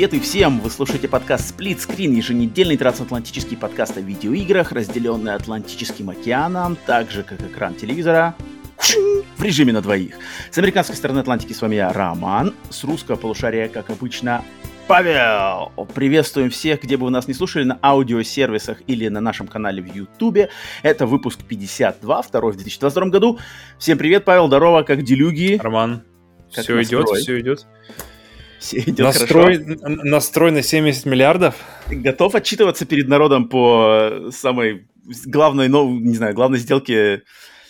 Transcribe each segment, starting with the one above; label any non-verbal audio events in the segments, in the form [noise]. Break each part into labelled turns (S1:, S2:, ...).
S1: Привет и всем! Вы слушаете подкаст Split Screen, еженедельный трансатлантический подкаст о видеоиграх, разделенный Атлантическим океаном, так же как экран телевизора, в режиме на двоих. С американской стороны Атлантики с вами я, Роман. С русского полушария, как обычно, Павел! Приветствуем всех, где бы вы нас не слушали, на аудиосервисах или на нашем канале в Ютубе. Это выпуск 52, второй в 2022 году. Всем привет, Павел, здорово, как делюги?
S2: Роман, как все идет, все идет.
S1: Все идет
S2: настрой, хорошо. настрой на 70 миллиардов.
S1: Готов отчитываться перед народом по самой главной, ну, не знаю, главной сделке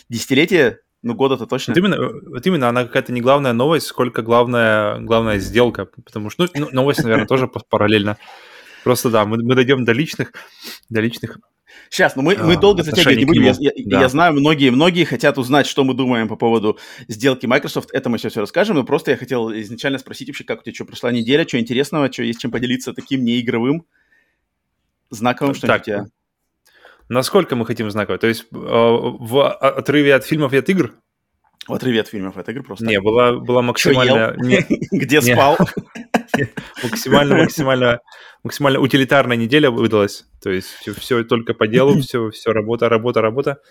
S1: десятилетия? Ну, года-то точно.
S2: Вот именно, вот именно она какая-то не главная новость, сколько главная, главная сделка, потому что, ну, новость, наверное, тоже [laughs] параллельно. Просто да, мы, мы дойдем до личных, до личных
S1: Сейчас, но ну, мы, мы а, долго затягивать не будем. Я, я, да. я знаю, многие-многие хотят узнать, что мы думаем по поводу сделки Microsoft. Это мы сейчас все расскажем, но просто я хотел изначально спросить вообще, как у тебя что прошла неделя, что интересного, что есть чем поделиться таким неигровым, знаковым, что
S2: так, у тебя? Насколько мы хотим знаково? То есть э, в отрыве от фильмов и от игр?
S1: В отрыве от фильмов от игр просто.
S2: Не, была, была максимально... [laughs]
S1: Где спал? [laughs]
S2: Максимально, максимально, максимально утилитарная неделя выдалась. То есть все, только по делу, все, все работа, работа, работа.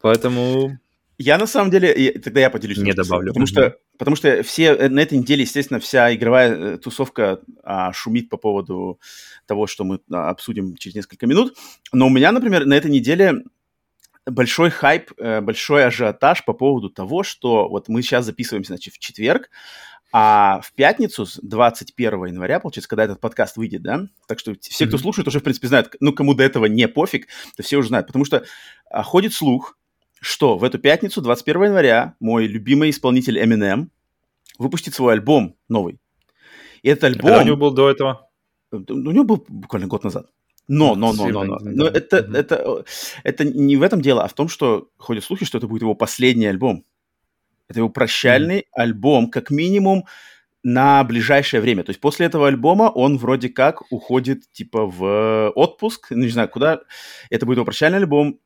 S2: Поэтому
S1: я на самом деле, тогда я поделюсь.
S2: Не добавлю.
S1: Потому что, потому что все э, на этой неделе, естественно, вся игровая э, тусовка а, шумит по поводу того, что мы а, обсудим через несколько минут. Но у меня, например, на этой неделе большой хайп, э, большой ажиотаж по поводу того, что вот мы сейчас записываемся, значит, в четверг, а в пятницу, 21 января, получается, когда этот подкаст выйдет, да, так что все, кто слушает, уже, в принципе, знают, ну, кому до этого не пофиг, то все уже знают, потому что а, ходит слух, что в эту пятницу, 21 января, мой любимый исполнитель Eminem выпустит свой альбом новый. И этот альбом... Когда
S2: у него был до этого?
S1: У него был буквально год назад. Но, но, но, но, но. но это, это, это не в этом дело, а в том, что ходят слухи, что это будет его последний альбом. Это его прощальный mm-hmm. альбом, как минимум, на ближайшее время. То есть после этого альбома он вроде как уходит типа в отпуск, ну, не знаю, куда. Это будет его прощальный альбом,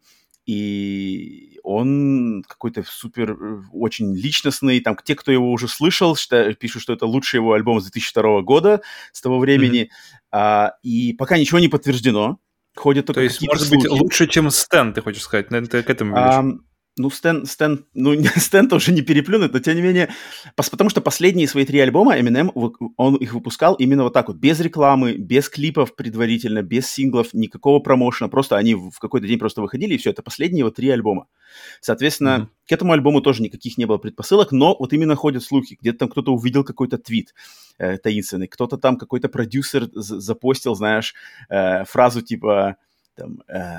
S1: и он какой-то супер, э, очень личностный. Там те, кто его уже слышал, что, пишут, что это лучший его альбом с 2002 года, с того времени. Mm-hmm. А, и пока ничего не подтверждено. Ходят только
S2: То есть, может слухи. быть, лучше, чем Стэн, ты хочешь сказать? Наверное, ты к этому а,
S1: ну, Стэн, Стэн, ну, Стэн тоже не [laughs] переплюнет, но тем не менее, потому что последние свои три альбома Eminem, он их выпускал именно вот так вот, без рекламы, без клипов предварительно, без синглов, никакого промоушена, просто они в какой-то день просто выходили, и все, это последние вот три альбома. Соответственно, mm-hmm. к этому альбому тоже никаких не было предпосылок, но вот именно ходят слухи, где-то там кто-то увидел какой-то твит э, таинственный, кто-то там, какой-то продюсер запостил, знаешь, э, фразу типа там, э,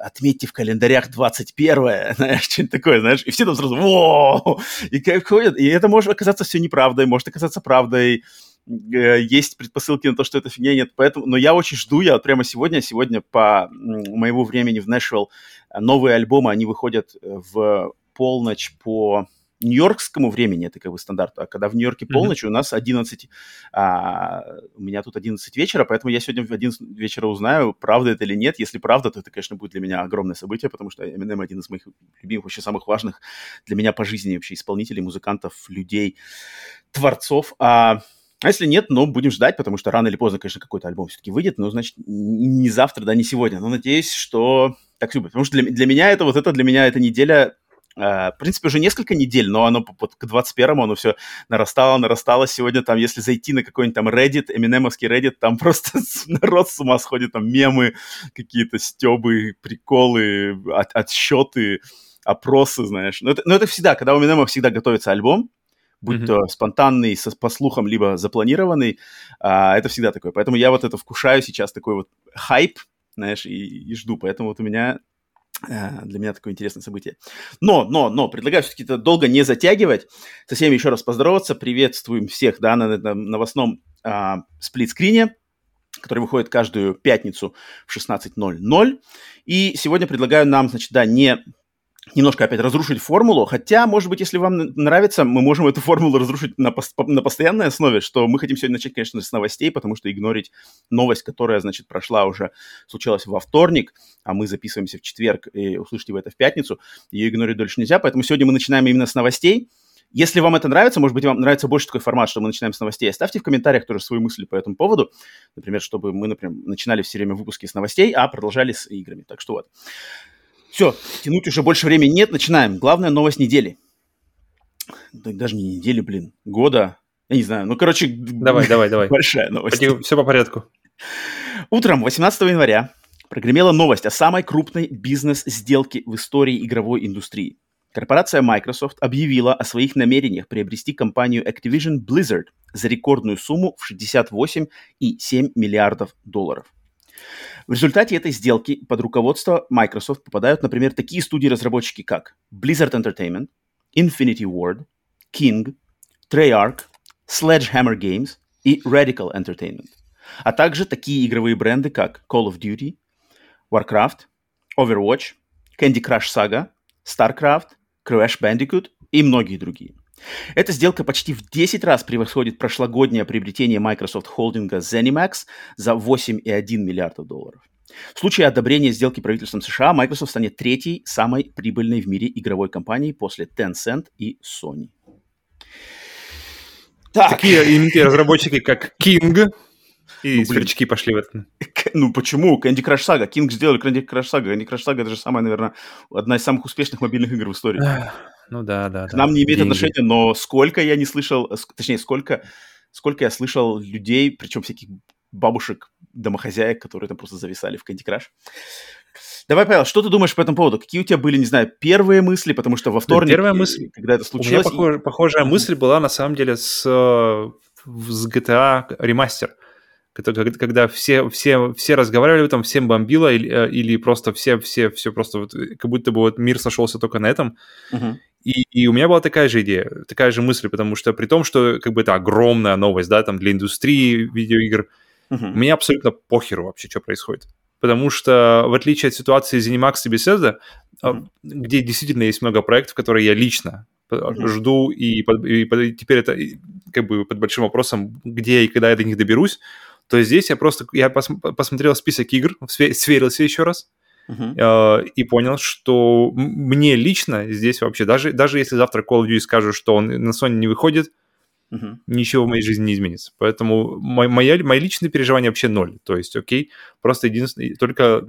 S1: отметьте в календарях 21 [laughs] знаешь, что-нибудь такое, знаешь, и все там сразу, Воу! и как ходят, и это может оказаться все неправдой, может оказаться правдой, э, есть предпосылки на то, что это фигня, нет, поэтому, но я очень жду, я прямо сегодня, сегодня по моему времени в Нэшвилл новые альбомы, они выходят в полночь по нью-йоркскому времени это как бы стандарт, а когда в Нью-Йорке полночь, mm-hmm. у нас 11, а, у меня тут 11 вечера, поэтому я сегодня в 11 вечера узнаю, правда это или нет. Если правда, то это, конечно, будет для меня огромное событие, потому что Eminem один из моих любимых, вообще самых важных для меня по жизни вообще исполнителей, музыкантов, людей, творцов. А, а если нет, ну, будем ждать, потому что рано или поздно, конечно, какой-то альбом все-таки выйдет, но, значит, не завтра, да, не сегодня. Но надеюсь, что так все будет. Потому что для, для меня это, вот это для меня эта неделя в принципе, уже несколько недель, но оно вот, к 21-му оно все нарастало, нарастало. Сегодня там, если зайти на какой-нибудь там Reddit, эминемовский Reddit, там [laughs] просто народ с ума сходит, там мемы, какие-то стебы, приколы, от, отсчеты, опросы, знаешь. Но это, но это всегда, когда у Эминема всегда готовится альбом, будь mm-hmm. то спонтанный, со, по слухам, либо запланированный, а, это всегда такое. Поэтому я вот это вкушаю сейчас, такой вот хайп, знаешь, и, и жду. Поэтому вот у меня Э, для меня такое интересное событие. Но, но, но, предлагаю все-таки это долго не затягивать. Со всеми еще раз поздороваться. Приветствуем всех, да, на этом новостном а, сплитскрине, который выходит каждую пятницу в 16.00. И сегодня предлагаю нам, значит, да, не немножко опять разрушить формулу, хотя, может быть, если вам нравится, мы можем эту формулу разрушить на, пос- на постоянной основе, что мы хотим сегодня начать, конечно, с новостей, потому что игнорить новость, которая, значит, прошла уже, случилась во вторник, а мы записываемся в четверг, и услышите вы это в пятницу, ее игнорить дольше нельзя, поэтому сегодня мы начинаем именно с новостей, Если вам это нравится, может быть, вам нравится больше такой формат, что мы начинаем с новостей, оставьте в комментариях тоже свои мысли по этому поводу. Например, чтобы мы, например, начинали все время выпуски с новостей, а продолжали с играми. Так что вот. Все, тянуть уже больше времени нет, начинаем. Главная новость недели. Даже не недели, блин, года. Я не знаю, ну, короче...
S2: Давай, [laughs] давай, давай.
S1: Большая новость.
S2: Все по порядку.
S1: Утром 18 января прогремела новость о самой крупной бизнес-сделке в истории игровой индустрии. Корпорация Microsoft объявила о своих намерениях приобрести компанию Activision Blizzard за рекордную сумму в 68,7 миллиардов долларов. В результате этой сделки под руководство Microsoft попадают, например, такие студии-разработчики, как Blizzard Entertainment, Infinity Ward, King, Treyarch, Sledgehammer Games и Radical Entertainment, а также такие игровые бренды, как Call of Duty, Warcraft, Overwatch, Candy Crush Saga, StarCraft, Crash Bandicoot и многие другие. Эта сделка почти в 10 раз превосходит прошлогоднее приобретение Microsoft холдинга ZeniMax за 8,1 миллиарда долларов. В случае одобрения сделки правительством США Microsoft станет третьей самой прибыльной в мире игровой компанией после Tencent и Sony.
S2: Так. Такие именитые разработчики, как King, и ну, сверчки пошли в это.
S1: Ну почему? Candy Crush Saga. King сделали Candy Crush Saga. Candy Crush Saga это же самая, наверное, одна из самых успешных мобильных игр в истории.
S2: Ну да, да.
S1: К нам не имеет Деньги. отношения, но сколько я не слышал, точнее, сколько, сколько я слышал людей, причем всяких бабушек, домохозяек, которые там просто зависали в Candy Crush. Давай, Павел, что ты думаешь по этому поводу? Какие у тебя были, не знаю, первые мысли, потому что во вторник,
S2: Первая мысль,
S1: когда это случилось...
S2: У меня похож, похожая мысль была, на самом деле, с, с GTA ремастер когда все, все, все разговаривали там, всем бомбило, или, э, или просто все, все, все просто вот, как будто бы вот мир сошелся только на этом. Uh-huh. И, и у меня была такая же идея, такая же мысль, потому что при том, что как бы это огромная новость, да, там для индустрии видеоигр, uh-huh. мне абсолютно похеру вообще, что происходит. Потому что в отличие от ситуации ZeniMax и Bethesda, uh-huh. где действительно есть много проектов, которые я лично uh-huh. жду, и, и, и теперь это как бы под большим вопросом, где и когда я до них доберусь, то здесь я просто я пос, посмотрел список игр, сверился еще раз uh-huh. э, и понял, что мне лично здесь вообще, даже, даже если завтра Call of Duty скажут, что он на Sony не выходит, uh-huh. ничего в моей жизни не изменится. Поэтому мои, мои, мои личные переживания вообще ноль. То есть, окей, просто единственное, только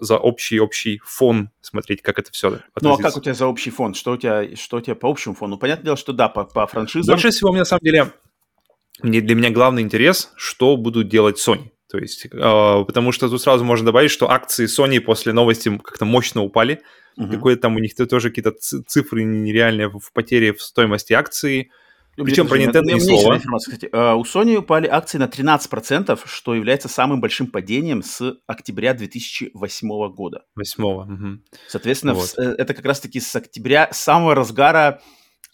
S2: за общий-общий фон смотреть, как это все
S1: Ну, а как у тебя за общий фон? Что у тебя, что у тебя по общему фону? Понятное дело, что да, по, по франшизам...
S2: Больше всего, мне на самом деле, мне, для меня главный интерес, что будут делать Sony. То есть, э, потому что тут сразу можно добавить, что акции Sony после новости как-то мощно упали. Uh-huh. Какое-то там у них тоже какие-то цифры нереальные в потере в стоимости акции. Причем про Nintendo ни слова.
S1: Информация, кстати. Uh, у Sony упали акции на 13%, что является самым большим падением с октября 2008 года.
S2: 8 угу.
S1: Соответственно, вот. э, это как раз-таки с октября, самого разгара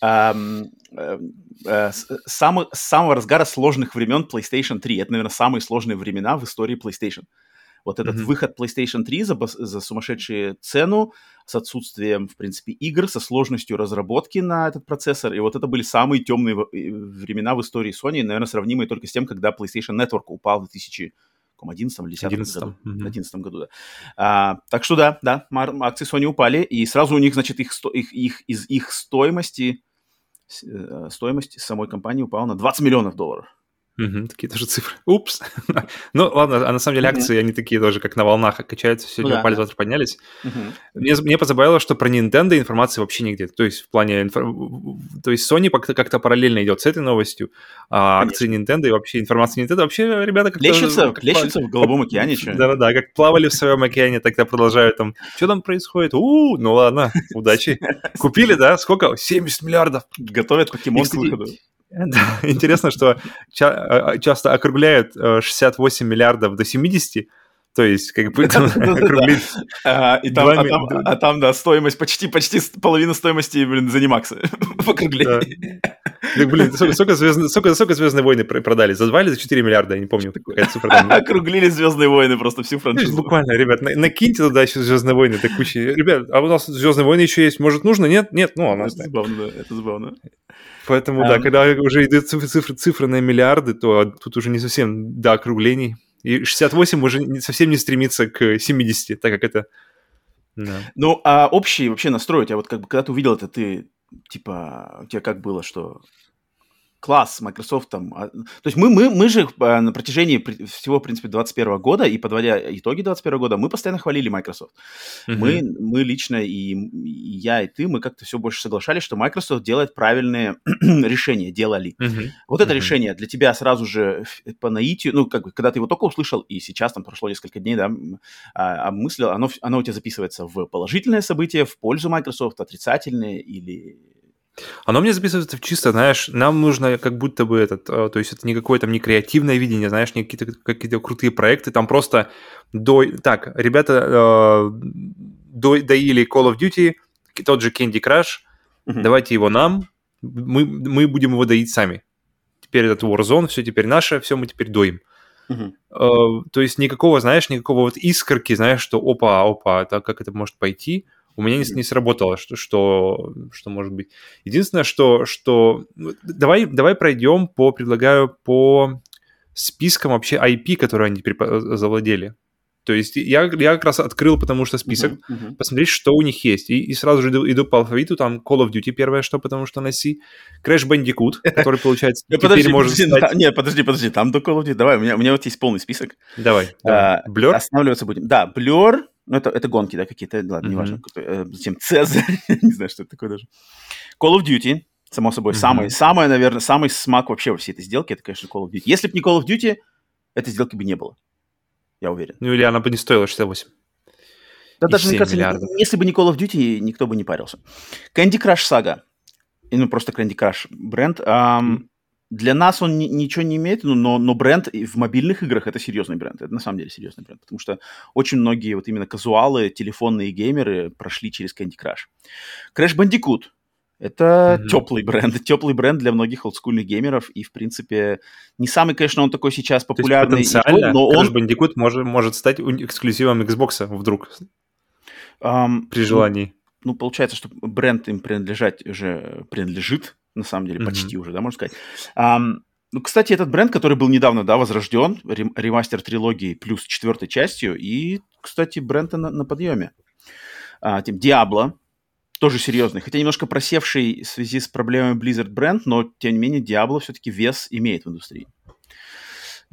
S1: э, э, самого, самого разгара сложных времен PlayStation 3. Это, наверное, самые сложные времена в истории PlayStation. Вот этот mm-hmm. выход PlayStation 3 за, за сумасшедшую цену, с отсутствием, в принципе, игр, со сложностью разработки на этот процессор. И вот это были самые темные времена в истории Sony, наверное, сравнимые только с тем, когда PlayStation Network упал в 2011 или 2010 11 году. Mm-hmm. 11 году, да. А, так что да, да, акции Sony упали, и сразу у них, значит, их, их, их, из их стоимости стоимость самой компании упала на 20 миллионов долларов.
S2: Угу, такие тоже цифры. Упс. ну, ладно, а на самом деле акции, они такие тоже, как на волнах качаются. Сегодня ну, упали, да. завтра поднялись. Мне, мне позабавило, что про Nintendo информации вообще нигде. То есть в плане... Инфор... То есть Sony как-то, как параллельно идет с этой новостью, а акции Nintendo и вообще информация Nintendo вообще, ребята, как-то...
S1: Лещутся, как лещутся в голубом океане.
S2: Да-да-да, как плавали в своем океане, тогда продолжают там... Что там происходит? У, ну ладно, удачи. [laughs] Купили, да? Сколько? 70 миллиардов.
S1: Готовят покемон к выходу. [laughs]
S2: Да, интересно, что ча- а, часто округляют 68 э, миллиардов до 70, то есть, как бы [laughs] округлить.
S1: А, там, а, там, а там, да, стоимость почти, почти половина стоимости, блин, занимакса [laughs] в округлении.
S2: Так, блин, сколько, звездные, сколько, сколько «Звездные войны» продали? За 2 или за 4 миллиарда? Я не помню, какая цифра там.
S1: Округлили «Звездные войны» просто всю франшизу.
S2: Буквально, ребят, накиньте туда еще «Звездные войны», так куча. Ребят, а у нас «Звездные войны» еще есть, может, нужно? Нет? Нет, ну, у нас.
S1: Это забавно, да, это забавно.
S2: Поэтому, да, когда уже идут цифры, цифры на миллиарды, то тут уже не совсем до округлений. И 68 уже не, совсем не стремится к 70, так как это...
S1: Да. Ну, а общий вообще настрой у тебя, вот как бы, когда ты увидел это, ты типа, у тебя как было, что класс, Microsoft там... а, То есть мы, мы, мы же а, на протяжении всего, в принципе, 21 года и подводя итоги 21 года, мы постоянно хвалили Microsoft.
S2: Мгм.
S1: Мы, мы лично, и, и я, и ты, мы как-то все больше соглашались, что Microsoft делает правильные [clears throat] решения, делали.
S2: Мгм.
S1: Вот это
S2: Мгм.
S1: решение для тебя сразу же по наитию, ну, как бы, когда ты его только услышал, и сейчас там прошло несколько дней, да, м, а, обмыслил, оно, оно у тебя записывается в положительное событие, в пользу Microsoft, отрицательное или...
S2: Оно мне записывается в чисто, знаешь, нам нужно как будто бы этот, э, то есть это не какое-то не креативное видение, знаешь, не какие-то какие-то крутые проекты, там просто до... Так, ребята э, до- доили Call of Duty, тот же Candy Crush,
S1: Мгм.
S2: давайте его нам, мы, мы будем его доить сами. Теперь этот Warzone, все теперь наше, все мы теперь доим.
S1: Мгм.
S2: Э, то есть никакого, знаешь, никакого вот искорки, знаешь, что опа, опа, так как это может пойти, у меня не, не сработало, что, что, что может быть. Единственное, что, что... ну, Давай, давай пройдем по, предлагаю, по спискам вообще IP, которые они теперь по- завладели. То есть я, я как раз открыл, потому что список,
S1: Мгм, мгм.
S2: посмотреть, что у них есть. И, и сразу же иду, иду по алфавиту, там Call of Duty первое, что, потому что на C. Crash Bandicoot, [laughs] который, получается,
S1: Да
S2: теперь
S1: подожди,
S2: может
S1: подожди,
S2: стать...
S1: та- нет, подожди, подожди, там до Call of Duty, давай, у меня, у меня вот есть полный список.
S2: Давай,
S1: А.
S2: Blur?
S1: Останавливаться будем. Да, Blur, ну это, это гонки, да, какие-то, ладно,
S2: Мгм.
S1: неважно. э, Затем Цезарь, [laughs] не знаю, что это такое даже. Call of Duty, само собой,
S2: Мгм.
S1: самый, самый, наверное, самый смак вообще во всей этой сделке, это, конечно, Call of Duty. Если бы не Call of Duty, этой сделки бы не было. Я уверен.
S2: Ну или она бы не стоила 68.
S1: Да
S2: И
S1: даже, мне
S2: 7
S1: кажется,
S2: миллиардов.
S1: если бы не Call of Duty, никто бы не парился. Candy Crush Saga. Ну, просто Candy Crush бренд. ам, Для нас он ни- ничего не имеет, ну, но, но бренд в мобильных играх это серьезный бренд. Это на самом деле серьезный бренд. Потому что очень многие вот именно казуалы, телефонные геймеры прошли через Candy Crush. Crash Bandicoot. Это
S2: Мгм.
S1: теплый бренд. [laughs] Теплый бренд для многих олдскульных геймеров. И, в принципе, не самый, конечно, он такой сейчас
S2: То есть
S1: популярный,
S2: потенциально
S1: но
S2: Crash
S1: он...
S2: Bandicoot может, может стать эксклюзивом Xbox вдруг,
S1: ам,
S2: при
S1: ну,
S2: желании.
S1: ну, получается, что бренд им принадлежать уже принадлежит, на самом деле, почти уже, да, можно сказать. Ам, ну, кстати, этот бренд, который был недавно, да, возрожден, рем- ремастер трилогии плюс четвертой частью, и, кстати, бренд на, на подъеме. А, тем Diablo, тоже серьезный, хотя немножко просевший в связи с проблемами Blizzard бренд, но, тем не менее, Diablo все-таки вес имеет в индустрии.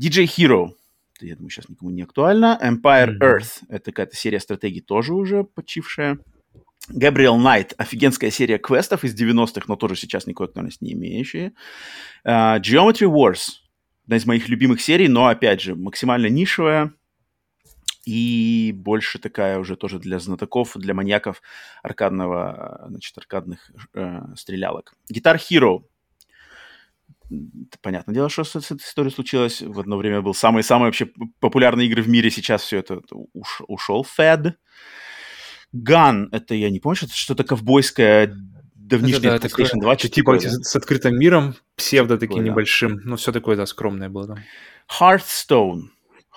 S1: DJ Hero, это, я думаю, сейчас никому не актуально. Empire
S2: Мгм.
S1: Earth, это какая-то серия стратегий тоже уже почившая. Gabriel Knight, офигенская серия квестов из 90-х, но тоже сейчас никакой актуальности не имеющие. А, Geometry Wars, одна из моих любимых серий, но, опять же, максимально нишевая и больше такая уже тоже для знатоков, для маньяков аркадного, значит, аркадных э, стрелялок. Guitar Hero. М, Понятное дело, что с, с этой историей случилось. В одно время был самый-самый вообще популярные игры в мире. Сейчас все это уш- ушел. Fed. Gun. Это, я не помню, что это что-то ковбойское давнишнее
S2: Это, да,
S1: PlayStation
S2: такое-
S1: 2.
S2: это
S1: что-то
S2: типа
S1: да.
S2: с открытым миром, псевдо таким
S1: Такое, да.
S2: небольшим, но все такое, да, скромное было там.
S1: Hearthstone.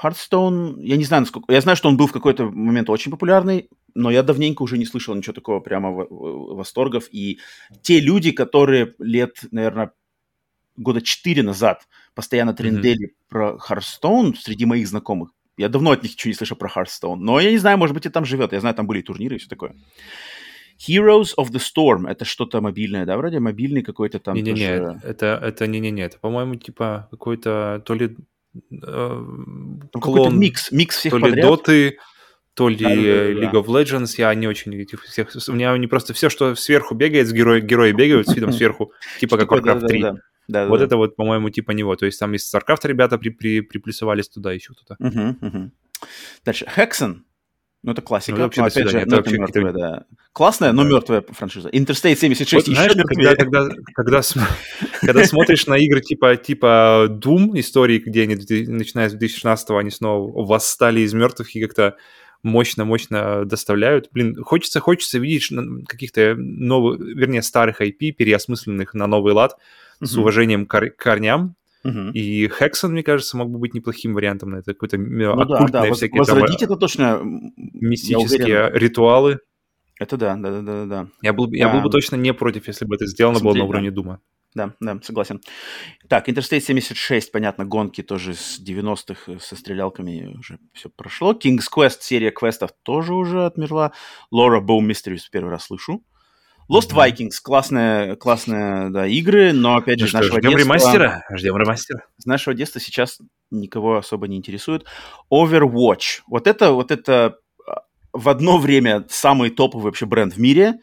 S1: Hearthstone, я не знаю, насколько... Я знаю, что он был в какой-то момент очень популярный, но я давненько уже не слышал ничего такого прямо в- восторгов. И те люди, которые лет, наверное, года четыре назад постоянно трендели про Hearthstone среди моих знакомых, я давно от них ничего не слышал про Hearthstone. Но я не знаю, может быть, и там живет. Я знаю, там были и турниры и все такое. Heroes of the Storm. Это что-то мобильное, да, вроде? Мобильный какой-то там
S2: Не-не-не,
S1: тоже...
S2: это, это не-не-не, это, по-моему, типа какой-то то ли э,
S1: какой-то
S2: клон,
S1: микс, микс всех
S2: то ли
S1: подряд.
S2: доты, то ли
S1: Да-да-да-да.
S2: э, League of Legends, я не очень этих всех... У меня они просто все, что сверху бегает, с герои, герои бегают с видом [laughs] сверху, типа как Warcraft 3.
S1: Да,
S2: Вот
S1: да,
S2: это вот, по-моему, типа него. То есть там из StarCraft ребята при, при, приплюсовались туда, еще кто-то.
S1: Мгм, мгм. Дальше. Hexen. Ну, это классика.
S2: Ну, это вообще до
S1: опять же, ну,
S2: Это
S1: это
S2: вообще
S1: мертвая, да. Классная, но
S2: Да.
S1: мертвая франшиза. Interstate 76
S2: Вот,
S1: еще
S2: знаешь,
S1: мертвее.
S2: когда, когда, когда, когда смотришь на игры типа, типа Doom истории, где они, начиная с 2016 они снова восстали из мертвых и как-то мощно-мощно доставляют. Блин, хочется, хочется видеть каких-то новых, вернее, старых IP, переосмысленных на новый лад, с уважением к кор- к корням.
S1: Мгм.
S2: И Hexen, мне кажется, мог бы быть неплохим вариантом на это. Какой-то
S1: Ну да,
S2: оккультные
S1: да, воз-
S2: всякие там,
S1: возродить
S2: э,
S1: это точно,
S2: мистические ритуалы.
S1: Это да, да, да, да, да.
S2: Я был, бы- я был бы
S1: Да.
S2: точно не против, если бы это сделано было на
S1: Посмотреть, да.
S2: уровне Дума.
S1: Да, да, согласен. Так, Interstate 76, понятно, гонки тоже с 90-х э, со стрелялками уже все прошло. King's Quest, серия квестов тоже уже отмерла. Laura Bow Mysteries первый раз слышу. Lost Vikings, классные, классные да, игры, но опять же,
S2: Ну что,
S1: нашего
S2: ждем
S1: детства,
S2: ремастера? Ждем ремастера.
S1: с нашего детства сейчас никого особо не интересует. Overwatch. Вот это, вот это а, в одно время самый топовый вообще бренд в мире.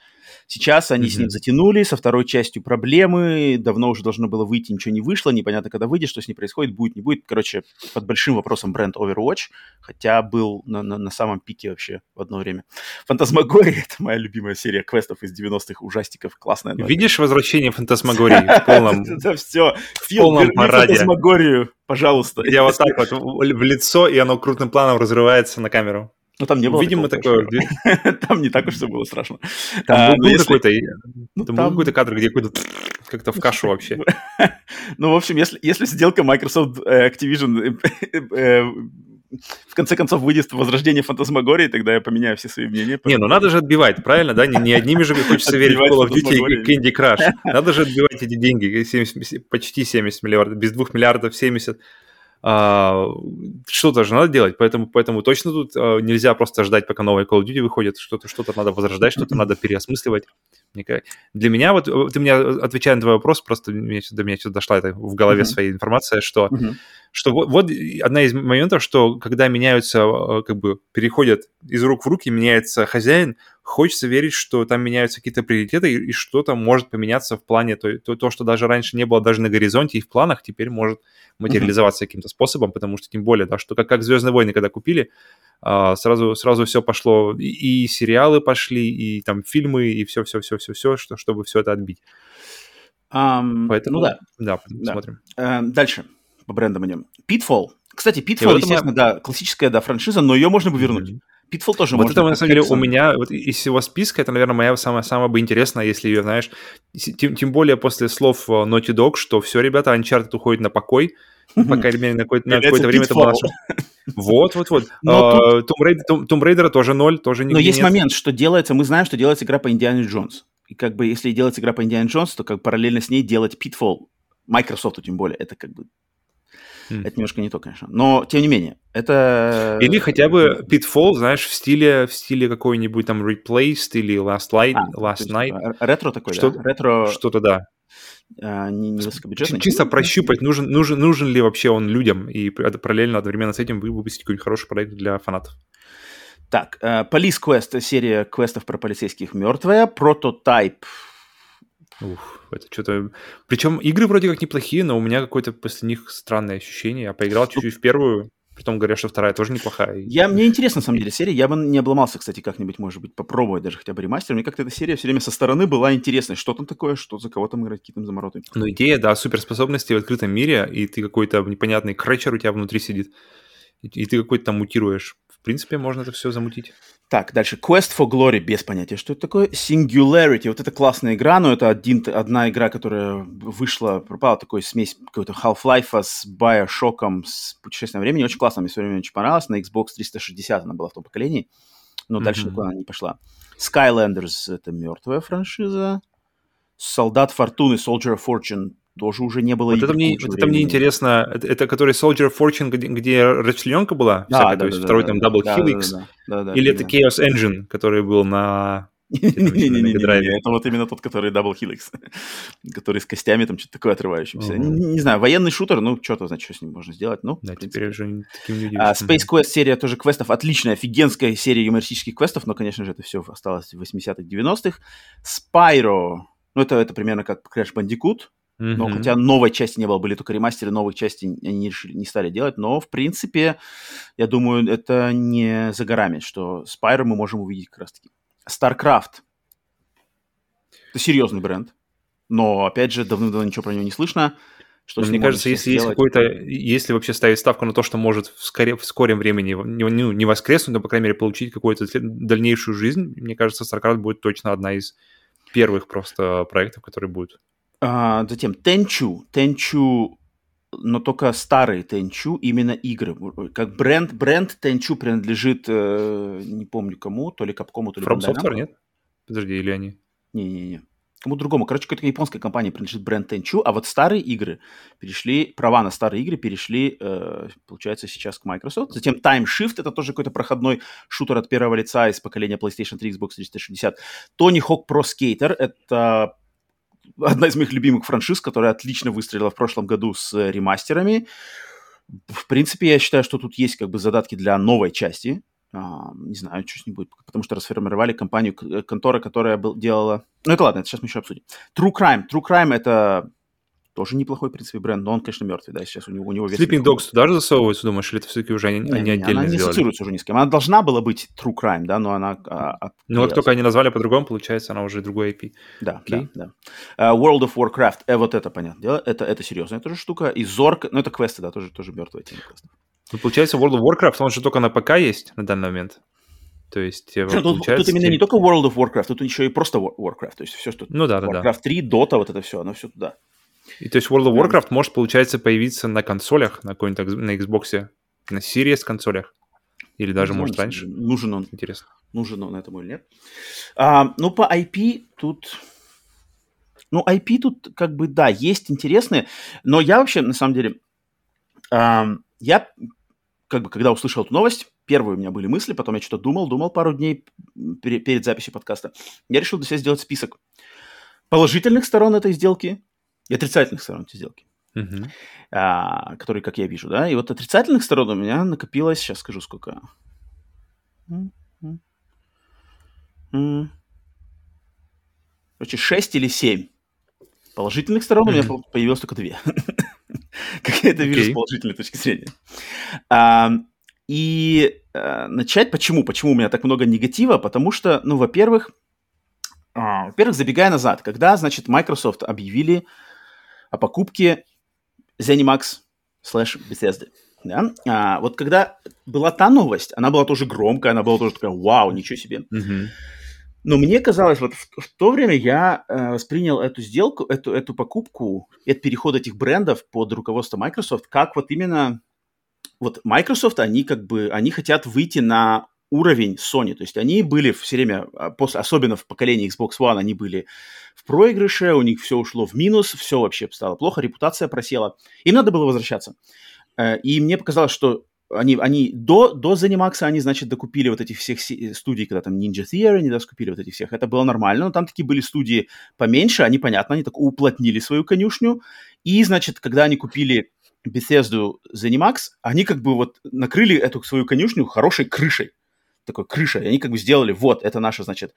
S1: Сейчас они с ним затянули, со второй частью проблемы, давно уже должно было выйти, ничего не вышло, непонятно, когда выйдет, что с ним происходит, будет, не будет. Короче, под большим вопросом бренд Overwatch, хотя был на, на- на самом пике вообще в одно время. Фантасмагория — это моя любимая серия квестов из 90-х, ужастиков, классная. но-
S2: Видишь возвращение [laughs] фантасмагории в полном... [laughs]
S1: Это все. Фил,
S2: полном параде.
S1: фантасмагорию, пожалуйста.
S2: Я вот так вот в в лицо, и оно крупным планом разрывается на камеру.
S1: Ну, там не было
S2: Видимо, такое... [laughs]
S1: Там не так уж все было страшно.
S2: Там
S1: А,
S2: был,
S1: ну, если-
S2: какой-то...
S1: ну,
S2: Там
S1: там-
S2: был какой-то кадр, где какой-то [laughs] как-то в [laughs] кашу вообще.
S1: Ну, в общем, если, если сделка Microsoft э, Activision э, э, в конце концов выйдет возрождение фантасмагории, тогда я поменяю все свои мнения.
S2: Не, ну надо же отбивать, правильно, да? Не, не одними же хочется верить в Call of Duty и Candy Crush. Надо же отбивать эти деньги, 70 почти 70 миллиардов, без 2 миллиардов 70. А, что-то же надо делать, поэтому, поэтому точно тут а, нельзя просто ждать, пока новые Call of Duty выходят, что-то что надо возрождать, что-то надо переосмысливать. Для меня, вот э, ты меня, отвечая на твой вопрос, просто мне до меня сюда дошла это в голове своя информация, что что вот, вот одна из моментов, что когда меняются, э, как бы переходят из рук в руки, меняется хозяин, хочется верить, что там меняются какие-то приоритеты и, и что-то может поменяться в плане, то, то, то, что даже раньше не было даже на горизонте и в планах, теперь может материализоваться каким-то способом, потому что тем более, да, что как, как «Звездные войны», когда купили, а, сразу, сразу все пошло, и, и сериалы пошли, и там фильмы, и все-все-все-все-все, что, чтобы все это отбить.
S1: Ам,
S2: Поэтому,
S1: Ну да.
S2: да,
S1: Да.
S2: смотрим.
S1: Э, Дальше по брендам идем. Pitfall. Кстати, Pitfall, естественно, да, классическая, да, франшиза, но ее можно бы вернуть.
S2: Мгм.
S1: Pitfall тоже
S2: Вот
S1: можно.
S2: это, на самом деле, у меня, вот из всего списка, это, наверное, моя самая, самая бы интересная, если ее, знаешь, тем, тем более после слов э, Naughty Dog, что все, ребята, Uncharted уходит на покой, по крайней мере, на какое-то, на какое-то время это было... Вот, вот, вот.
S1: Но
S2: Э, Tomb Raider, тоже ноль, тоже
S1: Но
S2: нигде
S1: есть момент, что делается, мы знаем, что делается игра по Индиане Джонс. И как бы если делается игра по Индиане Джонс, то как параллельно с ней делать Pitfall, Microsoft тем более, это как бы,
S2: Хм.
S1: это немножко не то, конечно. Но, тем не менее, это...
S2: Или хотя бы Pitfall, знаешь, в стиле, в стиле какой-нибудь там Replaced или Last Light,
S1: А,
S2: Last Night,
S1: р- Ретро такой,
S2: Что-
S1: да? Ретро
S2: что-то да.
S1: а, не, не высокобюджетный.
S2: Чисто прощупать, нужен, нужен, нужен ли вообще он людям, и параллельно одновременно с этим вы- выпустить какой-нибудь хороший проект для фанатов.
S1: Так, э, Police Quest, серия квестов про полицейских мертвая. Прототайп.
S2: Ух, это что-то... Причем игры вроде как неплохие, но у меня какое-то после них странное ощущение. Я поиграл чуть-чуть в первую, потом говорят, что вторая тоже неплохая.
S1: Я, мне интересна, на самом деле, серия. Я бы не обломался, кстати, как-нибудь, может быть, попробовать даже хотя бы ремастер. Мне как-то эта серия все время со стороны была интересной. Что там такое, что за кого там играть, какие там замороты.
S2: Ну, идея, да, суперспособности в открытом мире, и ты какой-то непонятный крэтчер у тебя внутри сидит, и, и ты какой-то там мутируешь. В принципе, можно это все замутить.
S1: Так, дальше. Quest for Glory, без понятия, что это такое. Singularity, вот это классная игра, но это один, одна игра, которая вышла, пропала, такой смесь какой-то Half-Life с Bioshock, с путешествием времени. Очень классно, мне все время очень понравилось. На Xbox 360 она была в том поколении, но дальше
S2: Мгм.
S1: никуда она не пошла. Skylanders — это мертвая франшиза. Солдат Фортуны, Soldier of Fortune, тоже уже не было
S2: Вот это мне, вот это мне интересно. Это, это который Soldier of Fortune, где, где расчлененка была?
S1: Да,
S2: всякая,
S1: да,
S2: то есть
S1: да,
S2: второй
S1: да,
S2: там
S1: да,
S2: Double
S1: да,
S2: Helix?
S1: да, да, да, да,
S2: Или
S1: да.
S2: это Chaos Engine, который был на... [laughs]
S1: Не-не-не, это вот именно тот, который Double Helix, [laughs] который с костями, там что-то такое отрывающимся. Не, знаю, военный шутер, ну, что-то, значит, что с ним можно сделать, ну,
S2: Да, теперь уже таким не
S1: А. Space Quest серия тоже квестов, отличная, офигенская серия юмористических квестов, но, конечно же, это все осталось в 80-х, 90-х. Spyro, ну, это, это примерно как Crash Bandicoot, но
S2: Мгм.
S1: хотя новой части не было, были только ремастеры, новых частей они не, решили, не стали делать, но, в принципе, я думаю, это не за горами, что Spyro мы можем увидеть как раз-таки. StarCraft. Это серьезный бренд, но, опять же, давно-давно ничего про него не слышно. Что
S2: Но мне кажется, если есть какой-то, если вообще ставить ставку на то, что может в, скоре, в скором времени не, не, воскреснуть, но, по крайней мере, получить какую-то дальнейшую жизнь, мне кажется, StarCraft будет точно одна из первых просто проектов, которые будут.
S1: А, затем Tenchu. Tenchu, но только старый Tenchu, именно игры. Как бренд, бренд Tenchu принадлежит, э, не помню кому, то ли Капкому, то ли
S2: From Software, нет? Подожди, или они?
S1: Не-не-не. кому другому. Короче, какой-то японской компании принадлежит бренд Tenchu, а вот старые игры перешли, права на старые игры перешли, э, получается, сейчас к Microsoft. Затем Time Shift, это тоже какой-то проходной шутер от первого лица из поколения PlayStation 3, Xbox 360. Tony Hawk Pro Skater, это одна из моих любимых франшиз, которая отлично выстрелила в прошлом году с ремастерами. В принципе, я считаю, что тут есть как бы задатки для новой части. А, не знаю, что с ним будет, потому что расформировали компанию, э, контора, которая делала... Ну, это ладно, это сейчас мы еще обсудим. True Crime. True Crime — это тоже неплохой, в принципе, бренд, но он, конечно, мертвый, да, сейчас у него, у него
S2: вес... Sleeping Dogs туда же засовываются, думаешь, или это все-таки уже они, не, они отдельно
S1: Она не
S2: сделали?
S1: ассоциируется уже ни с кем. Она должна была быть True Crime, да, но она... А,
S2: ну, вот только они назвали по-другому, получается, она уже другой IP.
S1: Да, okay. да, да. Uh, World of Warcraft, э, вот это, понятное дело, это, это серьезная тоже штука. И Зорк, ну, это квесты, да, тоже, тоже мертвые темы квестов.
S2: Ну, получается, World of Warcraft, он же только на ПК есть на данный момент. То есть,
S1: ну, тут. Тут именно не только World of Warcraft, тут еще и просто Warcraft. То есть все, что...
S2: Ну да, да,
S1: Warcraft
S2: да.
S1: 3, Dota, вот это все, оно все туда.
S2: И то есть World of Warcraft mm. может, получается, появиться на консолях, на какой-нибудь на Xbox, на Series консолях. Или даже,
S1: Не
S2: может, раньше.
S1: Нужен он.
S2: Интересно.
S1: Нужен он этому или нет. А, ну, по IP тут... Ну, IP тут как бы, да, есть интересные, но я вообще, на самом деле, а, я как бы, когда услышал эту новость, первые у меня были мысли, потом я что-то думал, думал пару дней перед записью подкаста. Я решил для себя сделать список положительных сторон этой сделки и отрицательных сторон этой сделки,
S2: Мгм.
S1: а, которые, как я вижу, да. И вот отрицательных сторон у меня накопилось, сейчас скажу сколько. М. Короче, 6 или 7. Положительных сторон у меня появилось только две. [laughs] Как я это вижу с положительной точки зрения. А, И э, начать почему? Почему у меня так много негатива? Потому что, ну, во-первых, а, во-первых, забегая назад, когда, значит, Microsoft объявили о покупке ZeniMax слэш Bethesda, да, а, вот когда была та новость, она была тоже громкая, она была тоже такая, вау, ничего себе. Но мне казалось, вот в, в то время я э, воспринял эту сделку, эту, эту покупку, этот переход этих брендов под руководство Microsoft, как вот именно вот Microsoft, они как бы, они хотят выйти на уровень Sony, то есть они были все время, а, особенно в поколении Xbox One, они были в проигрыше, у них все ушло в минус, все вообще стало плохо, репутация просела, им надо было возвращаться. Э, И мне показалось, что они, они до, до ZeniMax они, значит, докупили вот этих всех студий, когда там Ninja Theory, они доскупили вот этих всех. Это было нормально, но там такие были студии поменьше, они, понятно, они так уплотнили свою конюшню. И, значит, когда они купили Bethesda ZeniMax, они как бы вот накрыли эту свою конюшню хорошей крышей. Такой крышей. Они как бы сделали, вот, это наша, значит,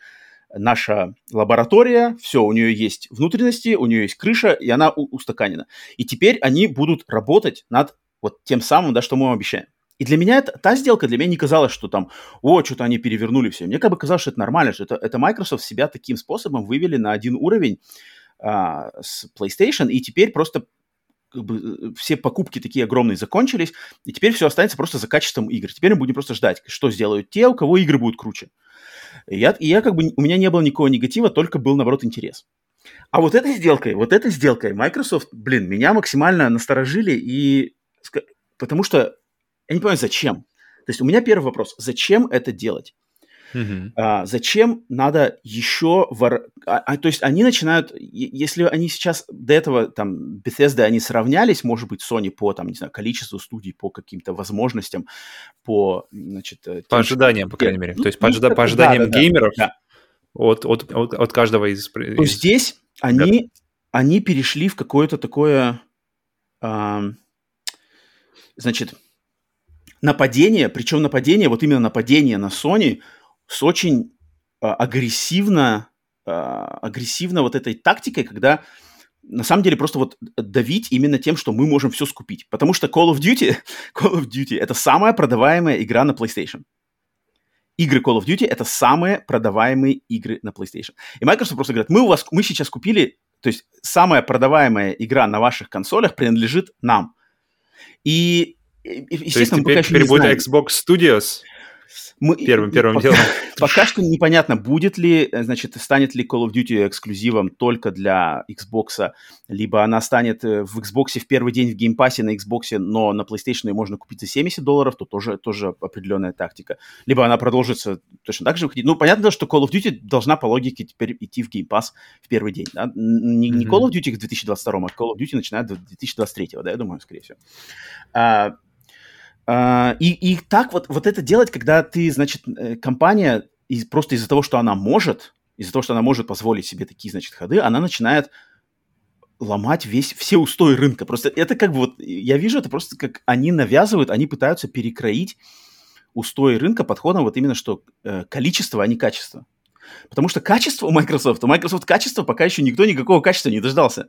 S1: наша лаборатория, все, у нее есть внутренности, у нее есть крыша, и она устаканена. И теперь они будут работать над вот тем самым, да, что мы вам обещаем. И для меня это, та сделка для меня не казалась, что там, о, что-то они перевернули все. Мне как бы казалось, что это нормально, что это, это Microsoft себя таким способом вывели на один уровень а, с PlayStation, и теперь просто как бы, э, все покупки такие огромные закончились, и теперь все останется просто за качеством игр. Теперь мы будем просто ждать, что сделают те, у кого игры будут круче. И я, и я как бы, у меня не было никакого негатива, только был, наоборот, интерес. А вот этой сделкой, вот этой сделкой Microsoft, блин, меня максимально насторожили, и потому что я не понимаю, зачем. То есть у меня первый вопрос, зачем это делать?
S2: Мгм.
S1: А, зачем надо еще... Вор... А, а, то есть они начинают... Если они сейчас до этого, там, Bethesda, они сравнялись, может быть, Sony по, там, не знаю, количеству студий, по каким-то возможностям, по, значит... э,
S2: По
S1: тем,
S2: ожиданиям, по крайней мере.
S1: ну,
S2: То есть
S1: ну,
S2: по, ожида- по ожиданиям
S1: да, да,
S2: геймеров
S1: да.
S2: От, от, от, от каждого из...
S1: То здесь они, они перешли в какое-то такое, ам, значит, нападение, причем нападение, вот именно нападение на Sony с очень а, агрессивно, а, агрессивно вот этой тактикой, когда на самом деле просто вот давить именно тем, что мы можем все скупить. Потому что Call of Duty, [laughs] Call of Duty это самая продаваемая игра на PlayStation. Игры Call of Duty это самые продаваемые игры на PlayStation. И Microsoft просто говорит, мы у вас, мы сейчас купили, то есть самая продаваемая игра на ваших консолях принадлежит нам. И, и,
S2: То есть
S1: естественно, мы пока
S2: теперь,
S1: еще
S2: теперь
S1: не
S2: будет
S1: знаем.
S2: Xbox Studios. Мы, первым, первым
S1: пока,
S2: делом. [laughs]
S1: Пока что непонятно, будет ли, э, значит, станет ли Call of Duty эксклюзивом только для Xbox, либо она станет э, в Xbox в первый день в Game Pass е на Xbox, но на PlayStation ее можно купить за 70 долларов, то тоже, тоже определенная тактика. Либо она продолжится точно так же выходить. Ну, понятно, что Call of Duty должна по логике теперь идти в геймпасс в первый день. Да? Не, mm-hmm. не Call of Duty к 2022, а Call of Duty начинает в 2023, да, я думаю, скорее всего. А, а, и, и так вот, вот это делать, когда ты, значит, э, компания из, просто из-за того, что она может, из-за того, что она может позволить себе такие, значит, ходы, она начинает ломать весь, все устои рынка. Просто это как бы вот, я вижу это просто как они навязывают, они пытаются перекроить устои рынка подходом вот именно что э, количество, а не качество. Потому что качество у Microsoft, у Microsoft качество пока еще никто никакого качества не дождался.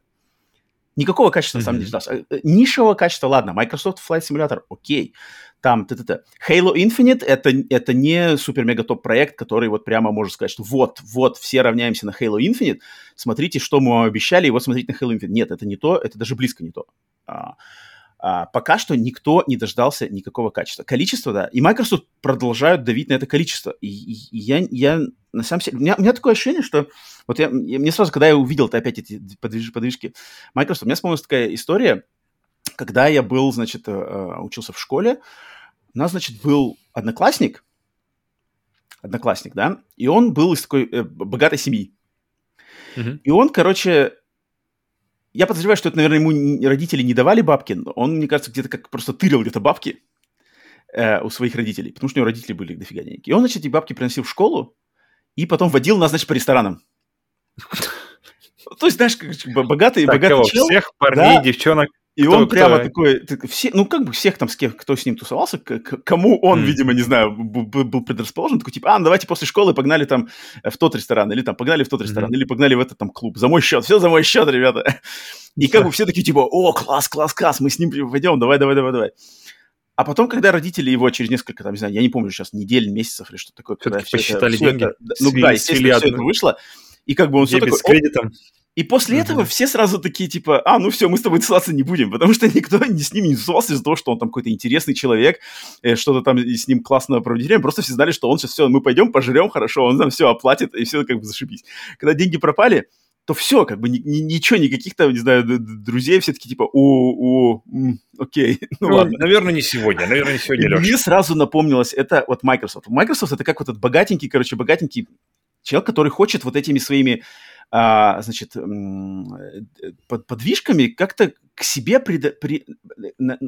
S1: Никакого качества, mm-hmm. на самом деле, дождался. Э, нишевого качества, ладно, Microsoft Flight Simulator, окей. Там, т -т -т. Halo Infinite это, это не супер-мега-топ проект, который вот прямо может сказать, что вот, вот, все равняемся на Halo Infinite, смотрите, что мы вам обещали, и вот смотрите на Halo Infinite. Нет, это не то, это даже близко не то. А, пока что никто не дождался никакого качества. Количество, да. И Microsoft продолжают давить на это количество. И, и, и я, я на самом деле... У меня, у меня такое ощущение, что... Вот я, я, мне сразу, когда я увидел -то опять эти подвиж, подвижки Microsoft, у меня вспомнилась такая история, когда я был, значит, э, э, учился в школе, у нас, значит, был одноклассник, одноклассник, да, и он был из такой э, богатой семьи. Uh-huh. И он, короче, я подозреваю, что это, наверное, ему родители не давали бабки, но он, мне кажется, где-то как просто тырил где-то бабки э, у своих родителей, потому что у него родители были дофига денег. И он, значит, эти бабки приносил в школу и потом водил нас, значит, по ресторанам. [laughs] То есть, знаешь, как богатый, богатый чел.
S2: Всех парней, девчонок
S1: и кто, он прямо кто... такой, все, ну как бы всех там, с кем, кто с ним тусовался, к, к, кому он, mm. видимо, не знаю, был, предрасположен, такой типа, а, ну давайте после школы погнали там в тот ресторан, или там погнали в тот ресторан, mm-hmm. или погнали в этот там клуб, за мой счет, все за мой счет, ребята. И как бы все такие типа, о, класс, класс, класс, мы с ним пойдем, давай, давай, давай, давай. А потом, когда родители его через несколько, там, не знаю, я не помню сейчас, недель, месяцев или что такое,
S2: когда все это, деньги,
S1: это, ну да, естественно, все это вышло, и как бы он все такой...
S2: с кредитом.
S1: И после mm-hmm. этого все сразу такие, типа, а, ну все, мы с тобой тусоваться не будем, потому что никто ни с ним не тусовался из-за того, что он там какой-то интересный человек, э, что-то там с ним классно время, просто все знали, что он сейчас все, мы пойдем, пожрем хорошо, он нам все оплатит, и все как бы зашибись. Когда деньги пропали, то все, как бы ни, ни, ничего, никаких там, не знаю, друзей все таки типа, о, о, м, окей, [laughs]
S2: ну, ну ладно. Наверное, не сегодня, наверное, не сегодня, Леша.
S1: Мне сразу напомнилось, это вот Microsoft. Microsoft это как вот этот богатенький, короче, богатенький человек, который хочет вот этими своими а, значит, под, подвижками как-то к себе, пред, при,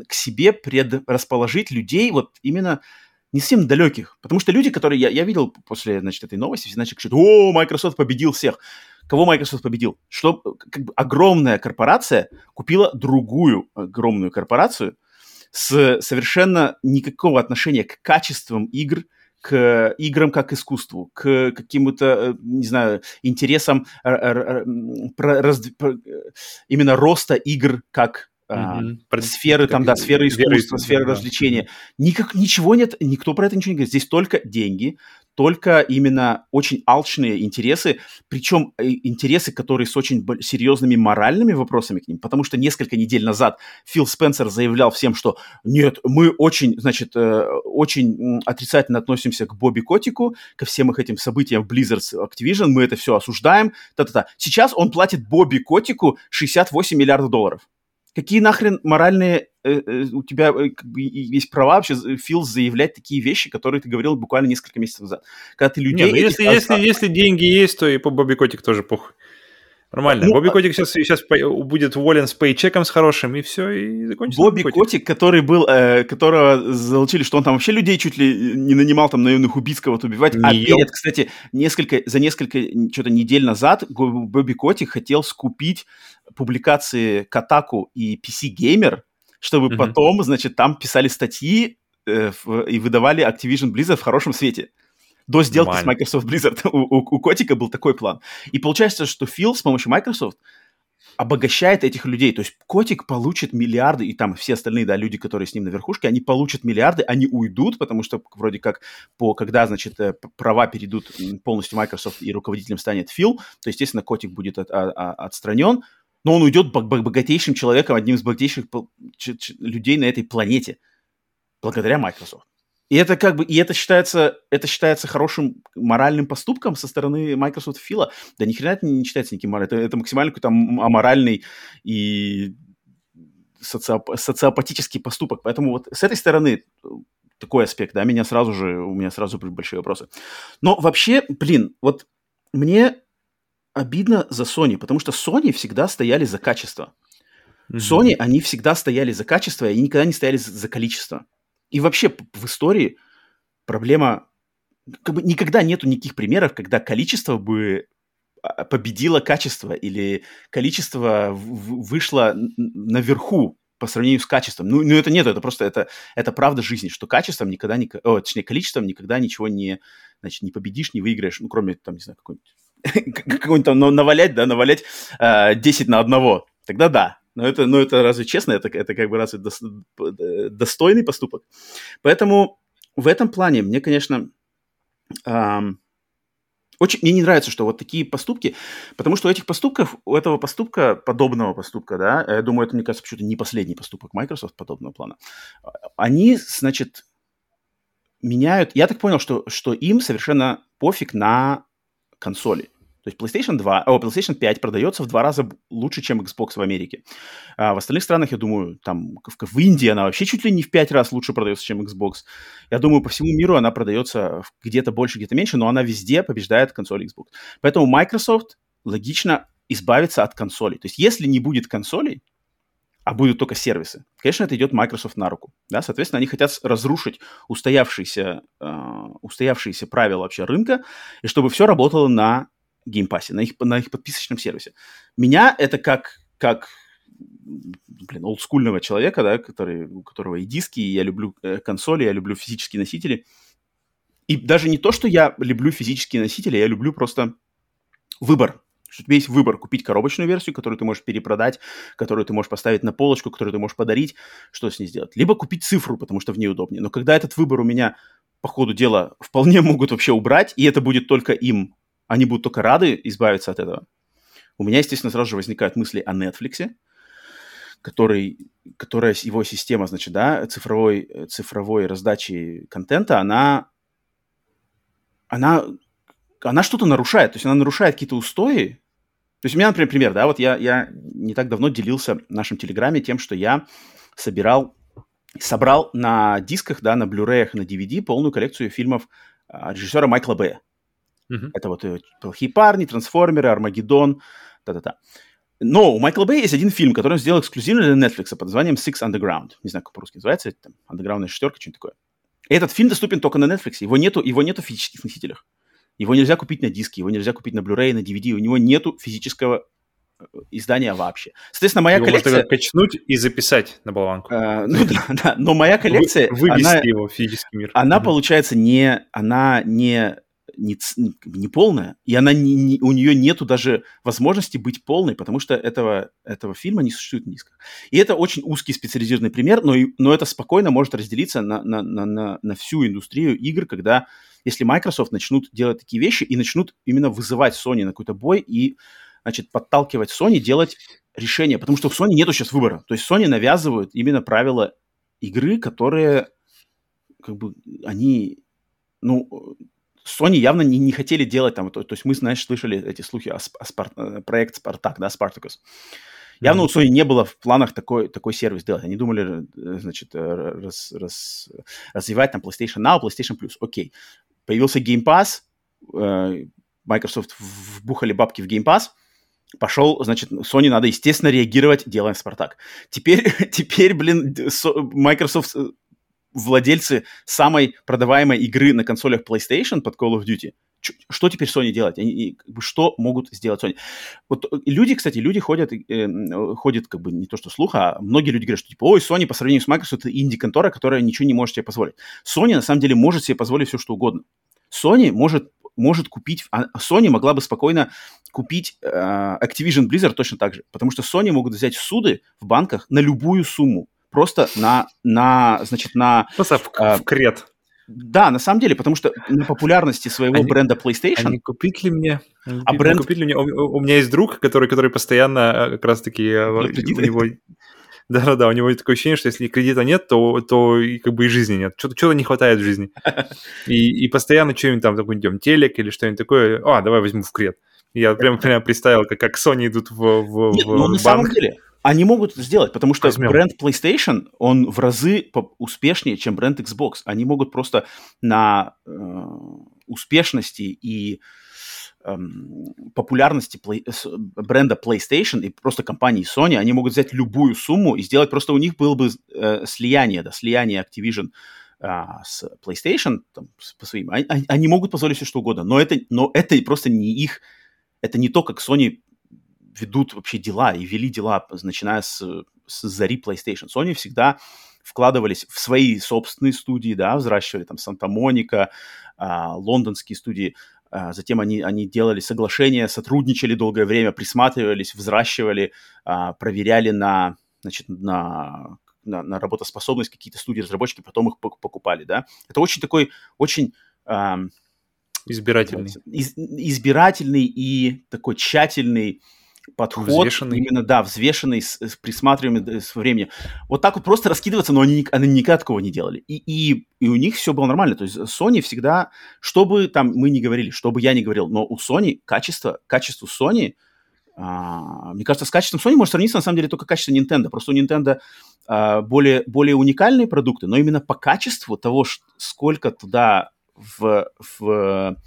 S1: к себе предрасположить людей вот именно не совсем далеких. Потому что люди, которые я, я видел после, значит, этой новости, все начали кричать, о, Microsoft победил всех. Кого Microsoft победил? Что как бы огромная корпорация купила другую огромную корпорацию с совершенно никакого отношения к качествам игр, к играм как искусству, к каким-то, э, не знаю, интересам именно роста игр как Mm-hmm. сферы там, да, сферы искусства, сферы да. развлечения. Никак, ничего нет, никто про это ничего не говорит. Здесь только деньги, только именно очень алчные интересы, причем э, интересы, которые с очень серьезными моральными вопросами к ним, потому что несколько недель назад Фил Спенсер заявлял всем, что нет, мы очень, значит, э, очень отрицательно относимся к Бобби Котику, ко всем их этим событиям в Blizzard Activision, мы это все осуждаем, та-та-та. Сейчас он платит Бобби Котику 68 миллиардов долларов. Какие нахрен моральные э, э, у тебя э, как бы, есть права вообще, Фил, заявлять такие вещи, которые ты говорил буквально несколько месяцев назад? Когда ты людей...
S2: Не, ну если, если, если деньги есть, то и по Бобби Котик тоже похуй. Нормально. Ну, Бобби а Котик сейчас, сейчас будет уволен с пейчеком с хорошим, и все, и закончится.
S1: Бобби Котик. Котик, который был, э, которого залучили, что он там вообще людей чуть ли не нанимал там наемных убийц кого-то убивать. Не а перед, кстати, несколько, за несколько что-то недель назад Бобби Котик хотел скупить публикации Катаку и PC Gamer, чтобы mm-hmm. потом, значит, там писали статьи э, в, и выдавали Activision Blizzard в хорошем свете. До сделки Нормально. с Microsoft Blizzard у, у, у Котика был такой план. И получается, что Фил с помощью Microsoft обогащает этих людей. То есть Котик получит миллиарды, и там все остальные, да, люди, которые с ним на верхушке, они получат миллиарды, они уйдут, потому что вроде как по, когда, значит, э, права перейдут полностью Microsoft и руководителем станет Фил, то, естественно, Котик будет от, от, отстранен, но он уйдет богатейшим человеком, одним из богатейших людей на этой планете, благодаря Microsoft. И это как бы, и это считается, это считается хорошим моральным поступком со стороны Microsoft Фила. Да ни хрена это не считается никаким моральным. Это, это максимально какой-то аморальный и социоп, социопатический поступок. Поэтому вот с этой стороны э, такой аспект, да, меня сразу же, у меня сразу большие вопросы. Но вообще, блин, вот мне обидно за Sony, потому что Sony всегда стояли за качество. Mm-hmm. Sony, они всегда стояли за качество, и никогда не стояли за, за количество. И вообще в истории проблема... Как бы никогда нету никаких примеров, когда количество бы а, победило качество или количество вышло наверху по сравнению с качеством. Ну, ну это нет, это просто это, это правда жизни, что качеством никогда не... О, точнее, количеством никогда ничего не, значит, не победишь, не выиграешь, ну, кроме, там, не знаю, какой-нибудь [laughs] какой-нибудь там навалять, да, навалять э, 10 на одного. Тогда да, но это, ну, это разве честно? Это, это как бы разве достойный поступок? Поэтому в этом плане мне, конечно, эм, очень мне не нравится, что вот такие поступки, потому что у этих поступков, у этого поступка, подобного поступка, да, я думаю, это, мне кажется, почему-то не последний поступок Microsoft подобного плана, они, значит, меняют... Я так понял, что, что им совершенно пофиг на консоли. То есть PlayStation 2, о, PlayStation 5 продается в два раза лучше, чем Xbox в Америке. А в остальных странах, я думаю, там в, в Индии она вообще чуть ли не в пять раз лучше продается, чем Xbox. Я думаю, по всему миру она продается где-то больше, где-то меньше, но она везде побеждает консоль Xbox. Поэтому Microsoft логично избавиться от консолей. То есть если не будет консолей, а будут только сервисы. Конечно, это идет Microsoft на руку. Да? Соответственно, они хотят разрушить устоявшиеся, э, устоявшиеся правила вообще рынка, и чтобы все работало на Game Pass е, на их, на их подписочном сервисе. Меня это как, как блин, олдскульного человека, да, который, у которого и диски, и я люблю э, консоли, я люблю физические носители. И даже не то, что я люблю физические носители, я люблю просто выбор. Что у тебя есть выбор купить коробочную версию, которую ты можешь перепродать, которую ты можешь поставить на полочку, которую ты можешь подарить, что с ней сделать. Либо купить цифру, потому что в ней удобнее. Но когда этот выбор у меня по ходу дела вполне [laughs] могут вообще убрать, и это будет только им они будут только рады избавиться от этого. У меня, естественно, сразу же возникают мысли о Netflix, который, которая его система, значит, да, цифровой, цифровой раздачи контента, она, она, она что-то нарушает. То есть она нарушает какие-то устои. То есть у меня, например, пример, да, вот я, я не так давно делился в нашем Телеграме тем, что я собирал, собрал на дисках, да, на Blu-ray, на DVD полную коллекцию фильмов а, режиссера Майкла Бэя. Mm-hmm. Это вот э, «Плохие парни», «Трансформеры», «Армагеддон», та-та-та. Но у Майкла Бэя есть один фильм, который он сделал эксклюзивно для Netflix под названием Six Underground. Не знаю, как по-русски называется, там, андеграундная шестерка, что-нибудь такое. Этот фильм доступен только на Netflix. Его нету, его нету в физических носителях. Его нельзя купить на диске, его нельзя купить на Blu-ray, на DVD. У него нету физического э, издания вообще. Соответственно, моя
S2: его
S1: коллекция...
S2: Можно качнуть и записать на болванку.
S1: Uh, ну да, [laughs] да, но моя коллекция...
S2: Вы, вывести она, его в физический мир.
S1: Она, mm-hmm. получается, не... Она не не, не полная, и она не, не, у нее нету даже возможности быть полной, потому что этого, этого фильма не существует в дисках. И это очень узкий специализированный пример, но, но это спокойно может разделиться на, на, на, на, на всю индустрию игр, когда если Microsoft начнут делать такие вещи и начнут именно вызывать Sony на какой-то бой и значит, подталкивать Sony делать решения, потому что у Sony нету сейчас выбора. То есть Sony навязывают именно правила игры, которые как бы они ну, Sony явно не, не хотели делать там, то, то есть мы, знаешь, слышали эти слухи о, о спар, э, проект Спартак, да, Спартакус. Явно mm-hmm. у Sony не было в планах такой, такой сервис делать. Они думали, э, значит, э, раз, раз, развивать там PlayStation Now, PlayStation Plus. Окей. Появился Game Pass, Microsoft вбухали бабки в Game Pass, пошел, значит, Sony надо, естественно, реагировать, делаем Спартак. Теперь, [laughs] теперь, блин, Microsoft владельцы самой продаваемой игры на консолях PlayStation под Call of Duty, что теперь Sony делать? Они, что могут сделать Sony? Вот э, люди, кстати, люди ходят, э, ходят как бы не то что слух, а многие люди говорят, что типа, ой, Sony по сравнению с Microsoft это инди-контора, которая ничего не может себе позволить. Sony на самом деле может себе позволить все, что угодно. Sony может может купить, а Sony могла бы спокойно купить э, Activision Blizzard точно так же, потому что Sony могут взять суды в банках на любую сумму просто на, на значит, на...
S2: Просто в, э, в крет.
S1: Да, на самом деле, потому что на популярности своего они, бренда PlayStation...
S2: Они купить ли мне? А бренд... Купить ли мне? У, у меня есть друг, который, который постоянно э, как раз-таки... Э, у него... Да-да-да, у него такое ощущение, что если кредита нет, то, то и как бы и жизни нет. Что-то не хватает в жизни. [laughs] И, и постоянно что-нибудь там, такой, идем, телек или что-нибудь такое, а, давай возьму в кред. Я прям, прям представил, как, как Sony идут в, в,
S1: Нет,
S2: в
S1: ну, на
S2: банк.
S1: самом деле, они могут сделать, потому что
S2: Возьмем.
S1: бренд PlayStation, он в разы успешнее, чем бренд Xbox. Они могут просто на э, успешности и эм, популярности с- бренда PlayStation и просто компании Sony, они могут взять любую сумму и сделать, просто у них было бы э, слияние, да, слияние Activision а, с PlayStation там, с- по своим. Они- они могут позволить все что угодно, но это, но это просто не их, это не то, как Sony ведут вообще дела и вели дела, начиная с, с зари PlayStation. Sony всегда вкладывались в свои собственные студии, да, взращивали там Санта-Моника, а, лондонские студии, а, затем они, они делали соглашения, сотрудничали долгое время, присматривались, взращивали, а, проверяли на, значит, на, на, на работоспособность какие-то студии, разработчики, потом их пок- покупали, да. Это очень такой, очень
S2: Избирательный.
S1: из- избирательный и такой тщательный подход,
S2: Взвешенный.
S1: именно, да, взвешенный, с, с присматриваемый с временем. Вот так вот просто раскидываться, но они, они никогда такого не делали. И, и, и у них все было нормально. То есть Sony всегда, что бы там мы не говорили, что бы я не говорил, но у Sony качество, качество Sony, а, мне кажется, с качеством Sony может сравниться на самом деле только качество Nintendo. Просто у Nintendo а, более, более уникальные продукты, но именно по качеству того, сколько туда в, в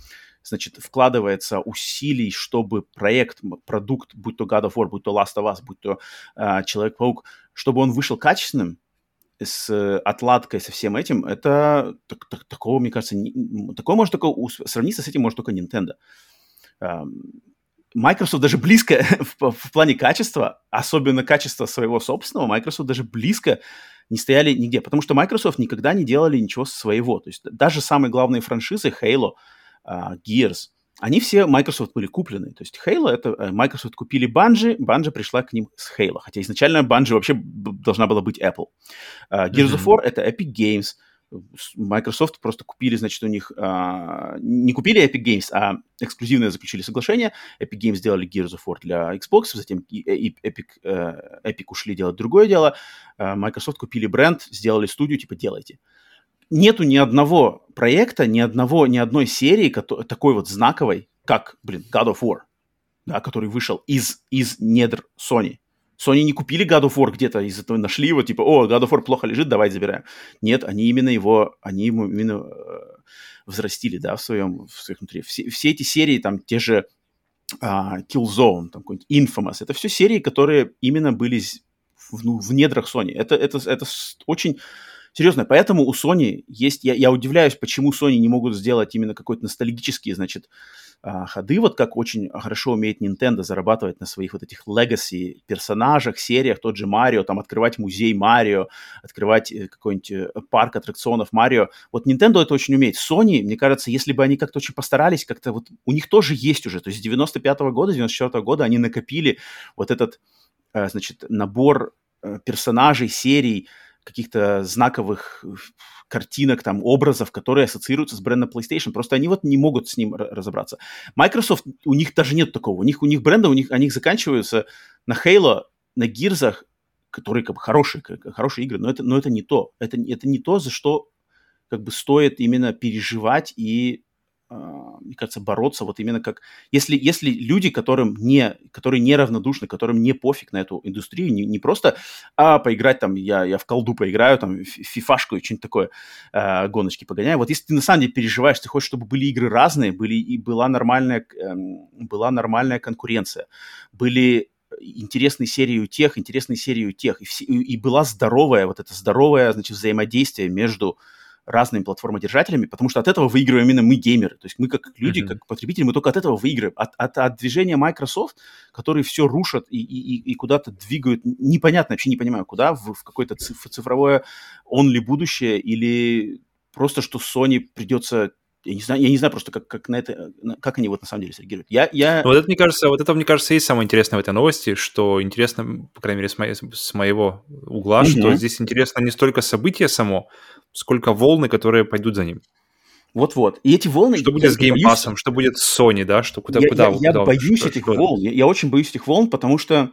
S1: значит, вкладывается усилий, чтобы проект, продукт, будь то God of War, будь то Last of Us, будь то а, Человек-паук, чтобы он вышел качественным, с э, отладкой, со всем этим, это так- так- такого, мне кажется, не- такое может только сравниться с этим может только Nintendo. Microsoft даже близко [laughs] в, в плане качества, особенно качества своего собственного, Microsoft даже близко не стояли нигде, потому что Microsoft никогда не делали ничего своего. То есть даже самые главные франшизы Halo, Gears, они все Microsoft были куплены. То есть Halo это э, Microsoft купили Bungie, Bungie пришла к ним с Halo, хотя изначально Bungie вообще должна была быть Apple. А, Gears of
S2: Мгм.
S1: War это Epic Games. Microsoft просто купили, значит, у них а, не купили Epic Games, а эксклюзивное заключили соглашение. Epic Games сделали Gears of War для Xbox, затем Epic, э, Epic ушли делать другое дело. А, Microsoft купили бренд, сделали студию, типа делайте. Нету ни одного проекта, ни одного, ни одной серии такой вот знаковой, как, блин, God of War, да, который вышел из, из недр Sony. Sony не купили God of War где-то, из этого нашли его, типа, о, God of War плохо лежит, давай забираем. Нет, они именно его, они ему именно э, взрастили, да, в своем, в своих внутри. Все, все эти серии, там, те же а, Killzone, там, какой-нибудь Infamous, это все серии, которые именно были в, ну, в недрах Sony. Это, это, это очень серьезно. Поэтому у Sony есть... Я, я удивляюсь, почему Sony не могут сделать именно какой-то ностальгический, значит, а, ходы, вот как очень хорошо умеет Nintendo зарабатывать на своих вот этих legacy персонажах, сериях, тот же Марио, там открывать музей Марио, открывать э, какой-нибудь э, парк аттракционов Марио. Вот Nintendo это очень умеет. Sony, мне кажется, если бы они как-то очень постарались, как-то вот у них тоже есть уже, то есть с 95 года, 94 года они накопили вот этот, э, значит, набор персонажей, серий, каких-то знаковых э, картинок, там, образов, которые ассоциируются с брендом PlayStation. Просто они вот не могут с ним разобраться. Microsoft, у них даже нет такого. У них, у них бренды, у них, они заканчиваются на Halo, на Гирзах, которые как бы хорошие, как- хорошие игры, но это, но это не то. Это, это не то, за что как бы стоит именно переживать и, мне кажется, бороться вот именно как... Если, если люди, которым не, которые неравнодушны, которым не пофиг на эту индустрию, не, не просто, а, поиграть там, я, я в колду поиграю, там, фифашку и что-нибудь такое, а, гоночки погоняю. Вот если ты на самом деле переживаешь, ты хочешь, чтобы были игры разные, были, и была нормальная, эм, была нормальная конкуренция, были интересные серии у тех, интересные серии у тех, и, все, и, и была здоровая, вот это здоровое, значит, взаимодействие между разными платформодержателями, потому что от этого выигрываем именно мы, геймеры. То есть мы как люди,
S2: Мгм.
S1: как потребители, мы только от этого выигрываем. От, от, от движения Microsoft, которые все рушат и, и, и- куда-то двигают, непонятно, вообще не понимаю, куда, в, в какое-то циф- цифровое онли будущее или просто, что Sony придется я не знаю, я не знаю просто, как, как на это, как они вот на самом деле среагируют. Я, я...
S2: Ну, вот это, мне кажется, вот это, мне кажется, есть самое интересное в этой новости, что интересно, по крайней мере, с, моей- с моего угла, что
S1: Мгм.
S2: здесь интересно не столько событие само, сколько волны, которые пойдут за ним.
S1: Вот-вот. И эти волны...
S2: Что будет с геймпасом, что будет с Sony, да, что куда,
S1: я,
S2: куда,
S1: я- я
S2: куда-
S1: боюсь
S2: что-
S1: этих
S2: что-
S1: волн. Я, я очень боюсь этих волн, потому что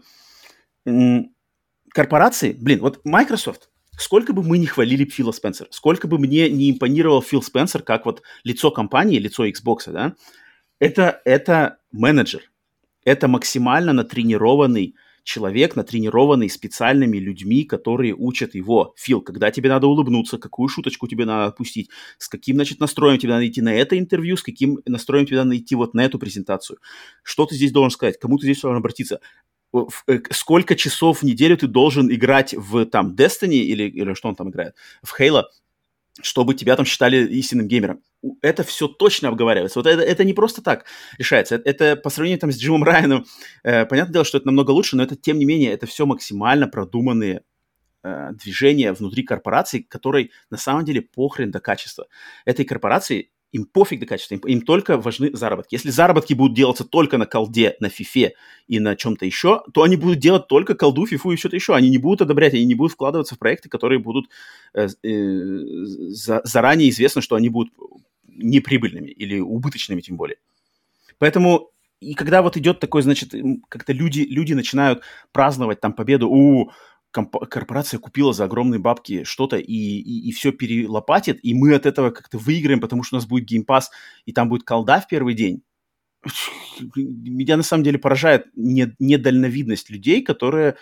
S1: корпорации, блин, вот Microsoft, сколько бы мы ни хвалили Фила Спенсера, сколько бы мне не импонировал Фил Спенсер как вот лицо компании, лицо Xbox, да, это, это менеджер, это максимально натренированный человек, натренированный специальными людьми, которые учат его. Фил, когда тебе надо улыбнуться, какую шуточку тебе надо отпустить, с каким, значит, настроем тебе надо идти на это интервью, с каким настроем тебе надо идти вот на эту презентацию. Что ты здесь должен сказать, кому ты здесь должен обратиться сколько часов в неделю ты должен играть в там Destiny или, или что он там играет, в Halo, чтобы тебя там считали истинным геймером. Это все точно обговаривается. Вот это, это не просто так решается. Это, это по сравнению там с Джимом Райаном, э, понятное дело, что это намного лучше, но это, тем не менее, это все максимально продуманные э, движения внутри корпорации, которой на самом деле похрен до качества. Этой корпорации им пофиг до качества, им, им только важны заработки. Если заработки будут делаться только на колде, на фифе и на чем-то еще, то они будут делать только колду, фифу и что-то еще. Они не будут одобрять, они не будут вкладываться в проекты, которые будут э, э, за, заранее известно, что они будут неприбыльными или убыточными тем более. Поэтому и когда вот идет такой, значит, как-то люди, люди начинают праздновать там победу, у корпорация купила за огромные бабки что-то и, и, и все перелопатит, и мы от этого как-то выиграем, потому что у нас будет геймпас, и там будет колда в первый день. Меня на самом деле поражает недальновидность людей, которые...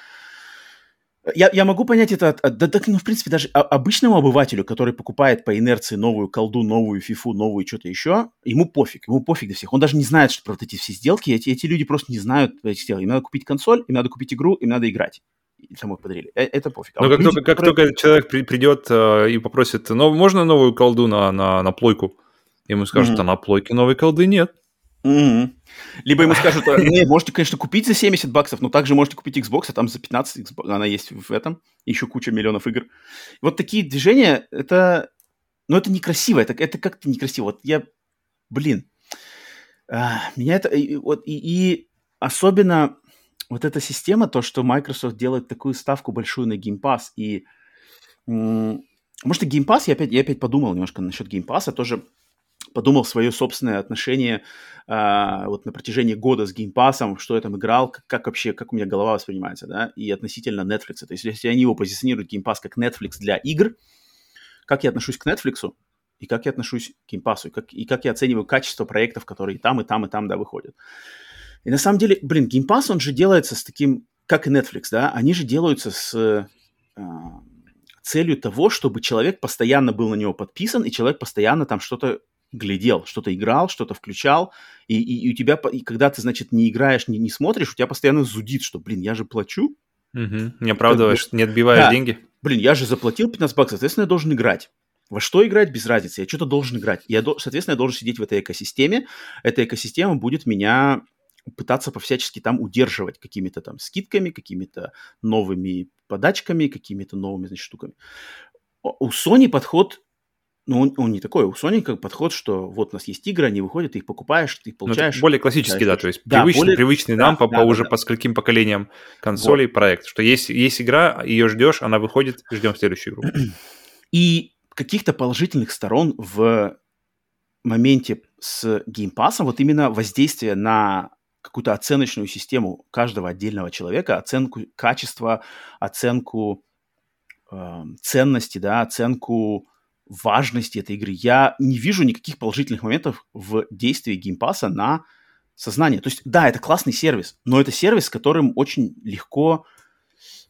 S1: Я, я могу понять это от, от, да, так, ну, в принципе, даже обычному обывателю, который покупает по инерции новую колду, новую фифу, новую что-то еще, ему пофиг, ему пофиг до всех. Он даже не знает, что про вот эти все сделки, эти, эти люди просто не знают этих сделок. Им надо купить консоль, им надо купить игру, им надо играть самой подарили. Э, это пофиг.
S2: А вот как, люди, только, которые... как только человек при, придет э, и попросит, ну, можно новую колду на, на, на плойку? Ему скажут, mm-hmm. а на плойке новой колды нет.
S1: Mm-hmm. Либо ему скажут, «А, [laughs] не, можете, конечно, купить за 70 баксов, но также можете купить Xbox, а там за 15 Xbox, она есть в этом, еще куча миллионов игр. Вот такие движения, это, ну, это некрасиво, это, это как-то некрасиво. Вот я, блин, а, меня это, и, вот, и, и особенно вот эта система, то, что Microsoft делает такую ставку большую на Game Pass, и может, и Game Pass, я опять, я опять подумал немножко насчет Game Pass, тоже подумал свое собственное отношение э, вот на протяжении года с Game Pass, что я там играл, как, как вообще, как у меня голова воспринимается, да, и относительно Netflix. То есть, если они его позиционируют Game Pass как Netflix для игр, как я отношусь к Netflix, и как я отношусь к Pass, и как, и как я оцениваю качество проектов, которые и там, и там, и там, да, выходят. И на самом деле, блин, Game Pass, он же делается с таким, как и Netflix, да, они же делаются с э, целью того, чтобы человек постоянно был на него подписан, и человек постоянно там что-то глядел, что-то играл, что-то включал, и, и, и у тебя, и когда ты, значит, не играешь, не, не смотришь, у тебя постоянно зудит, что, блин, я же плачу.
S2: Угу. Не оправдываешь, как бы, не отбиваешь да, деньги.
S1: Блин, я же заплатил 15 баксов, соответственно, я должен играть. Во что играть, без разницы. Я что-то должен играть. Я, соответственно, я должен сидеть в этой экосистеме. Эта экосистема будет меня пытаться повсячески там удерживать какими-то там скидками, какими-то новыми подачками, какими-то новыми, значит, штуками. У Sony подход, ну, он, он не такой. У Sony как подход, что вот у нас есть игры, они выходят, ты их покупаешь, ты их ну, получаешь.
S2: более классический, да, то есть да, привычный, более... привычный да, нам да, по, да, уже да. по скольким поколениям консолей вот. проект, что есть, есть игра, ее ждешь, она выходит, ждем следующую игру. [clears throat]
S1: И каких-то положительных сторон в моменте с геймпасом, вот именно воздействие на какую-то оценочную систему каждого отдельного человека, оценку качества, оценку э, ценности, да, оценку важности этой игры. Я не вижу никаких положительных моментов в действии Game Pass а на сознание. То есть, да, это классный сервис, но это сервис, с которым очень легко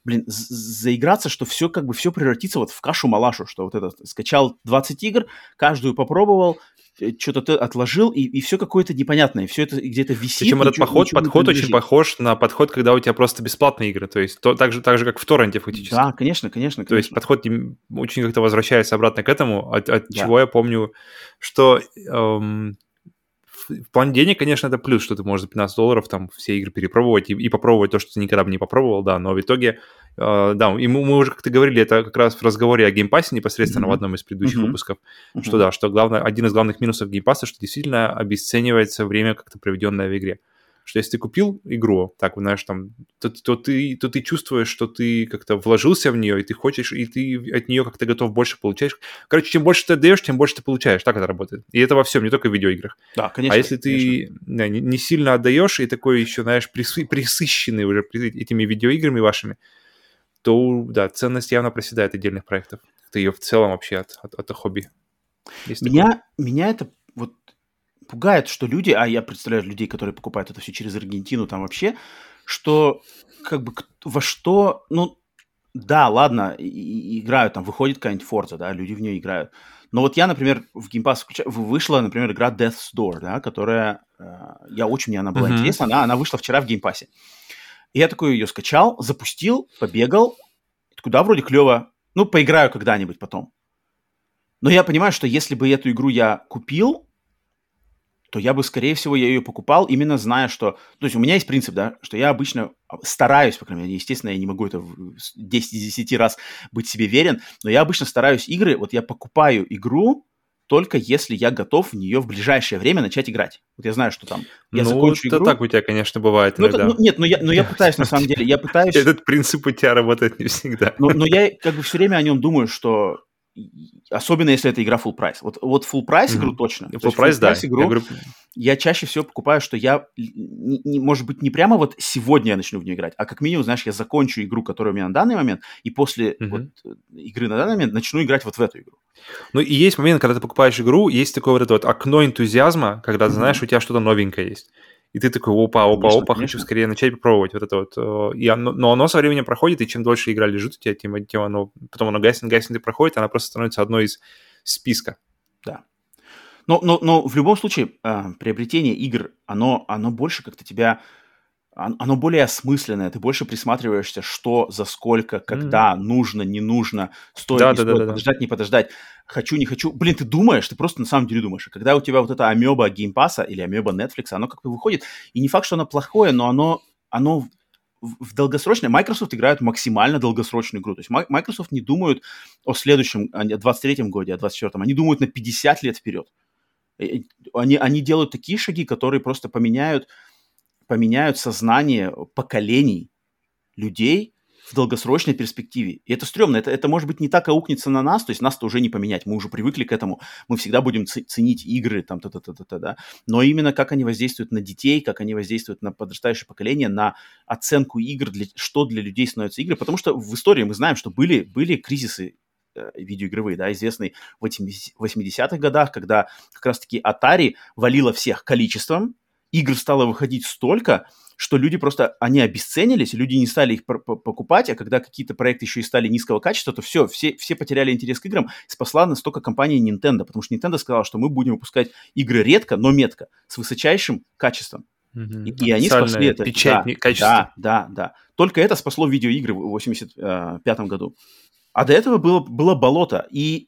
S1: блин, заиграться, что все как бы все превратится вот в кашу-малашу, что вот это скачал 20 игр, каждую попробовал, Э, что-то ты отложил, и, и все какое-то непонятное, все это где-то висит.
S2: Причем этот ничего, подход, ничего подход очень похож на подход, когда у тебя просто бесплатные игры, то есть то, так, же, так же, как в торренте фактически.
S1: Да, конечно, конечно. конечно.
S2: То есть подход очень как-то возвращается обратно к этому, от, от да. чего я помню, что эм, в плане денег, конечно, это плюс, что ты можешь за 15 долларов там все игры перепробовать и, и попробовать то, что ты никогда бы не попробовал, да, но в итоге, э, да, и мы, мы уже как-то говорили, это как раз в разговоре о Game Pass е непосредственно mm-hmm. в одном из предыдущих mm-hmm. выпусков, mm-hmm. что да, что главное, один из главных минусов геймпасса, что действительно обесценивается время как-то проведенное в игре что если ты купил игру, так, знаешь, там, то, то, ты, то ты чувствуешь, что ты как-то вложился в нее, и ты хочешь, и ты от нее как-то готов больше получаешь. Короче, чем больше ты отдаешь, тем больше ты получаешь. Так это работает. И это во всем, не только в видеоиграх.
S1: Да, конечно.
S2: А если ты да, не, не сильно отдаешь, и такой еще, знаешь, присыщенный уже этими видеоиграми вашими, то, да, ценность явно проседает отдельных проектов. Это ее в целом вообще от, от, от хобби.
S1: Есть меня, меня это пугает, что люди, а я представляю людей, которые покупают это все через Аргентину там вообще, что как бы во что, ну, да, ладно, и, и, играют, там выходит какая-нибудь Forza, да, люди в нее играют. Но вот я, например, в Game Pass включаю, вышла, например, игра Death's Door, да, которая, э, я очень мне она была mm-hmm. интересна, она, она вышла вчера в Game Pass. И я такой ее скачал, запустил, побегал, куда вроде клево, ну, поиграю когда-нибудь потом. Но я понимаю, что если бы эту игру я купил, то я бы, скорее всего, я ее покупал, именно зная, что... То есть у меня есть принцип, да, что я обычно стараюсь, по крайней мере, естественно, я не могу это 10 из 10 раз быть себе верен, но я обычно стараюсь игры, вот я покупаю игру, только если я готов в нее в ближайшее время начать играть. Вот я знаю, что там я
S2: ну,
S1: закончу
S2: это
S1: игру.
S2: так у тебя, конечно, бывает
S1: ну,
S2: иногда.
S1: Это, ну, нет, но я, но я [laughs] пытаюсь, на самом деле, я пытаюсь...
S2: Этот принцип у тебя работает не всегда.
S1: Но, но я как бы все время о нем думаю, что особенно если это игра full price. Вот, вот full price mm-hmm. игру точно.
S2: Full price, да.
S1: Игру, я, говорю... я чаще всего покупаю, что я, не, не, может быть, не прямо вот сегодня я начну в нее играть, а как минимум, знаешь, я закончу игру, которая у меня на данный момент, и после mm-hmm. вот, игры на данный момент начну играть вот в эту игру.
S2: Ну и есть момент, когда ты покупаешь игру, есть такое вот это вот окно энтузиазма, когда ты mm-hmm. знаешь, у тебя что-то новенькое есть и ты такой, опа, опа, конечно, опа, конечно. хочу скорее начать попробовать вот это вот. И оно, но оно со временем проходит, и чем дольше игра лежит у тебя, тем, тем оно, потом оно гаснет, гаснет и проходит, она просто становится одной из списка.
S1: Да. Но, но, но в любом случае э, приобретение игр, оно, оно больше как-то тебя оно более осмысленное, ты больше присматриваешься, что, за сколько, когда, mm-hmm. нужно, не нужно, стоит, да, не да, стоит, да, подождать, да. не подождать, хочу, не хочу. Блин, ты думаешь, ты просто на самом деле думаешь. А когда у тебя вот эта амеба Game Pass а или амеба Netflix, оно как-то выходит, и не факт, что оно плохое, но оно, оно в долгосрочное, Microsoft играет максимально долгосрочную игру. То есть Microsoft не думают о следующем, о 23-м годе, о 24-м. Они думают на 50 лет вперед. Они, они делают такие шаги, которые просто поменяют поменяют сознание поколений людей в долгосрочной перспективе. И это стрёмно. Это, это может быть не так аукнется на нас, то есть нас-то уже не поменять, мы уже привыкли к этому, мы всегда будем ценить игры, там, та та та та да. Но именно как они воздействуют на детей, как они воздействуют на подрастающее поколение, на оценку игр, для, что для людей становятся игры. Потому что в истории мы знаем, что были, были кризисы э, видеоигровые, да, известный в 80-х годах, когда как раз-таки Atari валила всех количеством, игр стало выходить столько, что люди просто, они обесценились, люди не стали их покупать, а когда какие-то проекты еще и стали низкого качества, то все, все, все потеряли интерес к играм. Спасла настолько компания Nintendo, потому что Nintendo сказала, что мы будем выпускать игры редко, но метко, с высочайшим качеством.
S2: Mm-hmm. И, и они спасли это. Печать,
S1: да, да, да, да. Только это спасло видеоигры в 85 году. А до этого было, было болото. И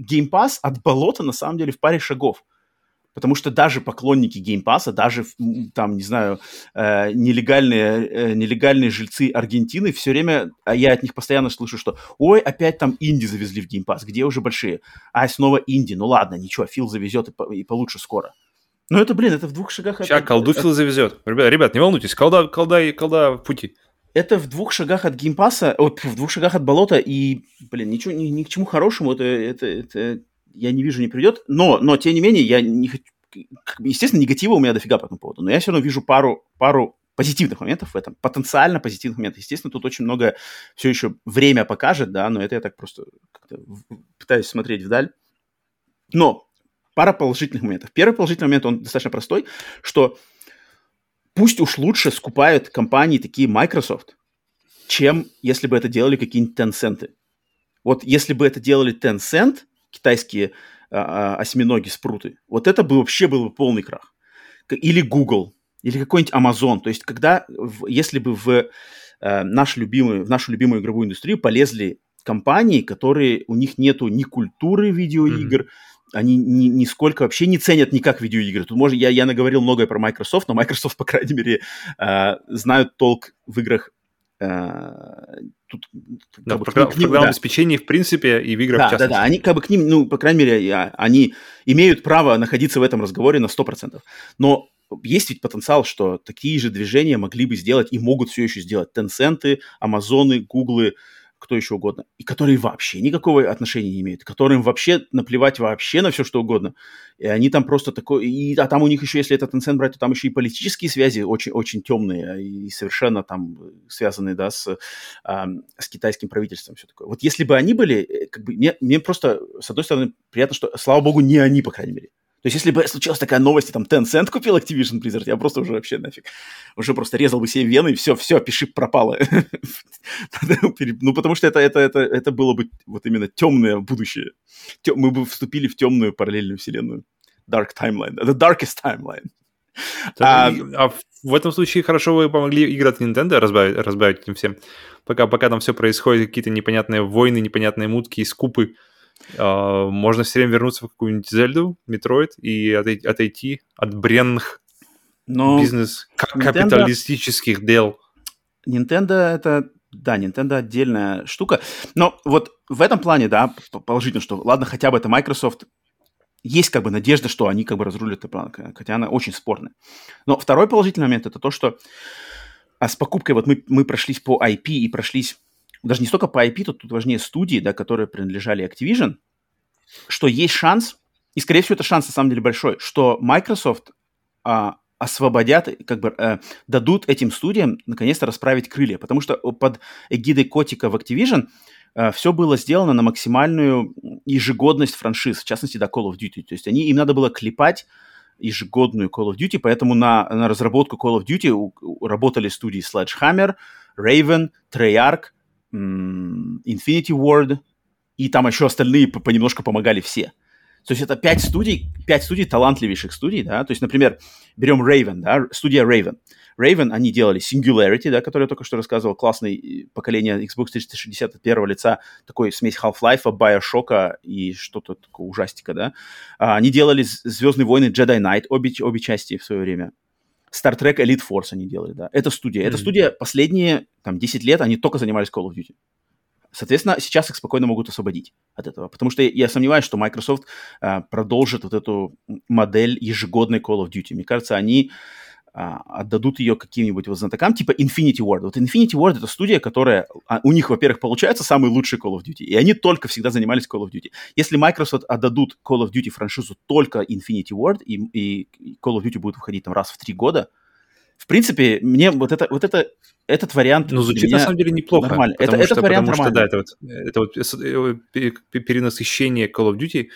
S1: Game Pass от болота, на самом деле, в паре шагов. Потому что даже поклонники Game Pass а, даже там, не знаю, э, нелегальные, э, нелегальные жильцы Аргентины, все время, а я от них постоянно слышу, что ой, опять там инди завезли в Game Pass, где уже большие? А снова инди, ну ладно, ничего, Фил завезет и, по, и получше скоро. Ну это, блин, это в двух шагах
S2: Сейчас от... колду Фил завезет. Ребят, ребят, не волнуйтесь, колда, колда, колда в пути.
S1: Это в двух шагах от Game Pass а, о, в двух шагах от болота, и, блин, ничего, ни, ни к чему хорошему это, это, это я не вижу, не придет. Но, но тем не менее, я не хочу... Естественно, негатива у меня дофига по этому поводу, но я все равно вижу пару, пару позитивных моментов в этом, потенциально позитивных моментов. Естественно, тут очень много все еще время покажет, да, но это я так просто пытаюсь смотреть вдаль. Но пара положительных моментов. Первый положительный момент, он достаточно простой, что пусть уж лучше скупают компании такие Microsoft, чем если бы это делали какие-нибудь Tencent. Вот если бы это делали Tencent, китайские а, а, осьминоги, спруты, вот это бы вообще был бы полный крах. Или Google, или какой-нибудь Amazon. То есть, когда, если бы в, э, наш любимый, в нашу любимую игровую индустрию полезли компании, которые, у них нету ни культуры видеоигр, mm-hmm. они ни, нисколько вообще не ценят никак видеоигры. Тут может, я, я наговорил многое про Microsoft, но Microsoft, по крайней мере, э, знают толк в играх
S2: Э, тут, да, как бы, программ, ним, программном да. обеспечении, в принципе, и в играх
S1: да,
S2: в частности.
S1: Да, да, они как бы к ним, ну, по крайней мере, они имеют право находиться в этом разговоре на 100%. Но есть ведь потенциал, что такие же движения могли бы сделать и могут все еще сделать Tencent, Амазоны, Гуглы, кто еще угодно, и которые вообще никакого отношения не имеют, которым вообще наплевать вообще на все, что угодно. И они там просто такой... И, а там у них еще, если это Tencent брать, то там еще и политические связи очень, очень темные и совершенно там связанные, да, с, а, с китайским правительством, все такое. Вот если бы они были, э, как бы, мне, мне просто, с одной стороны, приятно, что, слава богу, не они, по крайней мере. То есть, если бы случилась такая новость, и там Tencent купил Activision Blizzard, я просто уже вообще нафиг. Уже просто резал бы себе вены, и все, все, пиши пропало. ну, потому что это, это, это, это было бы вот именно темное будущее. Мы бы вступили в темную параллельную вселенную. Dark Timeline. The Darkest Timeline.
S2: А, а в этом случае хорошо вы помогли игры от Nintendo разбавить, разбавить этим всем. Пока, пока там все происходит, какие-то непонятные войны, непонятные мутки и скупы. Uh, можно все время вернуться в какую-нибудь Зельду, Metroid и отойти, от бренных Но бизнес капиталистических дел.
S1: Nintendo это да, Nintendo отдельная штука. Но вот в этом плане, да, положительно, что ладно, хотя бы это Microsoft, есть как бы надежда, что они как бы разрулят это план, хотя она очень спорная. Но второй положительный момент это то, что а с покупкой вот мы, мы прошлись по IP и прошлись даже не столько по IP, тут, тут важнее студии, да, которые принадлежали Activision, что есть шанс, и, скорее всего, это шанс на самом деле большой, что Microsoft а, освободят, как бы э, дадут этим студиям наконец-то расправить крылья, потому что под эгидой Котика в Activision э, все было сделано на максимальную ежегодность франшиз, в частности, до Call of Duty. То есть они, им надо было клепать ежегодную Call of Duty, поэтому на, на разработку Call of Duty у, у, работали студии Sledgehammer, Raven, Treyarch, Infinity Ward, и там еще остальные понемножку помогали все. То есть это пять студий, пять студий, талантливейших студий, да, то есть, например, берем Raven, да, студия Raven. Raven, они делали Singularity, да, который я только что рассказывал, классное э, поколение Xbox 360 от первого лица, такой смесь Half-Life, Bioshock и что-то такое ужастика, да. А, они делали Звездные войны Jedi Knight, обе, обе части в свое время. Star Trek Elite Force они делали, да. Это студия. Mm-hmm. Эта студия последние, там, 10 лет, они только занимались Call of Duty. Соответственно, сейчас их спокойно могут освободить от этого. Потому что я сомневаюсь, что Microsoft э, продолжит вот эту модель ежегодной Call of Duty. Мне кажется, они отдадут ее каким-нибудь вот знатокам, типа Infinity Ward. Вот Infinity Ward — это студия, которая... А, у них, во-первых, получается самый лучший Call of Duty, и они только всегда занимались Call of Duty. Если Microsoft отдадут Call of Duty франшизу только Infinity Ward, и, и Call of Duty будет выходить там раз в три года, в принципе, мне вот это, вот это, этот вариант...
S2: Ну, звучит на самом деле неплохо. Нормально. Это, что, этот вариант потому нормально. что, да, это вот, это вот э, перенасыщение Call of Duty,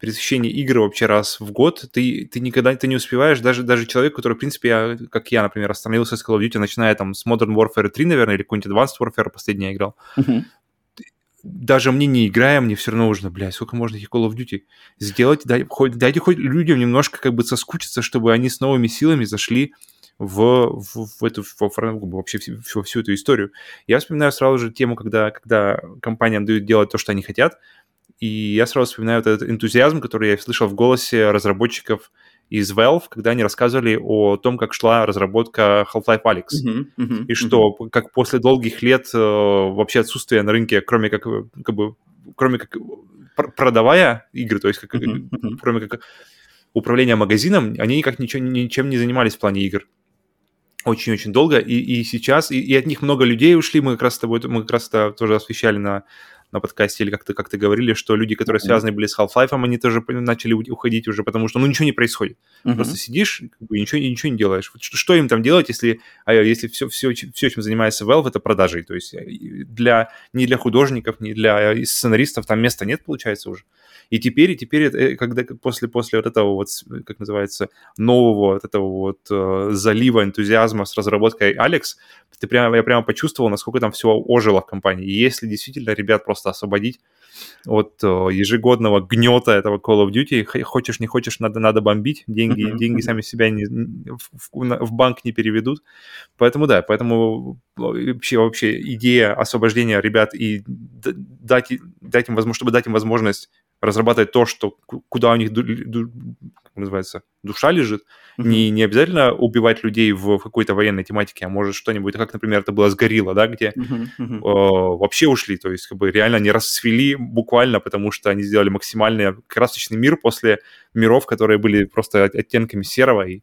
S2: пересыщение игр вообще раз в год, ты, ты никогда ты не успеваешь, даже, даже человек, который, в принципе, я, как я, например, остановился с Call of Duty, начиная там с Modern Warfare 3, наверное, или какой-нибудь Advanced Warfare последний я играл, uh-huh. даже мне не играя, мне все равно нужно, блядь, сколько можно этих Call of Duty сделать, дай, хоть, дайте хоть людям немножко как бы соскучиться, чтобы они с новыми силами зашли в, в, в эту в, вообще всю, всю, всю эту историю. Я вспоминаю сразу же тему, когда, когда компаниям дают делать то, что они хотят, и я сразу вспоминаю вот этот энтузиазм, который я слышал в голосе разработчиков из Valve, когда они рассказывали о том, как шла разработка Half-Life Alyx. Uh-huh, uh-huh, и что, uh-huh. как после долгих лет э, вообще отсутствия на рынке, кроме как, как бы, кроме как продавая игры, то есть как, uh-huh, кроме как управления магазином, они никак ничего, ничем не занимались в плане игр очень-очень долго, и, и сейчас, и, и от них много людей ушли, мы как раз с тобой, мы как раз это тоже освещали на, на подкасте, или как-то как говорили, что люди, которые связаны были с Half-Life, они тоже начали уходить уже, потому что, ну, ничего не происходит. Uh-huh. Просто сидишь, как бы, ничего, ничего не делаешь. Что, что им там делать, если, а, если все, все, все, чем занимается Valve, это продажей? То есть э, для, не для художников, не для сценаристов там места нет, получается, уже. И теперь, и теперь, э, когда после, после вот этого вот, как называется, нового вот этого вот э, залива энтузиазма с разработкой Алекс, ты прямо, я прямо почувствовал, насколько там все ожило в компании. И если действительно ребят просто освободить от э, ежегодного гнета этого Call of Duty, хочешь не хочешь, надо, надо бомбить, деньги, mm-hmm. деньги сами себя не, в, в банк не переведут. Поэтому да, поэтому э, вообще, вообще идея освобождения ребят и дать, дать им возможность, чтобы дать им возможность разрабатывать то, что куда у них ду, ду, как называется, душа лежит. Mm-hmm. Не, не обязательно убивать людей в, какой-то военной тематике, а может что-нибудь, как, например, это было с Горилла, да, где mm-hmm. Mm-hmm. Э, вообще ушли, то есть как бы реально не расцвели буквально, потому что они сделали максимальный красочный мир после миров, которые были просто оттенками серого, и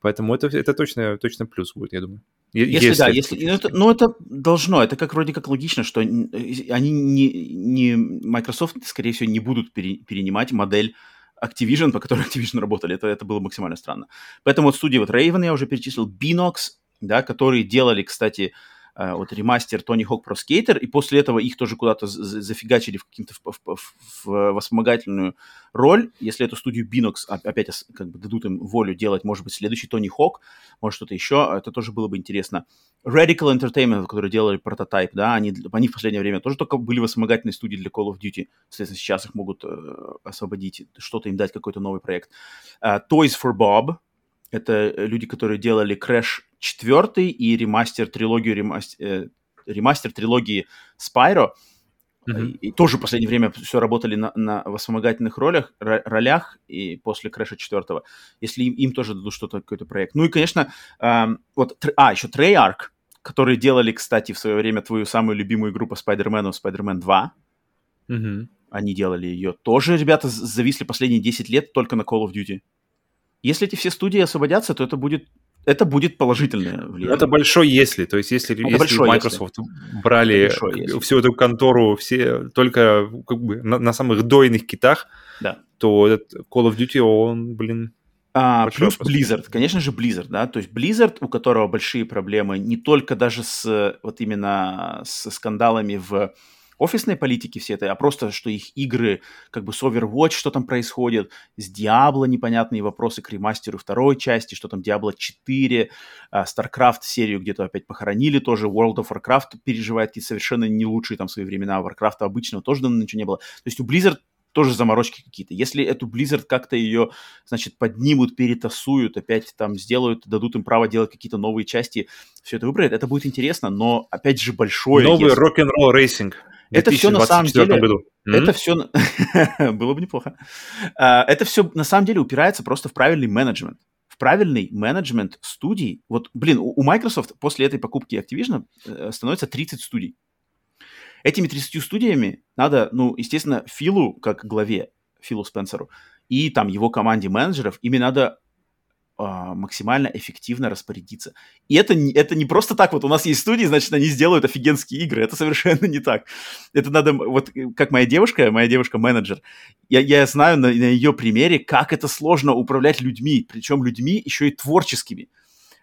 S2: поэтому это, это точно, точно плюс будет, я думаю.
S1: Если, если да, если, ну это, ну это должно, это как вроде как логично, что они не, не Microsoft, скорее всего, не будут пере, перенимать модель Activision, по которой [laughs] Activision работали. Это, это было максимально странно. Поэтому вот студии вот Raven я уже перечислил, Binox, да, которые делали, кстати, Э, вот ремастер Тони Хок про скейтер, и после этого их тоже куда-то зафигачили в каким-то в, в, в воспомогательную роль. Если эту студию Binox опять как бы дадут им волю делать, может быть, следующий Тони Хок, может что-то еще, это тоже было бы интересно. Radical Entertainment, которые делали прототип, да, они, они в последнее время тоже только были воспомогательные студии для Call of Duty. Соответственно, сейчас их могут э, освободить, что-то им дать, какой-то новый проект. Uh, Toys for Bob, это люди, которые делали Crash 4 и ремастер трилогию ремастер, э, ремастер трилогии Spyro. Mm-hmm. И, тоже в последнее время все работали на, на вспомогательных ролях, ролях и после Крэша 4. Если им, им тоже дадут что-то, какой-то проект. Ну и, конечно, эм, вот, а, еще Treyarch, которые делали, кстати, в свое время твою самую любимую игру по Spider-Man, Spider-Man 2. Mm-hmm. Они делали ее. Тоже ребята зависли последние 10 лет только на Call of Duty. Если эти все студии освободятся, то это будет это будет положительное влияние.
S2: Это большой если. То есть если, это если Microsoft если. брали всю эту контору все только как бы на, на самых дойных китах,
S1: да.
S2: то этот Call of Duty, он, блин,
S1: а, плюс вопрос. Blizzard, конечно же, Blizzard, да, то есть Blizzard, у которого большие проблемы не только даже с вот именно с скандалами в офисной политики все это, а просто, что их игры, как бы с Overwatch, что там происходит, с Diablo непонятные вопросы к ремастеру второй части, что там Diablo 4, uh, StarCraft серию где-то опять похоронили тоже, World of Warcraft переживает какие-то совершенно не лучшие там свои времена, Warcraft обычного тоже давно ничего не было. То есть у Blizzard тоже заморочки какие-то. Если эту Blizzard как-то ее, значит, поднимут, перетасуют, опять там сделают, дадут им право делать какие-то новые части, все это выбрать, это будет интересно, но, опять же, большое...
S2: Новый если... Rock n' Roll Racing
S1: это все на самом деле...
S2: году.
S1: Это все... [laughs] Было бы неплохо. А, это все на самом деле упирается просто в правильный менеджмент. В правильный менеджмент студий. Вот, блин, у Microsoft после этой покупки Activision э, становится 30 студий. Этими 30 студиями надо, ну, естественно, Филу, как главе, Филу Спенсеру, и там его команде менеджеров, ими надо максимально эффективно распорядиться. И это, это не просто так, вот у нас есть студии, значит, они сделают офигенские игры. Это совершенно [laughs] не так. Это надо, вот как моя девушка, моя девушка-менеджер, я, я знаю на, на ее примере, как это сложно управлять людьми, причем людьми еще и творческими.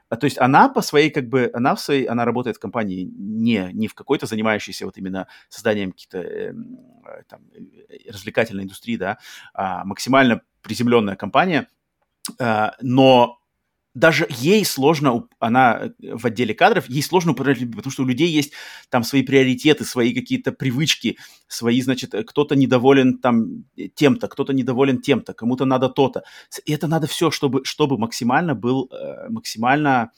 S1: А, то есть она по своей, как бы, она в своей, она работает в компании не, не в какой-то занимающейся вот именно созданием каких-то э, там, э, развлекательной индустрии, да, а максимально приземленная компания – Э, но даже ей сложно, она э, в отделе кадров, ей сложно управлять людьми, потому что у людей есть там свои приоритеты, свои какие-то привычки, свои, значит, э, кто-то недоволен там тем-то, кто-то недоволен тем-то, кому-то надо то-то. И это надо все, чтобы, чтобы максимально был, максимально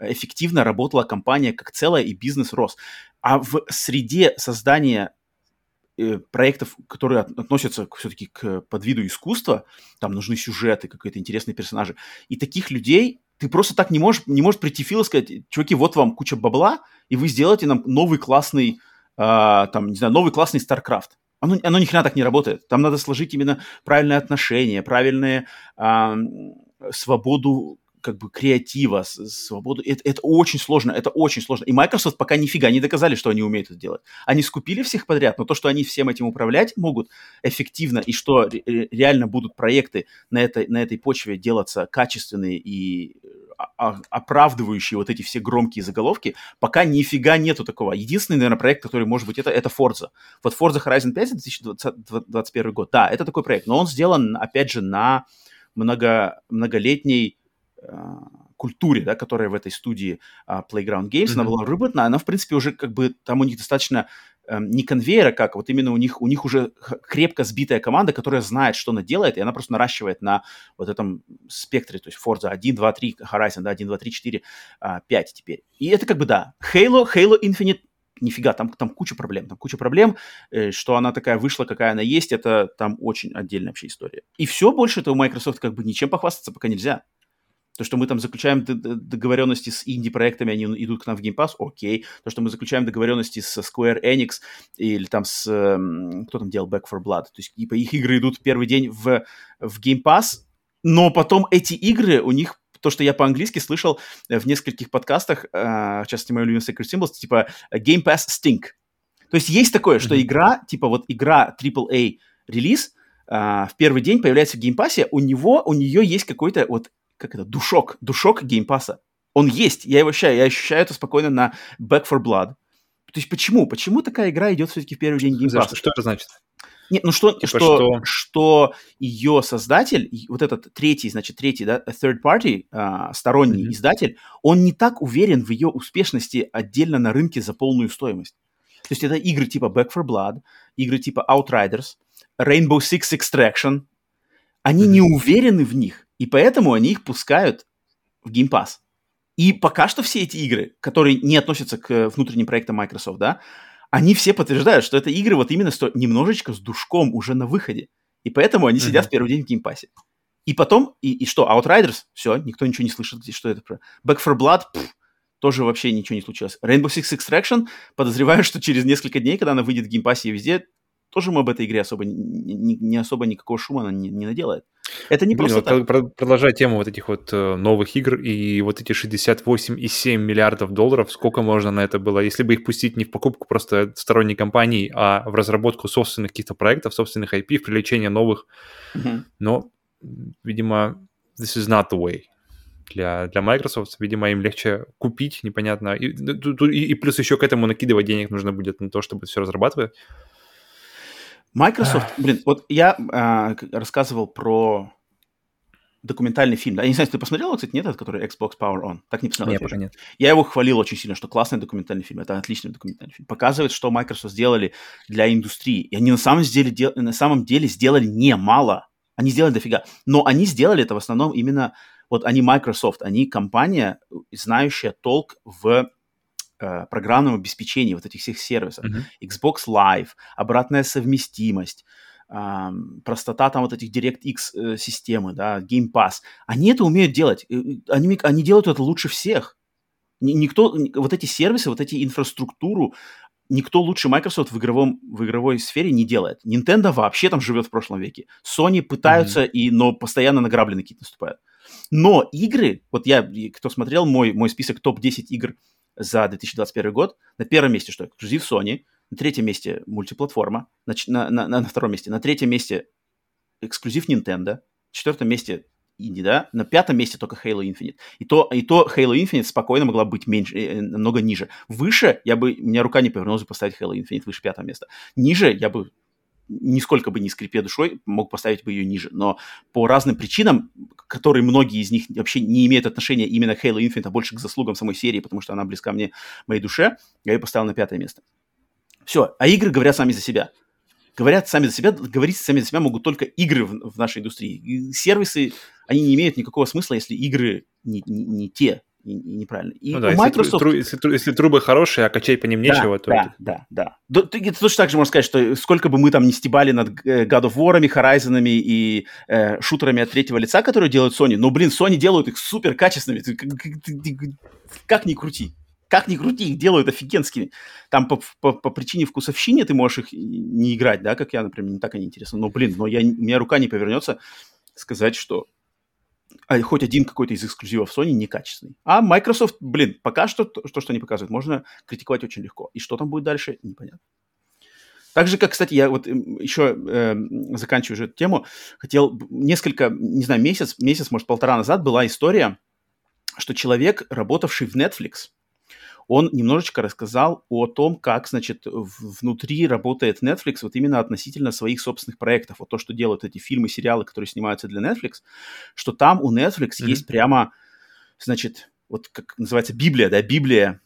S1: эффективно работала компания как целая и бизнес рос. А в среде создания Э, проектов, которые относятся все-таки к подвиду искусства, там нужны сюжеты, какие-то интересные персонажи. И таких людей ты просто так не можешь, не можешь прийти Фил и сказать, чуваки, вот вам куча бабла, и вы сделаете нам новый классный, э, там, не знаю, новый классный StarCraft. Оно, оно ни хрена так не работает. Там надо сложить именно правильные отношения, правильные э, свободу как бы креатива, свободу. Это, это очень сложно, это очень сложно. И Microsoft пока нифига не доказали, что они умеют это делать. Они скупили всех подряд, но то, что они всем этим управлять могут эффективно, и что реально будут проекты на этой, на этой почве делаться качественные и а, а, оправдывающие вот эти все громкие заголовки, пока нифига нету такого. Единственный, наверное, проект, который может быть, это, это Forza. Вот Forza Horizon 5 2021 год, да, это такой проект, но он сделан, опять же, на много, многолетней культуре, да, которая в этой студии uh, Playground Games, mm-hmm. она была выработана, она, в принципе, уже как бы там у них достаточно э, не конвейера, как вот именно у них, у них уже крепко сбитая команда, которая знает, что она делает, и она просто наращивает на вот этом спектре, то есть Forza 1, 2, 3, Horizon, да, 1, 2, 3, 4, uh, 5 теперь. И это как бы, да, Halo, Halo Infinite нифига, там, там куча проблем, там куча проблем, э, что она такая вышла, какая она есть, это там очень отдельная вообще история. И все, больше этого Microsoft как бы ничем похвастаться пока нельзя. То, что мы там заключаем договоренности с инди-проектами, они идут к нам в Game Pass, окей. То, что мы заключаем договоренности с Square Enix или там с... Кто там делал Back for Blood? То есть типа их игры идут первый день в, в Game Pass, но потом эти игры у них то, что я по-английски слышал в нескольких подкастах, э, в частности, мой любимый Sacred Symbols, типа Game Pass Stink. То есть есть такое, что mm-hmm. игра, типа вот игра AAA релиз, э, в первый день появляется в Game Pass е, у него, у нее есть какой-то вот, как это, душок, душок Game Pass а. Он есть, я его ощущаю, я ощущаю это спокойно на Back for Blood. То есть почему? Почему такая игра идет все-таки в первый день Game Pass а?
S2: Что, что это значит?
S1: Нет, ну что, типа что, что, что ее создатель, вот этот третий, значит, третий, да, third party, а, сторонний mm-hmm. издатель, он не так уверен в ее успешности отдельно на рынке за полную стоимость. То есть это игры типа Back for Blood, игры типа Outriders, Rainbow Six Extraction. Они mm-hmm. не уверены в них, и поэтому они их пускают в Game Pass. И пока что все эти игры, которые не относятся к внутренним проектам Microsoft, да, они все подтверждают, что это игры вот именно сто... немножечко с душком уже на выходе. И поэтому они mm-hmm. сидят в первый день в геймпассе. И потом, и, и что, Outriders, все, никто ничего не слышит, что это про... Back for Blood, пфф, тоже вообще ничего не случилось. Rainbow Six Extraction, подозреваю, что через несколько дней, когда она выйдет в Game Pass е и везде, тоже мы об этой игре особо, не, не, не особо никакого шума она не, не наделает. Это не Блин, просто
S2: вот так. Продолжая тему вот этих вот э, новых игр и вот эти 68,7 миллиардов долларов, сколько можно на это было, если бы их пустить не в покупку просто сторонней компании, а в разработку собственных каких-то проектов, собственных IP, в привлечение новых. Mm-hmm. Но, видимо, this is not the way для, для Microsoft. Видимо, им легче купить, непонятно. И, и, и плюс еще к этому накидывать денег нужно будет на то, чтобы все разрабатывать.
S1: Microsoft, блин, вот я а, рассказывал про документальный фильм. Да? Я не знаю, ты посмотрел, кстати, нет, этот, который Xbox Power On? Так не посмотрел.
S2: Нет, пока нет.
S1: Я его хвалил очень сильно, что классный документальный фильм. Это отличный документальный фильм. Показывает, что Microsoft сделали для индустрии. И они на самом деле, дел... на самом деле сделали немало. Они сделали дофига. Но они сделали это в основном именно... Вот они Microsoft, они компания, знающая толк в э, программном обеспечении вот этих всех сервисов. Mm-hmm. Xbox Live, обратная совместимость, э, простота там вот этих DirectX э, системы, да, Game Pass. Они это умеют делать. Они, они делают это лучше всех. Никто, вот эти сервисы, вот эти инфраструктуру, никто лучше Microsoft в, игровом, в игровой сфере не делает. Nintendo вообще там живет в прошлом веке. Sony пытаются, mm-hmm. и, но постоянно на грабли какие-то наступают. Но игры, вот я, кто смотрел мой, мой список топ-10 игр за 2021 год. На первом месте что? Эксклюзив Sony. На третьем месте мультиплатформа. На, на, на, на втором месте. На третьем месте эксклюзив Nintendo. На четвертом месте инди, да, на пятом месте только Halo Infinite. И то, и то Halo Infinite спокойно могла быть меньше, э, намного ниже. Выше я бы, у меня рука не повернулась бы поставить Halo Infinite выше пятого места. Ниже я бы нисколько бы не скрипя душой, мог поставить бы ее ниже. Но по разным причинам, которые многие из них вообще не имеют отношения именно к Halo Infinite, а больше к заслугам самой серии, потому что она близка мне, моей душе, я ее поставил на пятое место. Все, а игры говорят сами за себя. Говорят сами за себя, говорить сами за себя могут только игры в, в нашей индустрии. И сервисы, они не имеют никакого смысла, если игры не, не, не те, и, и неправильно. И
S2: ну, да, Microsoft... если, тру, если, если трубы хорошие, а качать по ним
S1: да,
S2: нечего, то...
S1: Да, да, да. да. Ты, точно так же можно сказать, что сколько бы мы там не стебали над э, God of War, Horizon и э, шутерами от третьего лица, которые делают Sony, но, блин, Sony делают их супер качественными. Как, ни крути. Как ни крути, их делают офигенскими. Там по, по, по причине вкусовщины ты можешь их не играть, да, как я, например, не так они интересны. Но, блин, но я, у меня рука не повернется сказать, что хоть один какой-то из эксклюзивов Sony некачественный. А Microsoft, блин, пока что то, что они показывают, можно критиковать очень легко. И что там будет дальше, непонятно. Так же, как, кстати, я вот еще э, заканчиваю уже эту тему, хотел несколько, не знаю, месяц, месяц, может, полтора назад была история, что человек, работавший в Netflix, он немножечко рассказал о том, как, значит, внутри работает Netflix вот именно относительно своих собственных проектов. Вот то, что делают эти фильмы, сериалы, которые снимаются для Netflix, что там у Netflix mm-hmm. есть прямо, значит, вот как называется Библия, да, Библия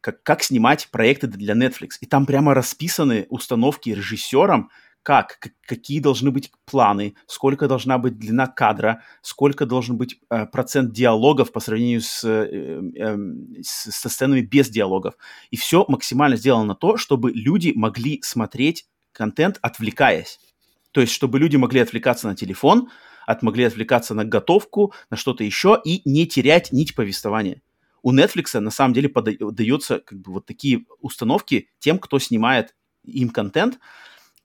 S1: как, как снимать проекты для Netflix. И там прямо расписаны установки режиссерам, как, какие должны быть планы, сколько должна быть длина кадра, сколько должен быть э, процент диалогов по сравнению с, э, э, с, со сценами без диалогов. И все максимально сделано на то, чтобы люди могли смотреть контент, отвлекаясь. То есть, чтобы люди могли отвлекаться на телефон, от, могли отвлекаться на готовку, на что-то еще и не терять нить повествования. У Netflix на самом деле подается как бы вот такие установки тем, кто снимает им контент,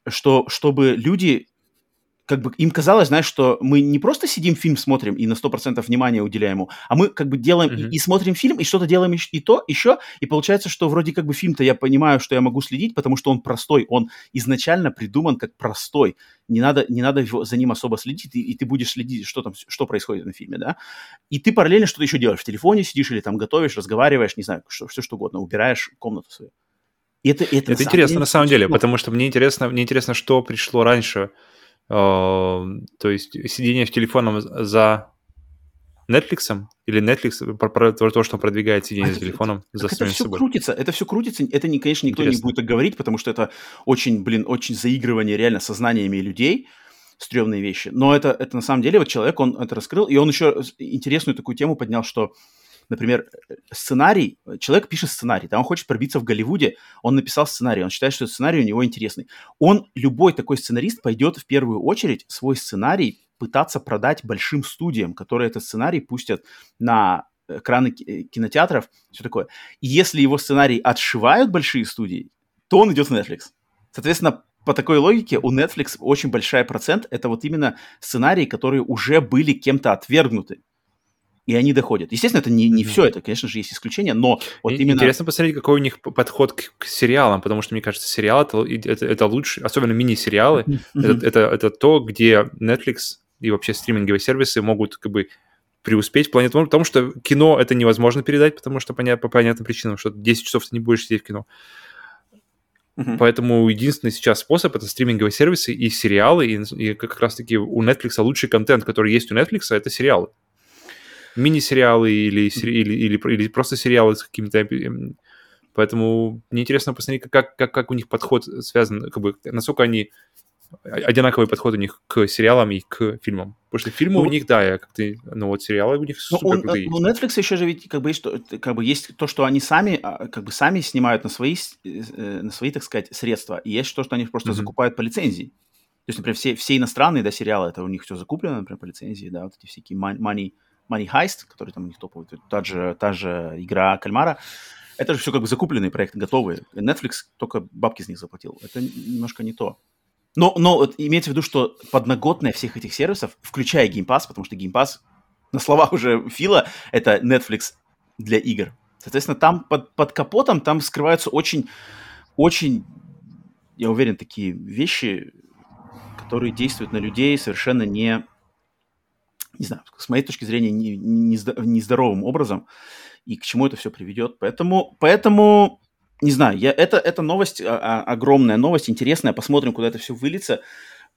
S1: что чтобы люди как бы им казалось, знаешь, что мы не просто сидим фильм смотрим и на 100% внимания уделяем ему, а мы как бы делаем mm-hmm. и, и смотрим фильм, и что-то делаем и то, еще, и получается, что вроде как бы фильм-то я понимаю, что я могу следить, потому что он простой, он изначально придуман как простой, не надо, не надо его, за ним особо следить, и, и ты будешь следить, что там, что происходит на фильме, да, и ты параллельно что-то еще делаешь, в телефоне сидишь или там готовишь, разговариваешь, не знаю, что, все что угодно, убираешь комнату свою.
S2: Это, это, это интересно деле, на самом деле, потому что мне интересно, мне интересно, что пришло раньше, Эм, то есть сидение в телефоном за Netflix или Netflix про, про то, что продвигает сидение а за телефоном
S1: это, за это все собой. крутится, это все крутится, это, не, конечно, никто Интересно. не будет говорить, потому что это очень, блин, очень заигрывание реально сознаниями людей, стрёмные вещи. Но это, это на самом деле вот человек, он это раскрыл, и он еще интересную такую тему поднял, что например, сценарий, человек пишет сценарий, да, он хочет пробиться в Голливуде, он написал сценарий, он считает, что сценарий у него интересный. Он, любой такой сценарист, пойдет в первую очередь свой сценарий пытаться продать большим студиям, которые этот сценарий пустят на экраны кинотеатров, все такое. И если его сценарий отшивают большие студии, то он идет в Netflix. Соответственно, по такой логике у Netflix очень большая процент это вот именно сценарии, которые уже были кем-то отвергнуты и они доходят. Естественно, это не, не все, это, конечно же, есть исключения, но вот
S2: именно... Интересно посмотреть, какой у них подход к, к сериалам, потому что, мне кажется, сериал это, это, это лучше, особенно мини-сериалы, это, это, это то, где Netflix и вообще стриминговые сервисы могут как бы преуспеть в плане того, потому что кино это невозможно передать, потому что понят, по понятным причинам, что 10 часов ты не будешь сидеть в кино. Uh-huh. Поэтому единственный сейчас способ это стриминговые сервисы и сериалы, и, и как раз-таки у Netflix лучший контент, который есть у Netflix, это сериалы мини-сериалы или, или, или, или просто сериалы с какими-то... Эм, поэтому мне интересно посмотреть, как, как, как у них подход связан, как бы, насколько они одинаковый подход у них к сериалам и к фильмам. Потому что фильмы ну, у них, да, я как-то, ну вот сериалы у них ну, супер крутые.
S1: Ну, Netflix еще же ведь как бы есть, как бы есть то, что они сами, а, как бы сами снимают на свои, э, на свои, так сказать, средства, и есть то, что они просто mm-hmm. закупают по лицензии. То есть, например, все, все иностранные, да, сериалы, это у них все закуплено, например, по лицензии, да, вот эти всякие money, Money Heist, который там у них топовый, та же, та же игра Кальмара, это же все как бы закупленные проекты, готовые. Netflix только бабки с них заплатил. Это немножко не то. Но, но вот имейте в виду, что подноготная всех этих сервисов, включая Game Pass, потому что Game Pass, на словах уже Фила, это Netflix для игр. Соответственно, там под, под капотом там скрываются очень, очень, я уверен, такие вещи, которые действуют на людей совершенно не не знаю, с моей точки зрения, нездоровым не, не образом, и к чему это все приведет. Поэтому, поэтому не знаю, я, это, это новость, а, а, огромная новость, интересная, посмотрим, куда это все выльется.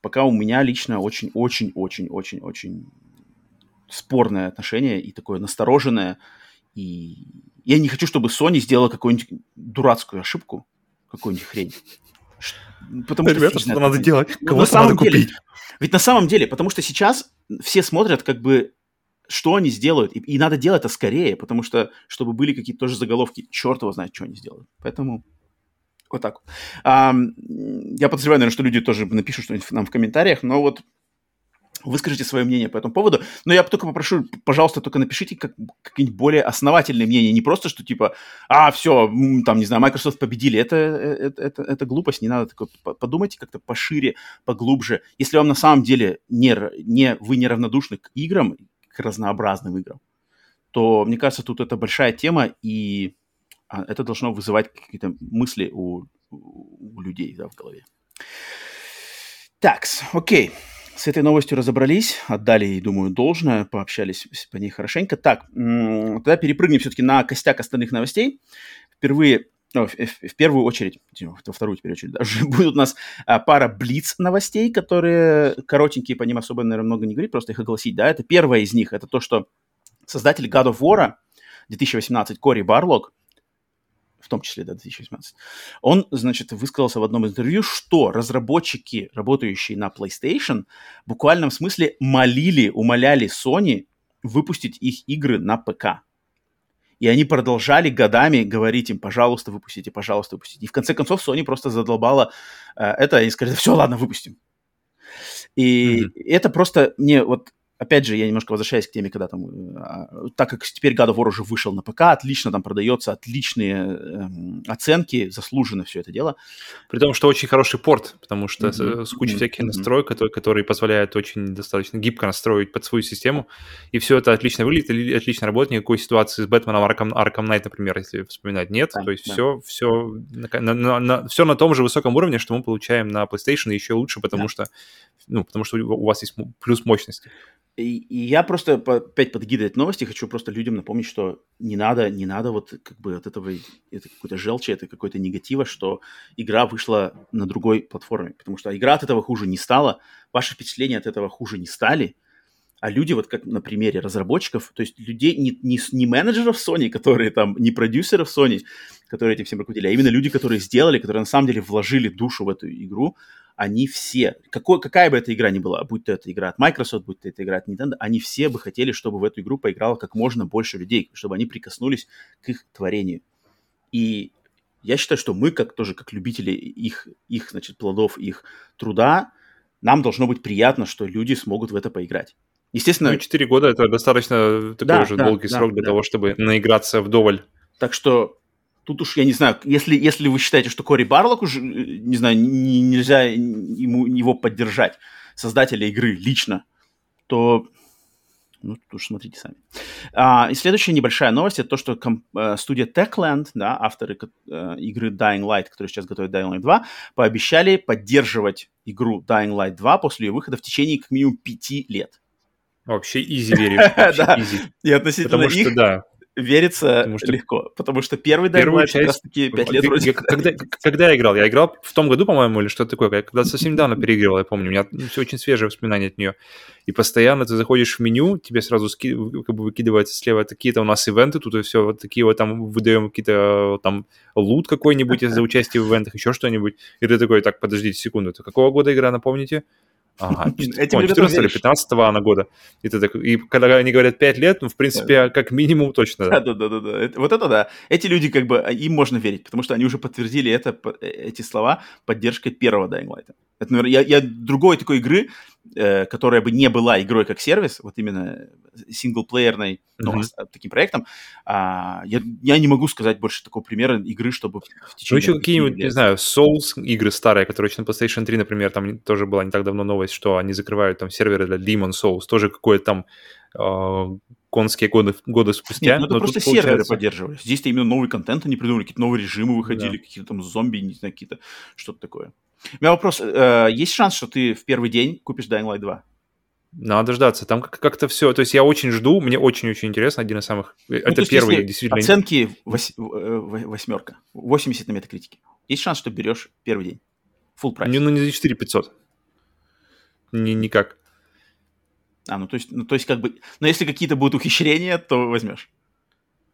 S1: Пока у меня лично очень-очень-очень-очень-очень спорное отношение и такое настороженное. И я не хочу, чтобы Sony сделала какую-нибудь дурацкую ошибку, какую-нибудь хрень.
S2: Потому Ребята, что надо делать? Кого-то надо купить.
S1: Ведь на самом деле, потому что сейчас все смотрят, как бы, что они сделают. И, и надо делать это скорее, потому что, чтобы были какие-то тоже заголовки, черт его знает, что они сделают. Поэтому вот так. А, я подозреваю, наверное, что люди тоже напишут что-нибудь нам в комментариях, но вот выскажите свое мнение по этому поводу. Но я только попрошу, пожалуйста, только напишите как, какие-нибудь более основательные мнения. Не просто, что типа, а, все, там, не знаю, Microsoft победили. Это, это, это, это глупость, не надо такое. Подумайте как-то пошире, поглубже. Если вам на самом деле не, не, вы неравнодушны к играм, к разнообразным играм, то, мне кажется, тут это большая тема, и а, это должно вызывать какие-то мысли у, у людей да, в голове. Так, окей. Okay. С этой новостью разобрались, отдали думаю, должное, пообщались по ней хорошенько. Так, тогда перепрыгнем все-таки на костяк остальных новостей. Впервые в, первую очередь, во вторую теперь очередь даже, [laughs] будут у нас а, пара блиц новостей, которые коротенькие, по ним особо, наверное, много не говорить, просто их огласить, да. Это первая из них, это то, что создатель God of War 2018 Кори Барлок в том числе, да, 2018, он, значит, высказался в одном интервью, что разработчики, работающие на PlayStation, в буквальном смысле молили, умоляли Sony выпустить их игры на ПК. И они продолжали годами говорить им, пожалуйста, выпустите, пожалуйста, выпустите. И в конце концов Sony просто задолбала э, это и сказали, все, ладно, выпустим. И mm-hmm. это просто мне вот опять же, я немножко возвращаюсь к теме, когда там, э, так как теперь God of War уже вышел на ПК, отлично там продается, отличные э, оценки, заслуженно все это дело.
S2: При том, что очень хороший порт, потому что mm-hmm. с кучей mm-hmm. всяких настроек, которые, которые позволяют очень достаточно гибко настроить под свою систему, и все это отлично выглядит, отлично работает, никакой ситуации с Бэтменом Arkham, Arkham Knight, например, если вспоминать, нет, да, то есть да. все, все на, на, на, все на том же высоком уровне, что мы получаем на PlayStation, и еще лучше, потому да. что, ну, потому что у вас есть плюс мощности.
S1: И, и я просто по, опять под гидой этой новости хочу просто людям напомнить, что не надо, не надо вот как бы от этого, это какой-то желчи, это какой-то негатива, что игра вышла на другой платформе, потому что игра от этого хуже не стала, ваши впечатления от этого хуже не стали, а люди, вот как на примере разработчиков, то есть людей, не, не, не менеджеров Sony, которые там, не продюсеров Sony, которые этим всем руководили, а именно люди, которые сделали, которые на самом деле вложили душу в эту игру, они все, какой, какая бы эта игра ни была, будь то эта игра от Microsoft, будь то эта игра от Nintendo, они все бы хотели, чтобы в эту игру поиграло как можно больше людей, чтобы они прикоснулись к их творению. И я считаю, что мы, как тоже как любители их, их значит, плодов, их труда, нам должно быть приятно, что люди смогут в это поиграть.
S2: Естественно... Ну, 4 года — это достаточно такой да, уже да, долгий да, срок для да. того, чтобы наиграться вдоволь.
S1: Так что тут уж, я не знаю, если, если вы считаете, что Кори Барлок уже, не знаю, не, нельзя ему, его поддержать, создателя игры лично, то ну, тут уж смотрите сами. А, и следующая небольшая новость, это то, что комп- э, студия Techland, да, авторы э, игры Dying Light, которые сейчас готовят Dying Light 2, пообещали поддерживать игру Dying Light 2 после ее выхода в течение как минимум пяти лет.
S2: Вообще изи веришь. [laughs] Да,
S1: и относительно их, да, верится потому что... легко, потому что первый Dying Light часть... как раз-таки 5 лет вроде.
S2: Когда, когда я играл? Я играл в том году, по-моему, или что-то такое, когда совсем недавно переигрывал, я помню, у меня все очень свежие воспоминания от нее. И постоянно ты заходишь в меню, тебе сразу ски... как бы выкидывается слева такие-то у нас ивенты, тут и все, вот такие вот там выдаем какие-то там лут какой-нибудь за [laughs] участие в ивентах, еще что-нибудь. И ты такой, так, подождите секунду, это какого года игра, напомните? Ага, [laughs] 14 или 15 она года. И, ты так, и когда они говорят 5 лет, ну, в принципе, как минимум точно.
S1: Да, да, да, да. да. Вот это да. Эти люди, как бы, им можно верить, потому что они уже подтвердили это, э, эти слова поддержкой первого Dying Light. Это, наверное, я, я другой такой игры, э, которая бы не была игрой как сервис, вот именно синглплеерной, ну, mm-hmm. таким проектом, а, я, я не могу сказать больше такого примера игры, чтобы
S2: в течение... Ну, еще какие-нибудь, не знаю, Souls игры старые, которые еще на PlayStation 3, например, там тоже была не так давно новость, что они закрывают там серверы для Demon Souls, тоже какое-то там э, конские годы, годы спустя. Нет,
S1: ну это но просто серверы получается... поддерживали. Здесь-то именно новый контент они придумали, какие-то новые режимы выходили, да. какие-то там зомби, не знаю, какие-то, что-то такое. У меня вопрос. Э, есть шанс, что ты в первый день купишь Dying Light 2?
S2: Надо ждаться. Там как-то все. То есть я очень жду, мне очень-очень интересно. Один из самых... Ну, Это первый, действительно...
S1: Оценки вось... Э, восьмерка. 80 на метакритике. Есть шанс, что берешь первый день? Full прайс.
S2: Ну, не за 4 500. Ни, никак.
S1: А, ну то есть, ну то есть как бы... Но если какие-то будут ухищрения, то возьмешь.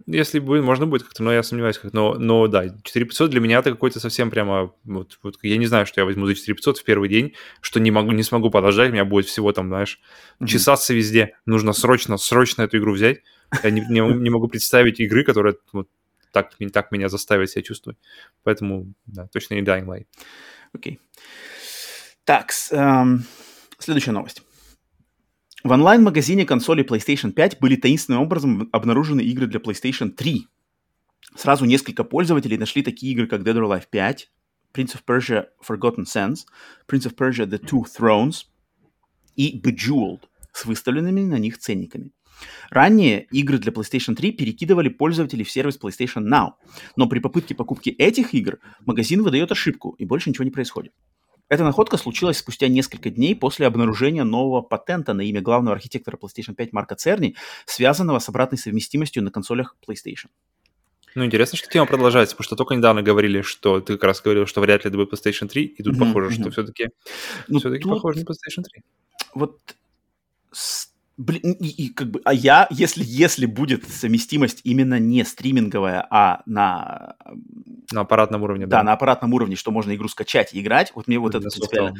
S2: Если будет, можно будет как-то, но я сомневаюсь. Как, но, но да, 4500 для меня это какой-то совсем прямо... Вот, вот, я не знаю, что я возьму за 4500 в первый день, что не могу, не смогу подождать, у меня будет всего там, знаешь, mm-hmm. чесаться везде. Нужно срочно, срочно эту игру взять. Я не, не, не могу представить игры, которые вот так, так меня заставят себя чувствовать. Поэтому, да, точно не Dying Light.
S1: Окей. Okay. Так, эм, следующая новость. В онлайн-магазине консоли PlayStation 5 были таинственным образом обнаружены игры для PlayStation 3. Сразу несколько пользователей нашли такие игры, как Dead or Alive 5, Prince of Persia Forgotten Sands, Prince of Persia The Two Thrones и Bejeweled с выставленными на них ценниками. Ранее игры для PlayStation 3 перекидывали пользователей в сервис PlayStation Now, но при попытке покупки этих игр магазин выдает ошибку и больше ничего не происходит. Эта находка случилась спустя несколько дней после обнаружения нового патента на имя главного архитектора PlayStation 5 Марка Церни, связанного с обратной совместимостью на консолях PlayStation.
S2: Ну, интересно, что тема продолжается, потому что только недавно говорили, что ты как раз говорил, что вряд ли это будет PlayStation 3, и тут mm-hmm, похоже, mm-hmm. что все-таки, ну, все-таки тут... похоже на PlayStation 3.
S1: Вот Блин, и, и как бы, а я, если, если будет совместимость именно не стриминговая, а на...
S2: На аппаратном уровне, да.
S1: Да, на аппаратном уровне, что можно игру скачать и играть, вот мне вот это принципиально...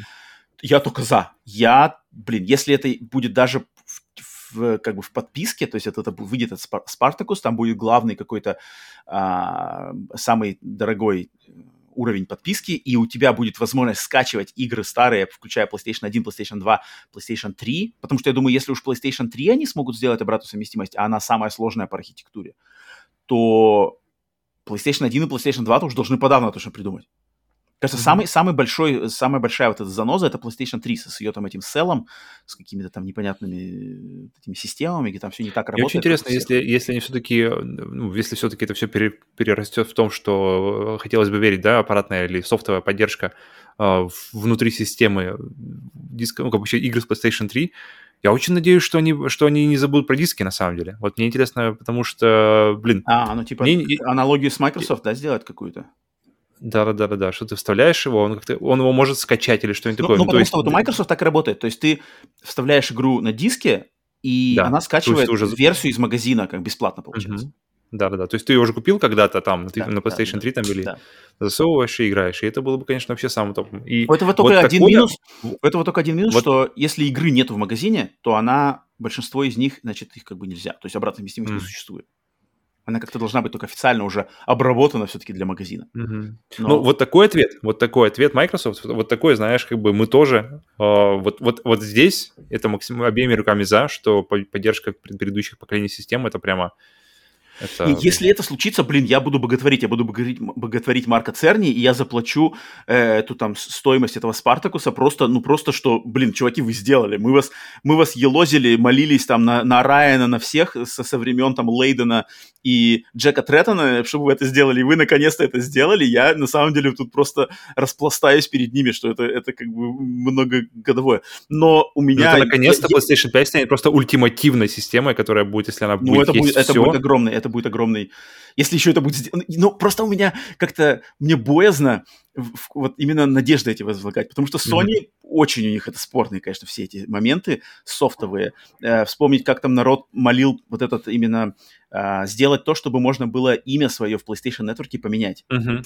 S1: Я только за. Я, блин, если это будет даже в, в, как бы в подписке, то есть это, это выйдет от Спартакус, там будет главный какой-то а, самый дорогой уровень подписки, и у тебя будет возможность скачивать игры старые, включая PlayStation 1, PlayStation 2, PlayStation 3, потому что я думаю, если уж PlayStation 3 они смогут сделать обратную совместимость, а она самая сложная по архитектуре, то PlayStation 1 и PlayStation 2 тоже должны подавно точно придумать. Кажется, mm-hmm. самый, самый большой, самая большая вот эта заноза это PlayStation 3 с ее там этим селлом, с какими-то там непонятными этими системами, где там все не так работает.
S2: Мне очень интересно, если, если они все-таки, ну, если все-таки это все пере, перерастет в том, что хотелось бы верить, да, аппаратная или софтовая поддержка э, внутри системы диска, ну, как вообще игры с PlayStation 3, я очень надеюсь, что они, что они не забудут про диски, на самом деле. Вот мне интересно, потому что, блин...
S1: А, ну типа мне... аналогию с Microsoft, да, сделать какую-то?
S2: Да, да, да, да, что ты вставляешь его, он, он его может скачать или что-нибудь
S1: ну,
S2: такое.
S1: Ну, ну потому есть... что вот у Microsoft так и работает. То есть ты вставляешь игру на диске, и да, она скачивает уже... версию из магазина, как бесплатно получается. Угу.
S2: Да, да, да. То есть ты ее уже купил когда-то там, да, на PlayStation да, 3 там или да. засовываешь и играешь. И это было бы, конечно, вообще самым топом. И
S1: у этого только вот один такое... минус. У этого только один минус, вот... что если игры нет в магазине, то она большинство из них, значит, их как бы нельзя. То есть обратной совместимости mm. не существует. Она как-то должна быть только официально уже обработана все-таки для магазина.
S2: Mm-hmm. Но... Ну, вот такой ответ, вот такой ответ Microsoft, вот такой, знаешь, как бы мы тоже, э, вот, вот, вот здесь, это максимум обеими руками за, что поддержка предыдущих поколений систем, это прямо
S1: это... Если это случится, блин, я буду боготворить, я буду боготворить, боготворить Марка Церни, и я заплачу э, эту там стоимость этого Спартакуса просто, ну просто что, блин, чуваки, вы сделали, мы вас, мы вас елозили, молились там на, на Райана, на всех со, со времен там Лейдена и Джека Треттона, чтобы вы это сделали, и вы наконец-то это сделали, я на самом деле тут просто распластаюсь перед ними, что это, это как бы многогодовое. Но у меня...
S2: Ну, это наконец-то я, PlayStation 5 станет просто ультимативной системой, которая будет, если она
S1: ну,
S2: будет
S1: это
S2: будет,
S1: это будет огромный, это будет огромный... Если еще это будет сделано... Ну, просто у меня как-то... Мне боязно вот именно надежды эти возлагать, потому что Sony mm-hmm. Очень у них это спорные, конечно, все эти моменты софтовые. Э, вспомнить, как там народ молил вот этот именно э, сделать то, чтобы можно было имя свое в PlayStation Network поменять.
S2: Mm-hmm.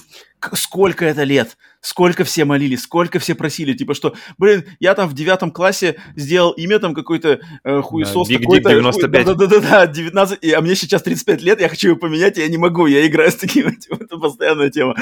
S1: Сколько это лет? Сколько все молили? Сколько все просили? Типа что, блин, я там в девятом классе сделал имя там какой-то э, хуесос
S2: Big какой-то. 95.
S1: Да-да-да, 19, а мне сейчас 35 лет, я хочу его поменять, я не могу, я играю с таким, [laughs] это постоянная тема.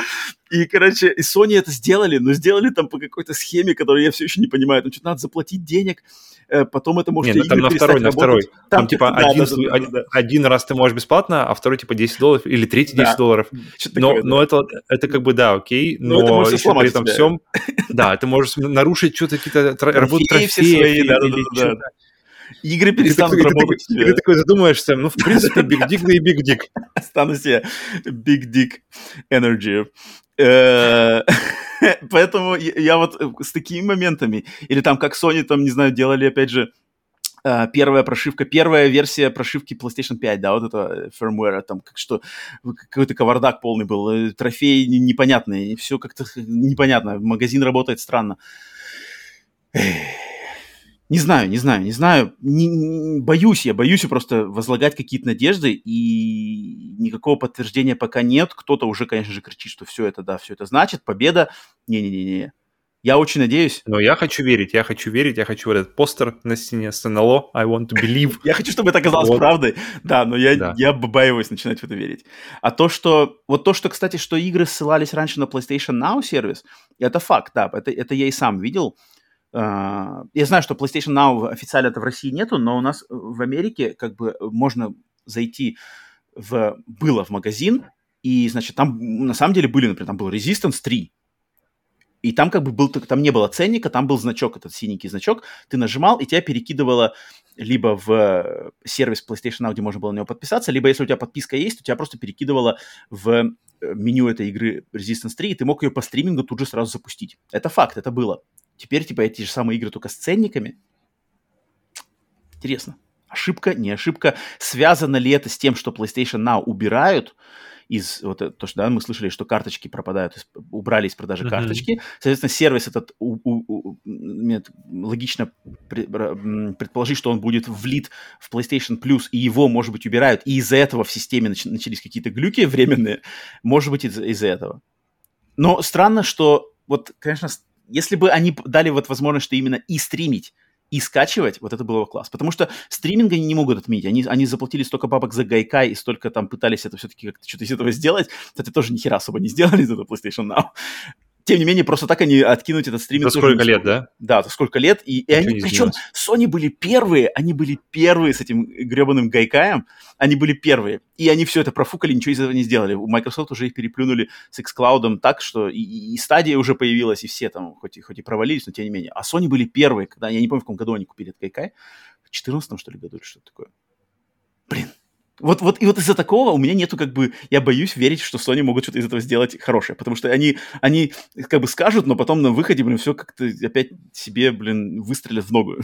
S1: И, короче, и Sony это сделали, но сделали там по какой-то схеме, которую я все еще не понимаю. Там что-то надо заплатить денег, э, потом это может...
S2: Нет, ну, там на второй, на второй. Там, там типа да, один, да, да, один, да, один раз ты можешь бесплатно, а второй типа 10 долларов или третий 10 да. долларов. Но, такое, но это, это как бы да, окей, но, но это еще при этом себя. всем... Да, ты можешь нарушить что-то, какие-то работы трофеи. Да, да, да, да.
S1: Игры перестанут
S2: ты,
S1: работать.
S2: Ты, ты, ты такой задумаешься, ну, в принципе, [laughs] Big Dick, да и Big Dick.
S1: Стану себе Big Dick Energy. Э, [laughs] поэтому я вот э, с такими моментами, или там как Sony, там, не знаю, делали, опять же, э, первая прошивка, первая версия прошивки PlayStation 5, да, вот это firmware, там как что, какой-то кавардак полный был, трофей непонятный, все как-то непонятно, магазин работает странно. Не знаю, не знаю, не знаю. Не, не, боюсь я, боюсь просто возлагать какие-то надежды, и никакого подтверждения пока нет. Кто-то уже, конечно же, кричит, что все это, да, все это значит, победа. Не-не-не-не. Я очень надеюсь.
S2: Но я хочу верить, я хочу верить, я хочу вот этот постер на стене с НЛО, I want to believe. [laughs]
S1: я хочу, чтобы это оказалось вот. правдой, да, но я, да. я побаиваюсь начинать в это верить. А то, что, вот то, что, кстати, что игры ссылались раньше на PlayStation Now сервис, это факт, да, это, это я и сам видел, я знаю, что PlayStation Now официально это в России нету, но у нас в Америке как бы можно зайти в... Было в магазин, и, значит, там на самом деле были, например, там был Resistance 3, и там как бы был, там не было ценника, там был значок, этот синенький значок, ты нажимал, и тебя перекидывало либо в сервис PlayStation Now, где можно было на него подписаться, либо если у тебя подписка есть, то тебя просто перекидывало в э, меню этой игры Resistance 3, и ты мог ее по стримингу тут же сразу запустить. Это факт, это было. Теперь, типа, эти же самые игры только с ценниками. Интересно. Ошибка, не ошибка. Связано ли это с тем, что PlayStation Now убирают из вот то, что да, мы слышали, что карточки пропадают, убрали из продажи uh-huh. карточки. Соответственно, сервис этот у, у, у, нет, логично предположить, что он будет влит в PlayStation Plus, и его, может быть, убирают, и из-за этого в системе нач- начались какие-то глюки временные. Может быть, из- из-за этого. Но странно, что вот, конечно, если бы они дали вот возможность, что именно и стримить, и скачивать, вот это было бы класс. Потому что стриминг они не могут отменить. Они, они заплатили столько бабок за Гайкай и столько там пытались это все-таки как-то что-то из этого сделать. Кстати, тоже ни хера особо не сделали из этого PlayStation Now тем не менее, просто так они откинуть этот стриминг.
S2: За сколько лет, да?
S1: Да, за сколько лет. И, и они, причем Sony были первые, они были первые с этим гребаным гайкаем, они были первые. И они все это профукали, ничего из этого не сделали. У Microsoft уже их переплюнули с xCloud так, что и, и стадия уже появилась, и все там, хоть и, хоть и провалились, но тем не менее. А Sony были первые, когда, я не помню, в каком году они купили этот гайкай, в 14 что ли, году или что-то такое. Блин, вот, вот, и вот из-за такого у меня нету как бы... Я боюсь верить, что Sony могут что-то из этого сделать хорошее, потому что они, они как бы скажут, но потом на выходе, блин, все как-то опять себе, блин, выстрелят в ногу.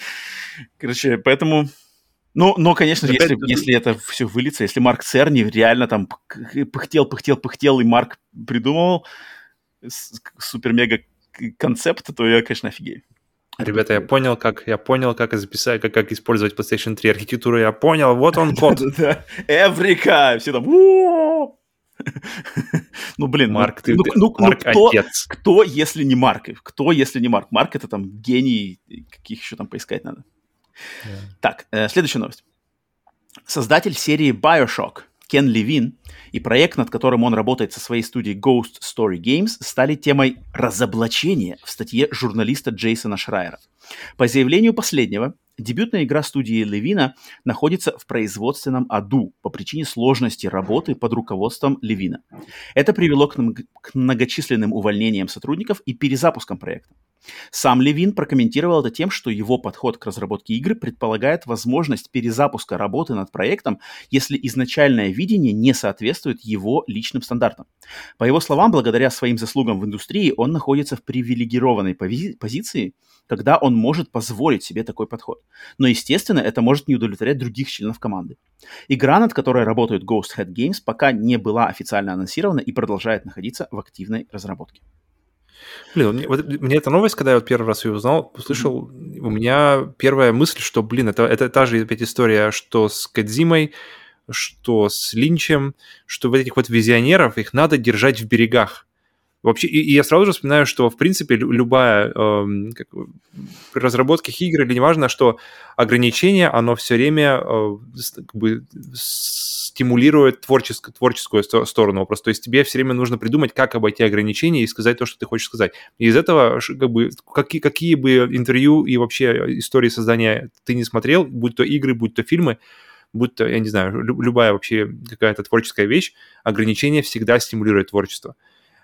S1: [laughs] Короче, поэтому... Ну, но, конечно же, если, если это все выльется, если Марк Церни реально там пыхтел, пыхтел, пыхтел, и Марк придумал супер-мега концепт, то я, конечно, офигею.
S2: Ребята, я понял, как я понял, как записать, как, как использовать PlayStation 3 архитектуру. Я понял, вот он код. [laughs]
S1: Эврика! Все там... [laughs] Ну, блин,
S2: ну, Марк, ты, ну, ну,
S1: ну, Марк кто, отец. кто, если не Марк? Кто, если не Марк? Марк это там гений, каких еще там поискать надо. Yeah. Так, э, следующая новость. Создатель серии Bioshock Кен Левин и проект, над которым он работает со своей студией Ghost Story Games, стали темой разоблачения в статье журналиста Джейсона Шрайера. По заявлению последнего, Дебютная игра студии Левина находится в производственном аду по причине сложности работы под руководством Левина. Это привело к, к многочисленным увольнениям сотрудников и перезапускам проекта. Сам Левин прокомментировал это тем, что его подход к разработке игры предполагает возможность перезапуска работы над проектом, если изначальное видение не соответствует его личным стандартам. По его словам, благодаря своим заслугам в индустрии он находится в привилегированной пози- позиции, когда он может позволить себе такой подход. Но, естественно, это может не удовлетворять других членов команды. Игра, над которой работают Ghost Head Games, пока не была официально анонсирована и продолжает находиться в активной разработке.
S2: Блин, мне, вот, мне эта новость, когда я вот первый раз ее узнал, услышал, mm-hmm. у меня первая мысль, что, блин, это, это та же опять история, что с Кадзимой, что с Линчем, что вот этих вот визионеров, их надо держать в берегах. Вообще, и, и я сразу же вспоминаю, что, в принципе, любая э, как, при разработке игр или неважно, что ограничение, оно все время э, как бы стимулирует творческую, творческую сторону. Просто то есть тебе все время нужно придумать, как обойти ограничения и сказать то, что ты хочешь сказать. И из этого, как бы, какие, какие бы интервью и вообще истории создания ты не смотрел, будь то игры, будь то фильмы, будь то, я не знаю, любая вообще какая-то творческая вещь, ограничения всегда стимулируют творчество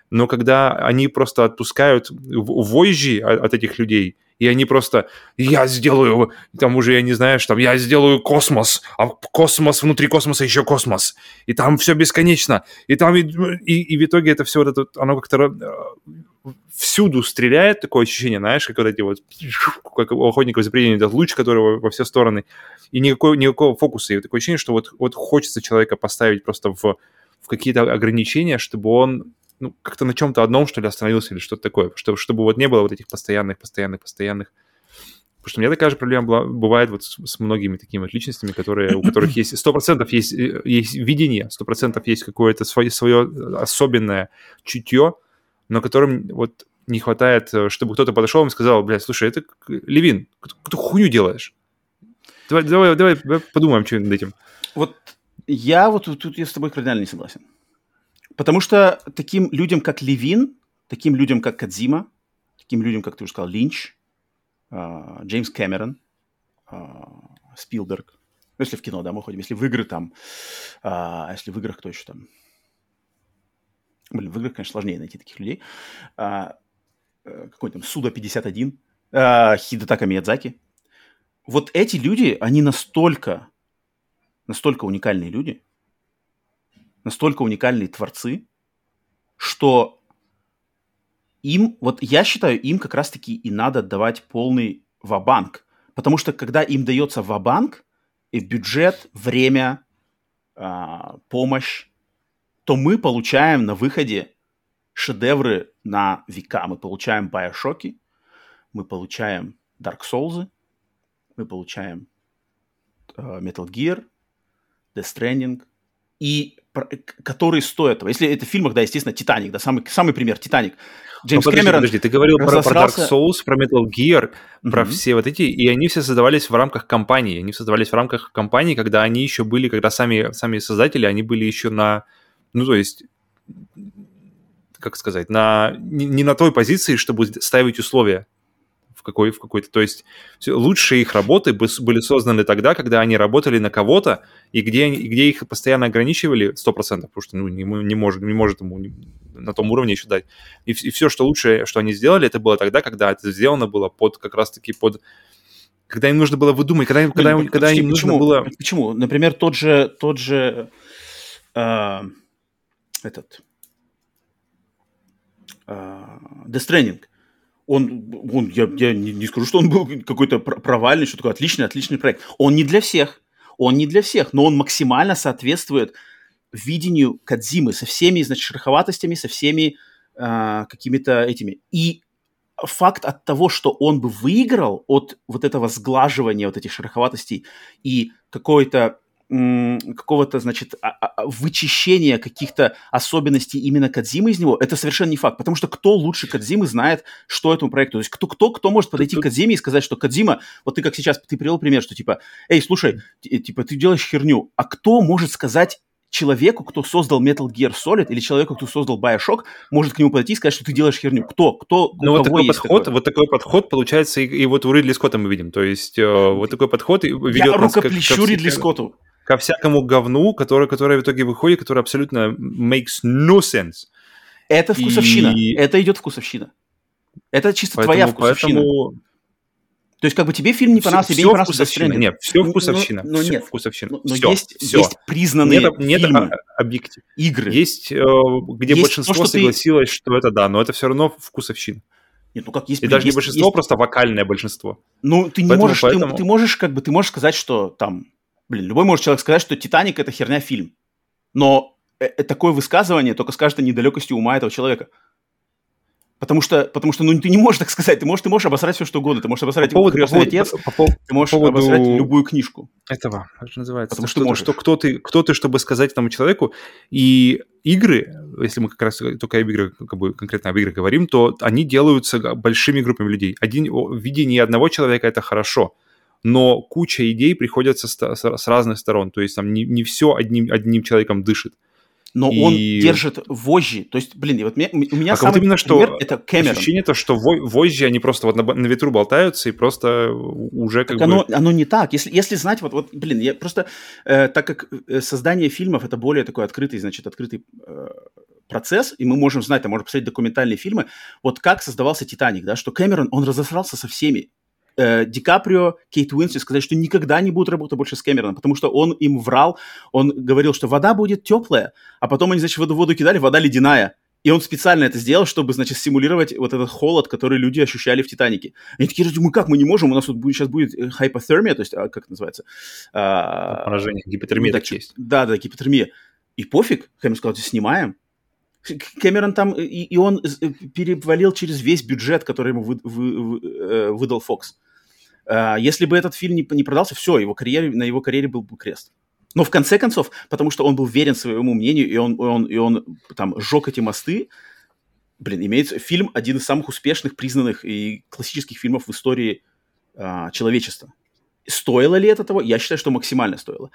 S2: но когда они просто отпускают вожжи от этих людей, и они просто, я сделаю, там уже, я не знаю, что там, я сделаю космос, а космос, внутри космоса еще космос, и там все бесконечно, и там, и, и, и в итоге это все вот это, оно как-то э, всюду стреляет, такое ощущение, знаешь, как вот эти вот, как у охотников за этот луч, который во все стороны, и никакого, никакого фокуса, и такое ощущение, что вот, вот хочется человека поставить просто в, в какие-то ограничения, чтобы он ну, как-то на чем-то одном, что ли, остановился или что-то такое, чтобы, чтобы вот не было вот этих постоянных, постоянных, постоянных. Потому что у меня такая же проблема была, бывает вот с, с многими такими вот личностями, которые, у которых есть сто процентов есть, э, есть видение, сто процентов есть какое-то свое, свое особенное чутье, но которым вот не хватает, э, чтобы кто-то подошел и сказал, блядь, слушай, это Левин, какую-то хуйню делаешь. Давай, давай, давай, давай подумаем, что над этим.
S1: Вот я вот тут я с тобой кардинально не согласен. Потому что таким людям, как Левин, таким людям, как Кадзима, таким людям, как ты уже сказал, Линч, а, Джеймс Кэмерон, а, Спилберг, ну, если в кино, да, мы ходим, если в игры там, а если в играх, кто еще там? Блин, в играх, конечно, сложнее найти таких людей. А, э, какой там, Суда-51, а, Хидетака Миядзаки. Вот эти люди, они настолько, настолько уникальные люди, настолько уникальные творцы, что им, вот я считаю, им как раз-таки и надо отдавать полный вабанк. Потому что когда им дается вабанк, и бюджет, время, а, помощь, то мы получаем на выходе шедевры на века. Мы получаем Bioshock, мы получаем Dark Souls, мы получаем uh, Metal Gear, Death Stranding. И которые стоят этого. Если это в фильмах, да, естественно, «Титаник», да, самый, самый пример, «Титаник».
S2: Джеймс подожди, Кэмерон подожди, ты говорил про, про Dark Souls, про Metal Gear, mm-hmm. про все вот эти, и они все создавались в рамках компании, они создавались в рамках компании, когда они еще были, когда сами, сами создатели, они были еще на, ну, то есть, как сказать, на, не, не на той позиции, чтобы ставить условия какой, в какой-то... То есть лучшие их работы были созданы тогда, когда они работали на кого-то, и где, они, где их постоянно ограничивали 100%, потому что ну, не, не, может, не может ему на том уровне еще дать. И, и все, что лучшее, что они сделали, это было тогда, когда это сделано было под как раз-таки под когда им нужно было выдумать, когда, им, когда, Блин, когда им
S1: почему,
S2: нужно было...
S1: Почему? Например, тот же, тот же э, этот э, Death Stranding он, он я, я не, не скажу, что он был какой-то провальный, что такое отличный, отличный проект. Он не для всех, он не для всех, но он максимально соответствует видению Кадзимы со всеми, значит, шероховатостями, со всеми э, какими-то этими. И факт от того, что он бы выиграл от вот этого сглаживания вот этих шероховатостей и какой-то какого-то, значит, а, а, вычищения каких-то особенностей именно Кадзимы из него, это совершенно не факт. Потому что кто лучше Кадзимы знает, что этому проекту? То есть кто, кто, кто может подойти к Кадзиме и сказать, что Кадзима, вот ты как сейчас, ты привел пример, что типа, эй, слушай, типа, ты делаешь херню, а кто может сказать человеку, кто создал Metal Gear Solid, или человеку, кто создал Bioshock, может к нему подойти и сказать, что ты делаешь херню. Кто? Кто?
S2: Ну, вот такой подход, такое? вот такой подход получается, и, и вот у Ридли Скотта мы видим. То есть э, вот такой подход ведет
S1: Я нас рукоплещу как, как Ридли Скотту
S2: ко всякому говну, которое, которое в итоге выходит, которое абсолютно makes no sense.
S1: Это вкусовщина. И... Это идет вкусовщина. Это чисто поэтому, твоя вкусовщина. Поэтому... То есть, как бы тебе фильм не понравился, тебе не понравился
S2: вкусовщина. Нет, все вкусовщина. Но,
S1: но,
S2: все
S1: нет.
S2: вкусовщина.
S1: Но, но все, есть, все. есть признанные нет, нет фильмы,
S2: объектив.
S1: игры.
S2: Есть, э, где есть большинство то, что согласилось, ты... что это да, но это все равно вкусовщина.
S1: Нет, ну как есть...
S2: И даже
S1: есть,
S2: не большинство, есть... просто вокальное большинство.
S1: Ну, ты не поэтому, можешь, поэтому... Ты, ты можешь, как бы, ты можешь сказать, что там Блин, любой может человек сказать, что «Титаник» — это херня фильм. Но э, э, такое высказывание только скажет о недалекости ума этого человека. Потому что, потому что, ну, ты не можешь так сказать. Ты можешь, ты можешь обосрать все, что угодно. Ты можешь обосрать по поводу, «Крестный по отец», по, по, ты можешь по поводу обосрать любую книжку.
S2: Этого, же называется? Потому что, что, что кто, ты, кто ты, чтобы сказать этому человеку. И игры, если мы как раз только об играх, как бы конкретно об играх говорим, то они делаются большими группами людей. Один, видение одного человека – это хорошо – но куча идей приходят с, разных сторон, то есть там не, не все одним, одним человеком дышит.
S1: Но и... он держит вожжи. То есть, блин, вот мне, у меня
S2: а самый вот именно, что это Кэмерон. Ощущение то, что вожжи, они просто вот на, на ветру болтаются и просто уже как
S1: так бы... Оно, оно не так. Если, если знать, вот, вот, блин, я просто, э, так как э, создание фильмов это более такой открытый, значит, открытый э, процесс, и мы можем знать, там, можем посмотреть документальные фильмы, вот как создавался «Титаник», да, что Кэмерон, он разосрался со всеми э, Ди Каприо, Кейт Уинслет сказать, что никогда не будут работать больше с Кэмероном, потому что он им врал, он говорил, что вода будет теплая, а потом они, значит, воду, воду кидали, вода ледяная. И он специально это сделал, чтобы, значит, симулировать вот этот холод, который люди ощущали в «Титанике». Они такие, мы как, мы не можем, у нас тут будет, сейчас будет хайпотермия, то есть, а, как это называется?
S2: А, Поражение, гипотермия так есть.
S1: Да, да, гипотермия. И пофиг, Кэмерон сказал, снимаем. Кэмерон там, и, и он э, перевалил через весь бюджет, который ему вы, вы, вы, э, выдал Фокс. А, если бы этот фильм не, не продался, все, его карьере, на его карьере был бы крест. Но в конце концов, потому что он был верен своему мнению, и он, и он, и он там сжег эти мосты, блин, имеется фильм один из самых успешных, признанных и классических фильмов в истории а, человечества. Стоило ли это того? Я считаю, что максимально стоило.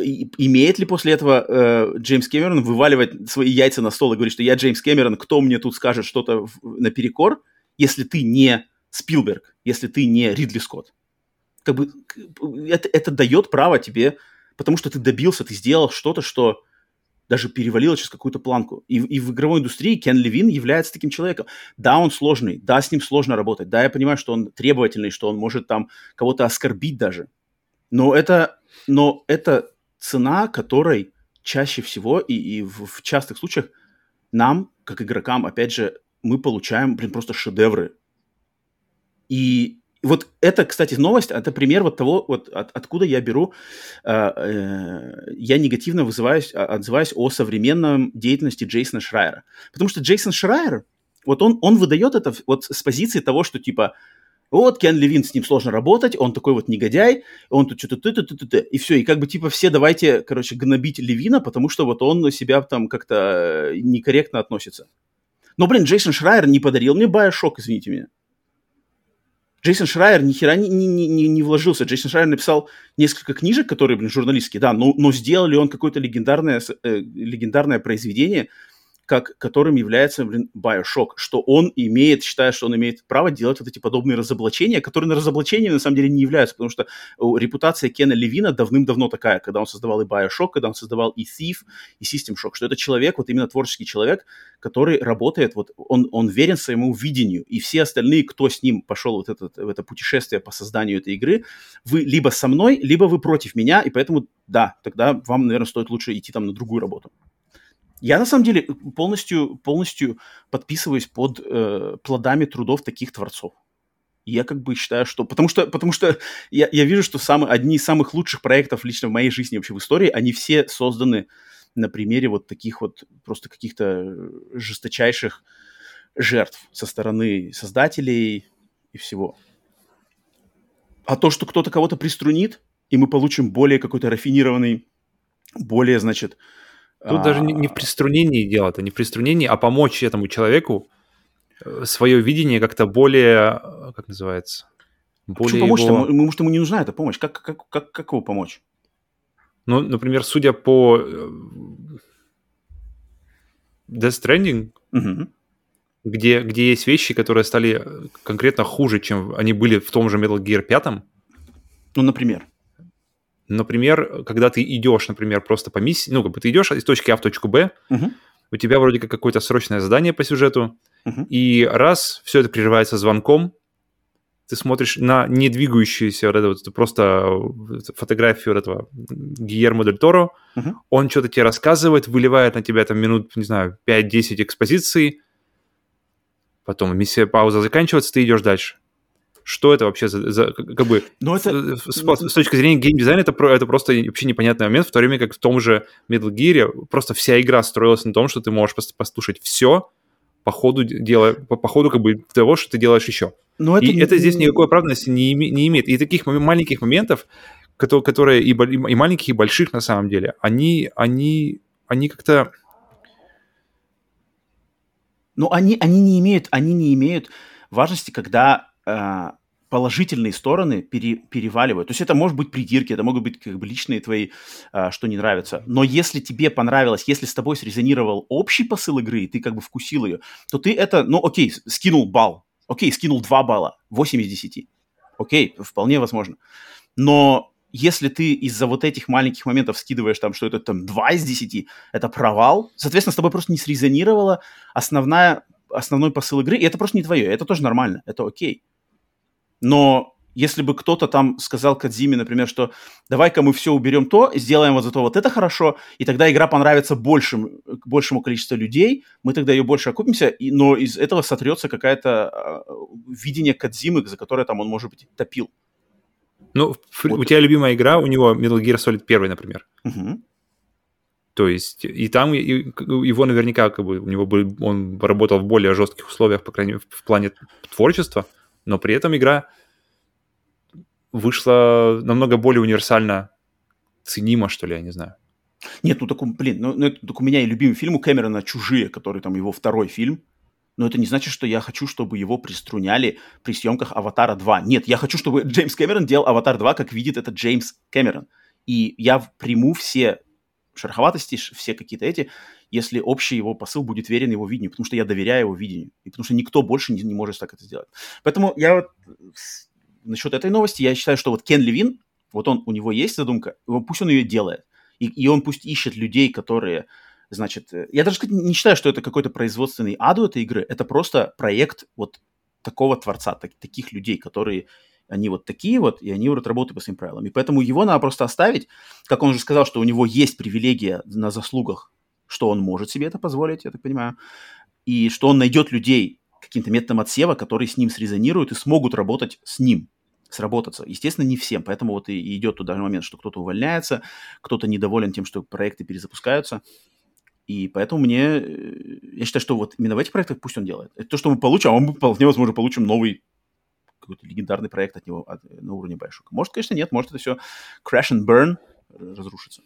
S1: И, имеет ли после этого э, Джеймс Кэмерон вываливать свои яйца на стол и говорить, что я Джеймс Кэмерон, кто мне тут скажет что-то наперекор, если ты не Спилберг, если ты не Ридли Скотт. Как бы это, это дает право тебе, потому что ты добился, ты сделал что-то, что даже перевалило через какую-то планку. И, и в игровой индустрии Кен Левин является таким человеком. Да, он сложный, да, с ним сложно работать, да, я понимаю, что он требовательный, что он может там кого-то оскорбить даже. Но это, но это цена, которой чаще всего и, и в, в частых случаях нам, как игрокам, опять же, мы получаем, блин, просто шедевры и вот это, кстати, новость, это пример вот того, вот от, откуда я беру, э, э, я негативно вызываюсь, а, отзываюсь о современном деятельности Джейсона Шрайера. Потому что Джейсон Шрайер, вот он, он выдает это вот с позиции того, что типа Вот Кен Левин, с ним сложно работать, он такой вот негодяй, он тут что-то ты ты ты ты и все, и как бы типа все давайте, короче, гнобить Левина, потому что вот он себя там как-то э, некорректно относится. Но, блин, Джейсон Шрайер не подарил мне Байошок, извините меня. Джейсон Шрайер ни хера не, не, не, не вложился. Джейсон Шрайер написал несколько книжек, которые, блин, журналистские, да, но, но сделал ли он какое-то легендарное, э, легендарное произведение – как, которым является, блин, Bioshock, что он имеет, считая, что он имеет право делать вот эти подобные разоблачения, которые на разоблачениями на самом деле не являются, потому что репутация Кена Левина давным-давно такая, когда он создавал и Bioshock, когда он создавал и Thief, и System Shock, что это человек, вот именно творческий человек, который работает, вот он, он верен своему видению, и все остальные, кто с ним пошел вот этот, в это путешествие по созданию этой игры, вы либо со мной, либо вы против меня, и поэтому, да, тогда вам, наверное, стоит лучше идти там на другую работу. Я на самом деле полностью, полностью подписываюсь под э, плодами трудов таких творцов. я как бы считаю, что... Потому что, потому что я, я вижу, что самые, одни из самых лучших проектов лично в моей жизни вообще в истории, они все созданы на примере вот таких вот просто каких-то жесточайших жертв со стороны создателей и всего. А то, что кто-то кого-то приструнит, и мы получим более какой-то рафинированный, более, значит,
S2: Тут а... даже не, не в приструнении дело, это не в приструнении, а помочь этому человеку э, свое видение как-то более, э, как называется?
S1: Более помочь его... Может, ему не нужна эта помощь. Как, как, как, как его помочь?
S2: Ну, например, судя по э, Death Stranding, угу. где, где есть вещи, которые стали конкретно хуже, чем они были в том же Metal Gear 5.
S1: Ну, например?
S2: Например, когда ты идешь, например, просто по миссии, ну, как бы ты идешь из точки А в точку Б, uh-huh. у тебя вроде как какое-то срочное задание по сюжету, uh-huh. и раз все это прерывается звонком, ты смотришь на не двигающуюся вот, это вот просто фотографию вот этого Гиермо Дель Торо, uh-huh. он что-то тебе рассказывает, выливает на тебя там минут, не знаю, 5-10 экспозиций, потом миссия пауза заканчивается, ты идешь дальше что это вообще за, за как бы Но это... с, с, с точки зрения геймдизайна это, это просто вообще непонятный момент, в то время как в том же Metal Gear просто вся игра строилась на том, что ты можешь послушать все по ходу дела, по, по ходу как бы того, что ты делаешь еще. Но это и это здесь никакой оправданности не, не имеет. И таких маленьких моментов, которые, которые и, и маленьких, и больших на самом деле, они, они, они как-то...
S1: Ну, они, они не имеют, они не имеют важности, когда э, положительные стороны пере, переваливают. То есть это может быть придирки, это могут быть как бы личные твои, э, что не нравится. Но если тебе понравилось, если с тобой срезонировал общий посыл игры, и ты как бы вкусил ее, то ты это, ну окей, скинул балл, окей, скинул 2 балла, 8 из 10. Окей, вполне возможно. Но если ты из-за вот этих маленьких моментов скидываешь там, что это там 2 из 10, это провал, соответственно, с тобой просто не срезонировала основная, основной посыл игры, и это просто не твое, это тоже нормально, это окей. Но если бы кто-то там сказал Кадзиме, например, что давай-ка мы все уберем то, сделаем вот зато вот это хорошо, и тогда игра понравится большим, большему количеству людей, мы тогда ее больше окупимся, и, но из этого сотрется какое-то э, видение Кадзимы, за которое там он, может быть, топил.
S2: Ну, вот. у тебя любимая игра, у него Metal Gear Solid 1, например. Угу. То есть, и там и, его наверняка, как бы, у него был, он работал в более жестких условиях, по крайней мере, в плане творчества, но при этом игра вышла намного более универсально ценима, что ли, я не знаю.
S1: Нет, ну так, блин, ну, ну так у меня и любимый фильм у Кэмерона «Чужие», который там его второй фильм. Но это не значит, что я хочу, чтобы его приструняли при съемках «Аватара 2». Нет, я хочу, чтобы [laughs] Джеймс Кэмерон делал «Аватар 2», как видит это Джеймс Кэмерон. И я приму все шероховатости, все какие-то эти, если общий его посыл будет верен его видению, потому что я доверяю его видению, и потому что никто больше не, не может так это сделать. Поэтому я вот насчет этой новости, я считаю, что вот Кен Левин, вот он, у него есть задумка, пусть он ее делает, и, и он пусть ищет людей, которые, значит, э, я даже не считаю, что это какой-то производственный аду этой игры, это просто проект вот такого творца, так, таких людей, которые они вот такие вот, и они вот работают по своим правилам. И поэтому его надо просто оставить, как он уже сказал, что у него есть привилегия на заслугах что он может себе это позволить, я так понимаю, и что он найдет людей каким-то методом отсева, которые с ним срезонируют и смогут работать с ним, сработаться. Естественно, не всем, поэтому вот и идет туда момент, что кто-то увольняется, кто-то недоволен тем, что проекты перезапускаются. И поэтому мне, э, я считаю, что вот именно в этих проектах пусть он делает. Это то, что мы получим, а мы вполне возможно получим новый какой-то легендарный проект от него от, на уровне Bioshock. Может, конечно, нет, может, это все crash and burn разрушится.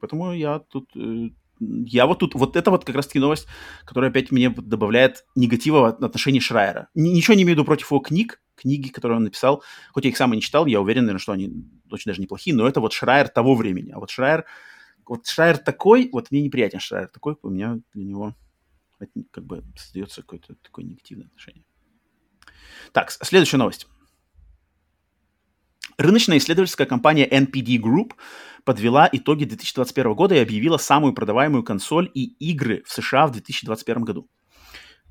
S1: Поэтому я тут э, я вот тут, вот это вот как раз-таки новость, которая опять мне добавляет негатива в отношении Шрайера. Ничего не имею в виду против его книг, книги, которые он написал, хоть я их сам и не читал, я уверен, наверное, что они очень даже неплохие, но это вот Шрайер того времени. А вот Шрайер, вот Шрайер такой, вот мне неприятен Шрайер такой, у меня для него как бы создается какое-то такое негативное отношение. Так, следующая новость. Рыночная исследовательская компания NPD Group подвела итоги 2021 года и объявила самую продаваемую консоль и игры в США в 2021 году.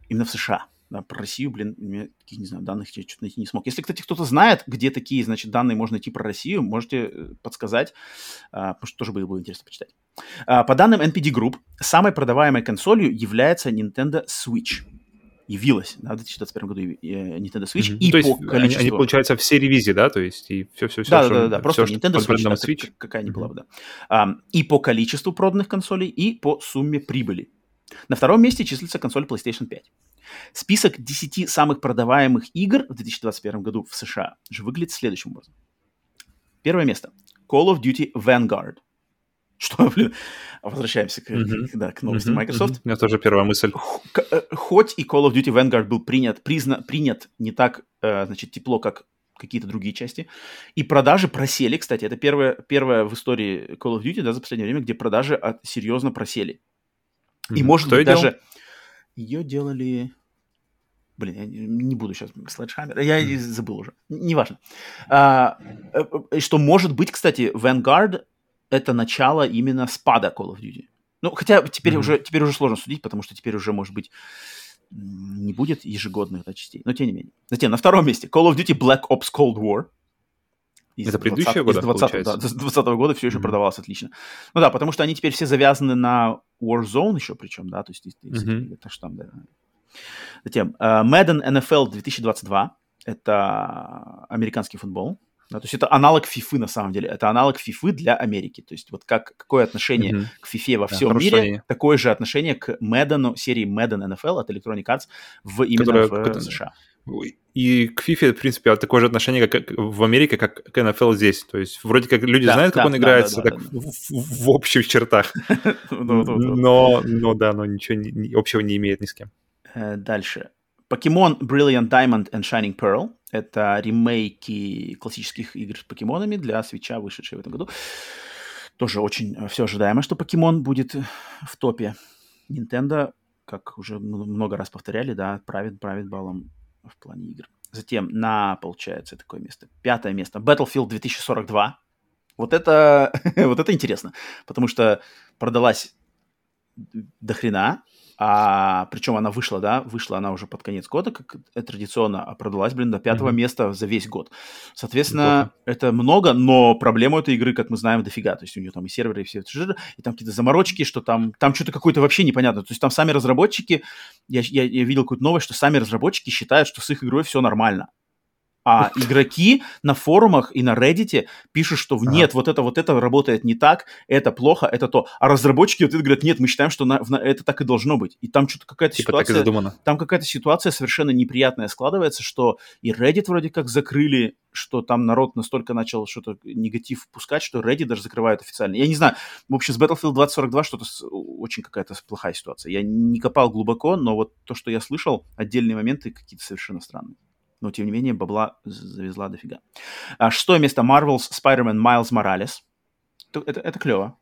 S1: Именно в США. Да, про Россию, блин, я таких, не знаю, данных я что-то найти не смог. Если, кстати, кто-то знает, где такие, значит, данные можно найти про Россию, можете э, подсказать, а, потому что тоже было бы интересно почитать. А, по данным NPD Group, самой продаваемой консолью является Nintendo Switch явилась да, в 2021 году э, Nintendo Switch. Mm-hmm.
S2: И То по есть количеству... они, они, получается, все ревизии, да? То есть и все-все-все. Да,
S1: да, да, да, просто Nintendo Switch, да, Switch. какая ни mm-hmm. была бы, да. Um, и по количеству проданных консолей, и по сумме прибыли. На втором месте числится консоль PlayStation 5. Список 10 самых продаваемых игр в 2021 году в США же выглядит следующим образом. Первое место. Call of Duty Vanguard – что, блин, возвращаемся к, mm-hmm. да, к новости mm-hmm. Microsoft. Mm-hmm.
S2: У меня тоже первая мысль.
S1: Э, хоть и Call of Duty Vanguard был принят, призна, принят не так, э, значит, тепло, как какие-то другие части, и продажи просели, кстати, это первая, первая в истории Call of Duty, да, за последнее время, где продажи от, серьезно просели. Mm-hmm. И, может Кто быть, даже... Делал? Ее делали... Блин, я не буду сейчас слайдшаммер, я mm-hmm. забыл уже, неважно. А, э, что может быть, кстати, Vanguard это начало именно спада Call of Duty. Ну, хотя теперь, mm-hmm. уже, теперь уже сложно судить, потому что теперь уже, может быть, не будет ежегодных да, частей. Но тем не менее. Затем на втором месте Call of Duty Black Ops Cold War.
S2: Из это предыдущего года,
S1: 20, да, с 20 года все еще mm-hmm. продавалось отлично. Ну да, потому что они теперь все завязаны на Warzone еще причем, да, то есть, mm-hmm. так что там, да. Затем uh, Madden NFL 2022. Это американский футбол. Да, то есть это аналог FIFA на самом деле. Это аналог FIFA для Америки. То есть вот как, какое отношение mm-hmm. к FIFA во всем да, мире, они... такое же отношение к Madden, серии Madden NFL от Electronic Arts в, именно Которая, в, как США.
S2: И к FIFA, в принципе, такое же отношение, как в Америке, как к NFL здесь. То есть вроде как люди да, знают, как да, он играется, да, да, так да, В, в общих чертах. [laughs] Но, но да, но ничего общего не имеет ни с кем.
S1: Э, дальше. Покемон Brilliant Diamond and Shining Pearl. Это ремейки классических игр с покемонами для свеча, вышедшие в этом году. Тоже очень э, все ожидаемо, что покемон будет в топе. Nintendo, как уже много раз повторяли, да, правит, правит баллом в плане игр. Затем на, получается, такое место. Пятое место. Battlefield 2042. Вот это, [laughs] вот это интересно, потому что продалась до хрена, а, причем она вышла, да, вышла она уже под конец года, как традиционно, а продалась, блин, до пятого mm-hmm. места за весь год. Соответственно, Неплохо. это много, но проблема этой игры, как мы знаем, дофига. То есть у нее там и серверы, и все это, и там какие-то заморочки, что там, там что-то какое-то вообще непонятно. То есть там сами разработчики, я, я, я видел какую-то новость, что сами разработчики считают, что с их игрой все нормально. А игроки на форумах и на Reddit пишут, что нет, вот это вот это работает не так, это плохо, это то. А разработчики вот это говорят, нет, мы считаем, что на, на, это так и должно быть. И там что-то какая-то типа ситуация, там какая-то ситуация совершенно неприятная складывается, что и Reddit вроде как закрыли, что там народ настолько начал что-то негатив пускать, что Reddit даже закрывают официально. Я не знаю, в общем, с Battlefield 2042 что-то очень какая-то плохая ситуация. Я не копал глубоко, но вот то, что я слышал, отдельные моменты какие-то совершенно странные но тем не менее бабла завезла дофига. А, шестое место Marvel's Spider-Man Miles Morales. Это, это, клево.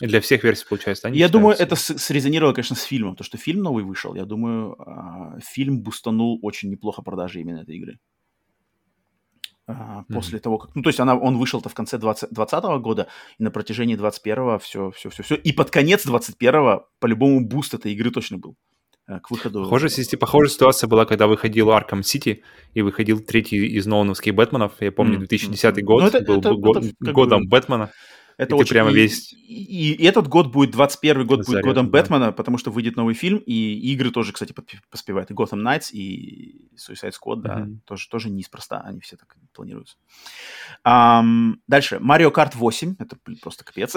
S2: Для всех версий, получается,
S1: они Я думаю, это срезонировало, конечно, с фильмом. То, что фильм новый вышел, я думаю, а, фильм бустанул очень неплохо продажи именно этой игры. Mm-hmm. После того, как... Ну, то есть она, он вышел-то в конце 2020 года, и на протяжении 21-го все, все, все, все. И под конец 21-го по-любому буст этой игры точно был. Э, к выходу.
S2: Похожая, похожая ситуация была, когда выходил Arkham City и выходил третий из Нолановских Бэтменов. Я помню, 2010 год ну, это, был это, год, это, годом бы... Бэтмена.
S1: Это и очень... прямо весь... И, и, этот год будет, 21 год Заряд, будет годом да. Бэтмена, потому что выйдет новый фильм, и игры тоже, кстати, поспевают. И Gotham Knights, и Suicide Squad, да, mm-hmm. тоже, тоже неспроста, они все так планируются. Um, дальше, Mario Kart 8, это просто капец.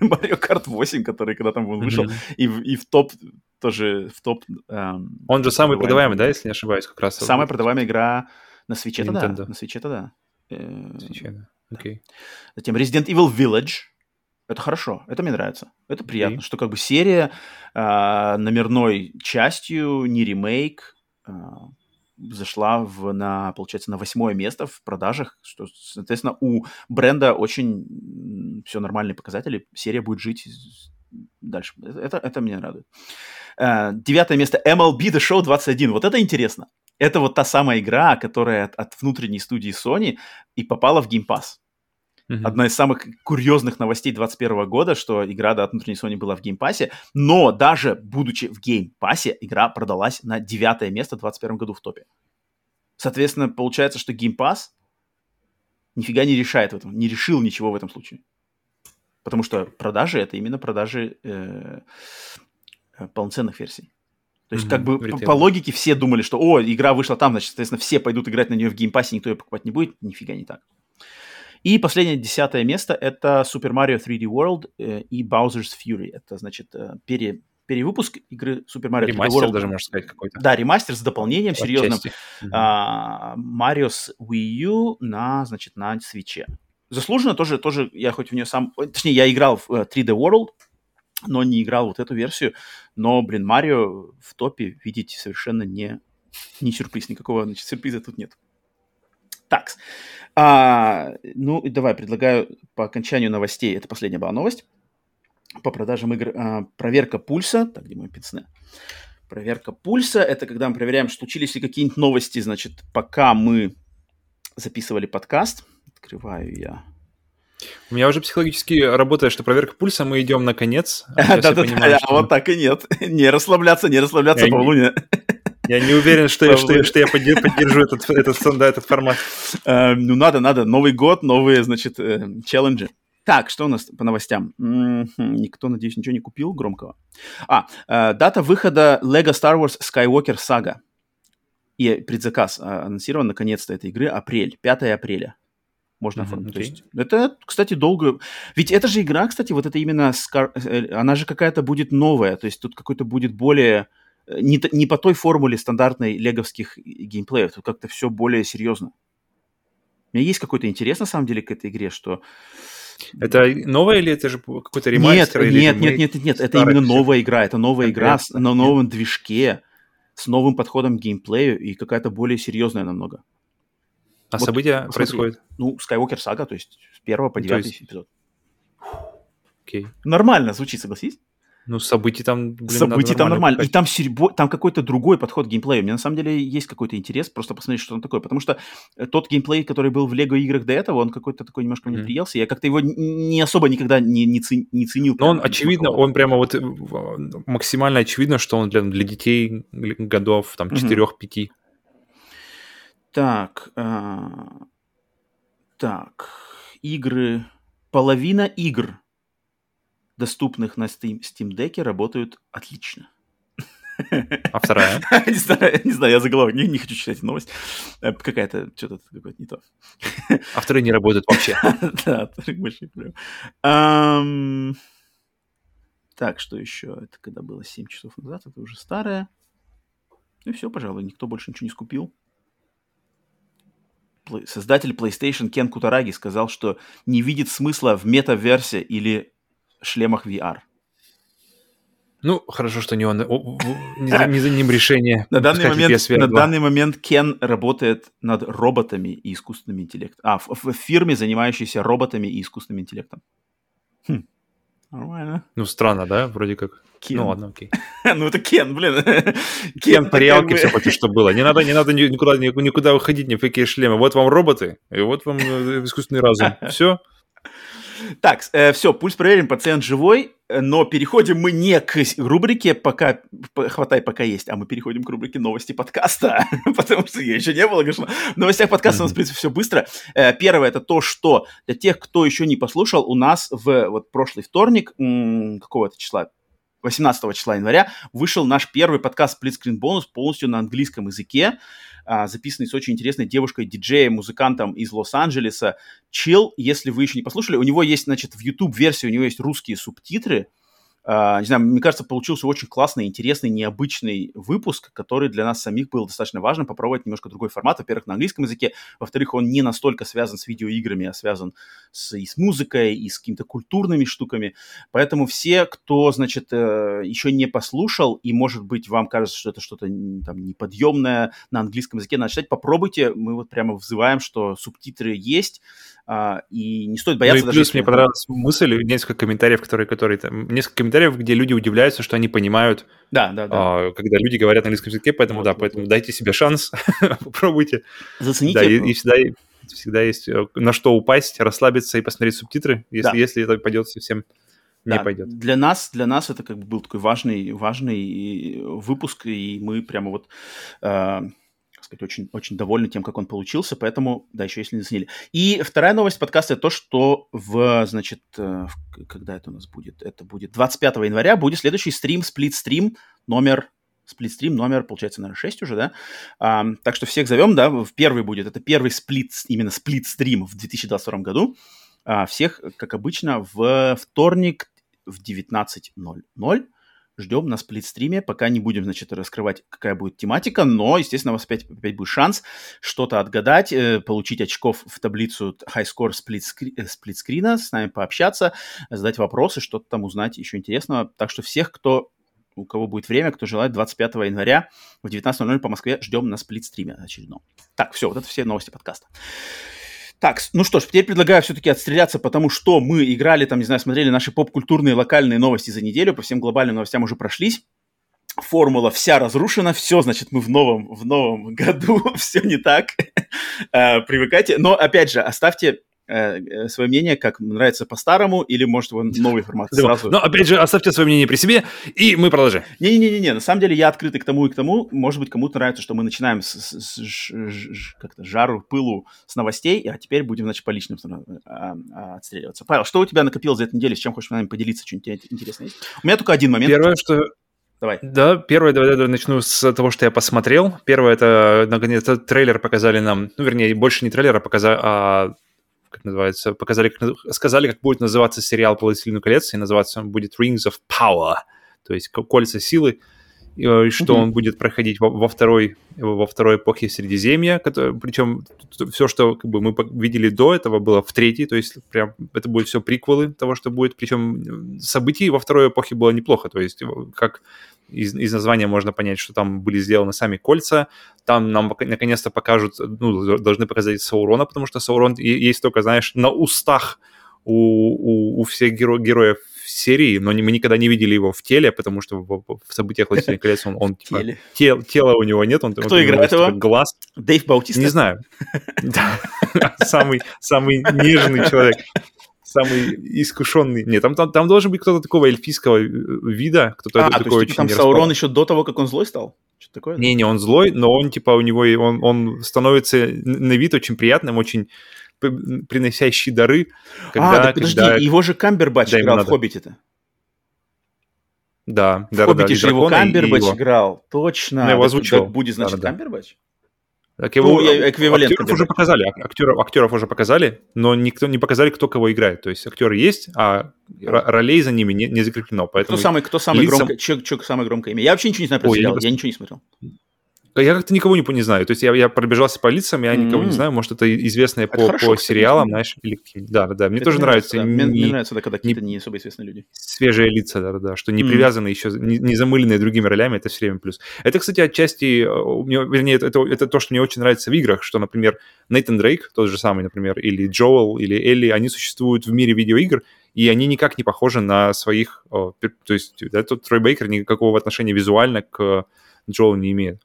S1: Mario Kart 8, который когда там вышел, mm-hmm. и, и в топ тоже в топ...
S2: Эм, Он же самый продаваемый, да, если не ошибаюсь, как раз?
S1: Самая продаваемая игра На свече-то да. На свече-то да.
S2: Э, свече, да. Окей.
S1: Затем Resident Evil Village. Это хорошо, это мне нравится. Это приятно, okay. что как бы серия э, номерной частью, не ремейк, э, зашла в, на, получается, на восьмое место в продажах, что, соответственно, у бренда очень все нормальные показатели. Серия будет жить дальше. Это, это меня радует. Э, девятое место MLB The Show 21. Вот это интересно. Это вот та самая игра, которая от, от внутренней студии Sony и попала в Game Pass. Mm-hmm. Одна из самых курьезных новостей 2021 года, что игра да, от внутренней Sony была в Pass, но даже будучи в Pass, игра продалась на девятое место в 2021 году в топе. Соответственно, получается, что Pass нифига не решает в этом, не решил ничего в этом случае. Потому что продажи — это именно продажи э, э полноценных версий. То есть, mm-hmm, как бы по, по логике все думали, что о, игра вышла там, значит, соответственно, все пойдут играть на нее в Game Pass е, никто ее покупать не будет. Нифига не так. И последнее, десятое место, это Super Mario 3D World э, и Bowser's Fury. Это, значит, э, пере, перевыпуск игры Super Mario 3D
S2: ремастер World. даже, можно сказать, какой-то.
S1: Да, ремастер с дополнением серьезным. Mm-hmm. А, Wii U на, значит, на Switch е. Заслуженно тоже, тоже я хоть в нее сам... Точнее, я играл в 3D э, World, но не играл вот эту версию. Но, блин, Марио в топе видеть совершенно не, не сюрприз. Никакого значит, сюрприза тут нет. Так, а, ну и давай, предлагаю по окончанию новостей, это последняя была новость, по продажам игр, а, проверка пульса, так, где мой пиццне? Проверка пульса, это когда мы проверяем, случились ли какие-нибудь новости, значит, пока мы записывали подкаст. Открываю я
S2: у меня уже психологически работает, что проверка пульса, мы идем на конец. [laughs]
S1: Да-да-да, а вот так и нет. [laughs] Не расслабляться, не расслабляться по луне.
S2: Я не уверен, что, я, что, что я поддержу этот, этот, да, этот формат.
S1: Uh, ну, надо, надо. Новый год, новые, значит, э, челленджи. Так, что у нас по новостям? Mm-hmm. Никто, надеюсь, ничего не купил громкого. А, э, дата выхода LEGO Star Wars Skywalker Saga. И предзаказ э, анонсирован наконец-то этой игры. Апрель, 5 апреля можно mm-hmm, оформить. Okay. То есть это, кстати, долго... Ведь это же игра, кстати, вот это именно... Scar... Э, она же какая-то будет новая. То есть тут какой-то будет более Э, не, не по той формуле стандартной леговских геймплеев, тут как-то все более серьезно. У меня есть какой-то интерес, на самом деле, к этой игре, что...
S2: Это новая или это же какой-то ремастер?
S1: Нет,
S2: или
S1: нет, нет, нет, нет, это именно новая игра, это новая игра с, на новом движке, с новым подходом к геймплею и какая-то более серьезная намного.
S2: А вот, события смотри, происходят?
S1: Ну, Skywalker Saga, то есть с первого по девятый есть... эпизод.
S2: Окей.
S1: Нормально звучит, согласись?
S2: Ну, событий там,
S1: блин, Событий там нормально. И там, серебо... там какой-то другой подход к геймплею. Мне на самом деле есть какой-то интерес просто посмотреть, что там такое. Потому что э, тот геймплей, который был в Лего играх до этого, он какой-то такой немножко мне mm. приелся. Я как-то его не особо никогда не, не, ци... не ценил.
S2: Но он очевидно, он прямо вот э, максимально очевидно, что он для, для детей годов там 4-5. Mm-hmm.
S1: Так, а... так, игры, половина игр доступных на Steam, Steam Deck работают отлично.
S2: А вторая? [laughs]
S1: не, знаю, не знаю, я заголовок не, не хочу читать новость. Э, какая-то, что-то какое-то не то.
S2: а вторые не работают вообще. [laughs]
S1: да, больше не Так, что еще? Это когда было 7 часов назад, это уже старое. Ну и все, пожалуй, никто больше ничего не скупил. Создатель PlayStation Кен Кутараги сказал, что не видит смысла в метаверсе или шлемах VR.
S2: Ну, хорошо, что не он, не, не за ним решение.
S1: На данный, момент, на данный момент Кен работает над роботами и искусственным интеллектом. А, в, в фирме, занимающейся роботами и искусственным интеллектом.
S2: Хм. Нормально. Ну, странно, да? Вроде как. Кен. Ну, ладно, окей. [laughs]
S1: ну, это Кен, блин.
S2: Кен по реалке все хочет, что было. Не надо, не надо никуда, никуда выходить, ни в какие шлемы. Вот вам роботы, и вот вам э, искусственный разум. [laughs] Все.
S1: Так, э, все, пульс проверен, пациент живой, но переходим мы не к рубрике «Пока, хватай, пока есть», а мы переходим к рубрике «Новости подкаста», [laughs] потому что я еще не было, конечно. В новостях подкаста у нас, в принципе, все быстро. Э, первое – это то, что для тех, кто еще не послушал, у нас в вот прошлый вторник, какого-то числа, 18 числа января вышел наш первый подкаст Screen Bonus полностью на английском языке записанный с очень интересной девушкой-диджеем, музыкантом из Лос-Анджелеса. Чил, если вы еще не послушали, у него есть, значит, в YouTube-версии у него есть русские субтитры, не знаю, мне кажется, получился очень классный, интересный, необычный выпуск, который для нас самих был достаточно важно попробовать немножко другой формат. Во-первых, на английском языке, во-вторых, он не настолько связан с видеоиграми, а связан с, и с музыкой, и с какими-то культурными штуками. Поэтому все, кто, значит, э, еще не послушал, и, может быть, вам кажется, что это что-то там неподъемное на английском языке, начать попробуйте. Мы вот прямо взываем, что субтитры есть, а, и не стоит бояться
S2: ну и плюс даже, мне понравилась мысль, несколько комментариев, которые, которые там, несколько комментариев, где люди удивляются, что они понимают,
S1: да, да, да.
S2: А, когда люди говорят на английском языке, поэтому вот, да, вот, поэтому вот. дайте себе шанс, [laughs] попробуйте.
S1: Зацените.
S2: Да, и, и всегда, всегда есть э, на что упасть, расслабиться и посмотреть субтитры, если, да. если это пойдет совсем не да. пойдет.
S1: Для нас, для нас это как бы был такой важный, важный выпуск, и мы прямо вот э, сказать, очень, очень довольны тем, как он получился, поэтому, да, еще если не заценили. И вторая новость подкаста – это то, что в, значит, э, в, когда это у нас будет? Это будет 25 января, будет следующий стрим, сплит-стрим, номер сплит-стрим номер, получается, наверное, 6 уже, да? А, так что всех зовем, да, в первый будет, это первый сплит, именно сплит-стрим в 2022 году. А, всех, как обычно, в вторник в 19.00 ждем на сплит-стриме, пока не будем, значит, раскрывать, какая будет тематика, но, естественно, у вас опять, опять будет шанс что-то отгадать, э, получить очков в таблицу High Score сплит-скрина, с нами пообщаться, задать вопросы, что-то там узнать еще интересного. Так что всех, кто у кого будет время, кто желает, 25 января в 19.00 по Москве ждем на сплит-стриме очередном. Так, все, вот это все новости подкаста. Так, ну что ж, теперь предлагаю все-таки отстреляться, потому что мы играли там, не знаю, смотрели наши поп-культурные локальные новости за неделю, по всем глобальным новостям уже прошлись. Формула вся разрушена, все, значит, мы в новом, в новом [laughs] году, [laughs] все не так. Э, привыкайте. Но, опять же, оставьте Э, э, свое мнение, как нравится по-старому, или, может, его новый формат сразу...
S2: Но, опять же, оставьте свое мнение при себе, и мы продолжим.
S1: Не-не-не, на самом деле я открытый к тому и к тому. Может быть, кому-то нравится, что мы начинаем с, с, с как-то жару, пылу с новостей, а теперь будем, значит, по личным а, а, отстреливаться. Павел, что у тебя накопилось за эту неделю, с чем хочешь с нами поделиться, что-нибудь интересное есть? У меня только один момент.
S2: Первое, что
S1: Давай.
S2: Да, первое, давай, давай начну с того, что я посмотрел. Первое, это, наконец, то трейлер показали нам, ну, вернее, больше не трейлер, а, показали, а как называется, показали, как, сказали, как будет называться сериал «Властелину колец», и называться он будет Rings of Power, то есть «Кольца силы», и э, что mm-hmm. он будет проходить во, во второй во второй эпохе Средиземья, который, причем все, что как бы, мы видели до этого, было в третьей, то есть прям это будет все приквелы того, что будет, причем событий во второй эпохе было неплохо, то есть как из, из названия можно понять, что там были сделаны сами кольца. Там нам наконец-то покажут, ну, должны показать Саурона, потому что Саурон есть только, знаешь, на устах у, у, у всех геро- героев серии, но мы никогда не видели его в теле, потому что в, в событиях «Властелин колец» он, [laughs] он типа, тел, тела у него нет. Он,
S1: Кто он, играет его?
S2: Глаз.
S1: Дэйв Баутиста?
S2: Не знаю. [laughs] [laughs] Самый нежный человек самый искушенный. Нет, там, там, там должен быть кто-то такого эльфийского э, вида, кто-то
S1: а, такой то есть, типа, очень там Саурон еще до того, как он злой стал?
S2: Что такое? Не, не, он злой, но он типа у него он, он становится на вид очень приятным, очень приносящий дары.
S1: Когда, а, так подожди, когда... его же Камбербач да, играл в «Хоббите»-то.
S2: Да,
S1: в да, «Хоббите» да, же его Камбербач его... играл, точно.
S2: Ну, его озвучивал.
S1: будет, значит, да, да. Камбербач?
S2: Так его, ну, эквивалент. Актеров уже показали, актеров, актеров уже показали, но никто не показали, кто кого играет. То есть актеры есть, а ролей за ними не, не закреплено. Поэтому
S1: кто самый, кто самый лицам... громкое, чё, чё, самое громкое имя? Я вообще ничего не знаю про Ой, сериал, я, не... я ничего не смотрел.
S2: Я как-то никого не, не знаю. То есть я, я пробежался по лицам, я mm-hmm. никого не знаю. Может, это известные это по, хорошо, по сериалам, знаешь, или Да, да, да. Мне это тоже нравится.
S1: Да. Не, мне, нравится, да, когда какие-то не, не особо известные люди.
S2: Свежие лица, да, да, что не mm-hmm. привязаны еще, не, не замыленные другими ролями, это все время плюс. Это, кстати, отчасти, э, мне, вернее, это, это, это то, что мне очень нравится в играх, что, например, Нейтан Дрейк, тот же самый, например, или Джоэл, или Элли, они существуют в мире видеоигр, и они никак не похожи на своих... То есть, да, тут Трой Бейкер никакого отношения визуально к Джоэлу не имеет.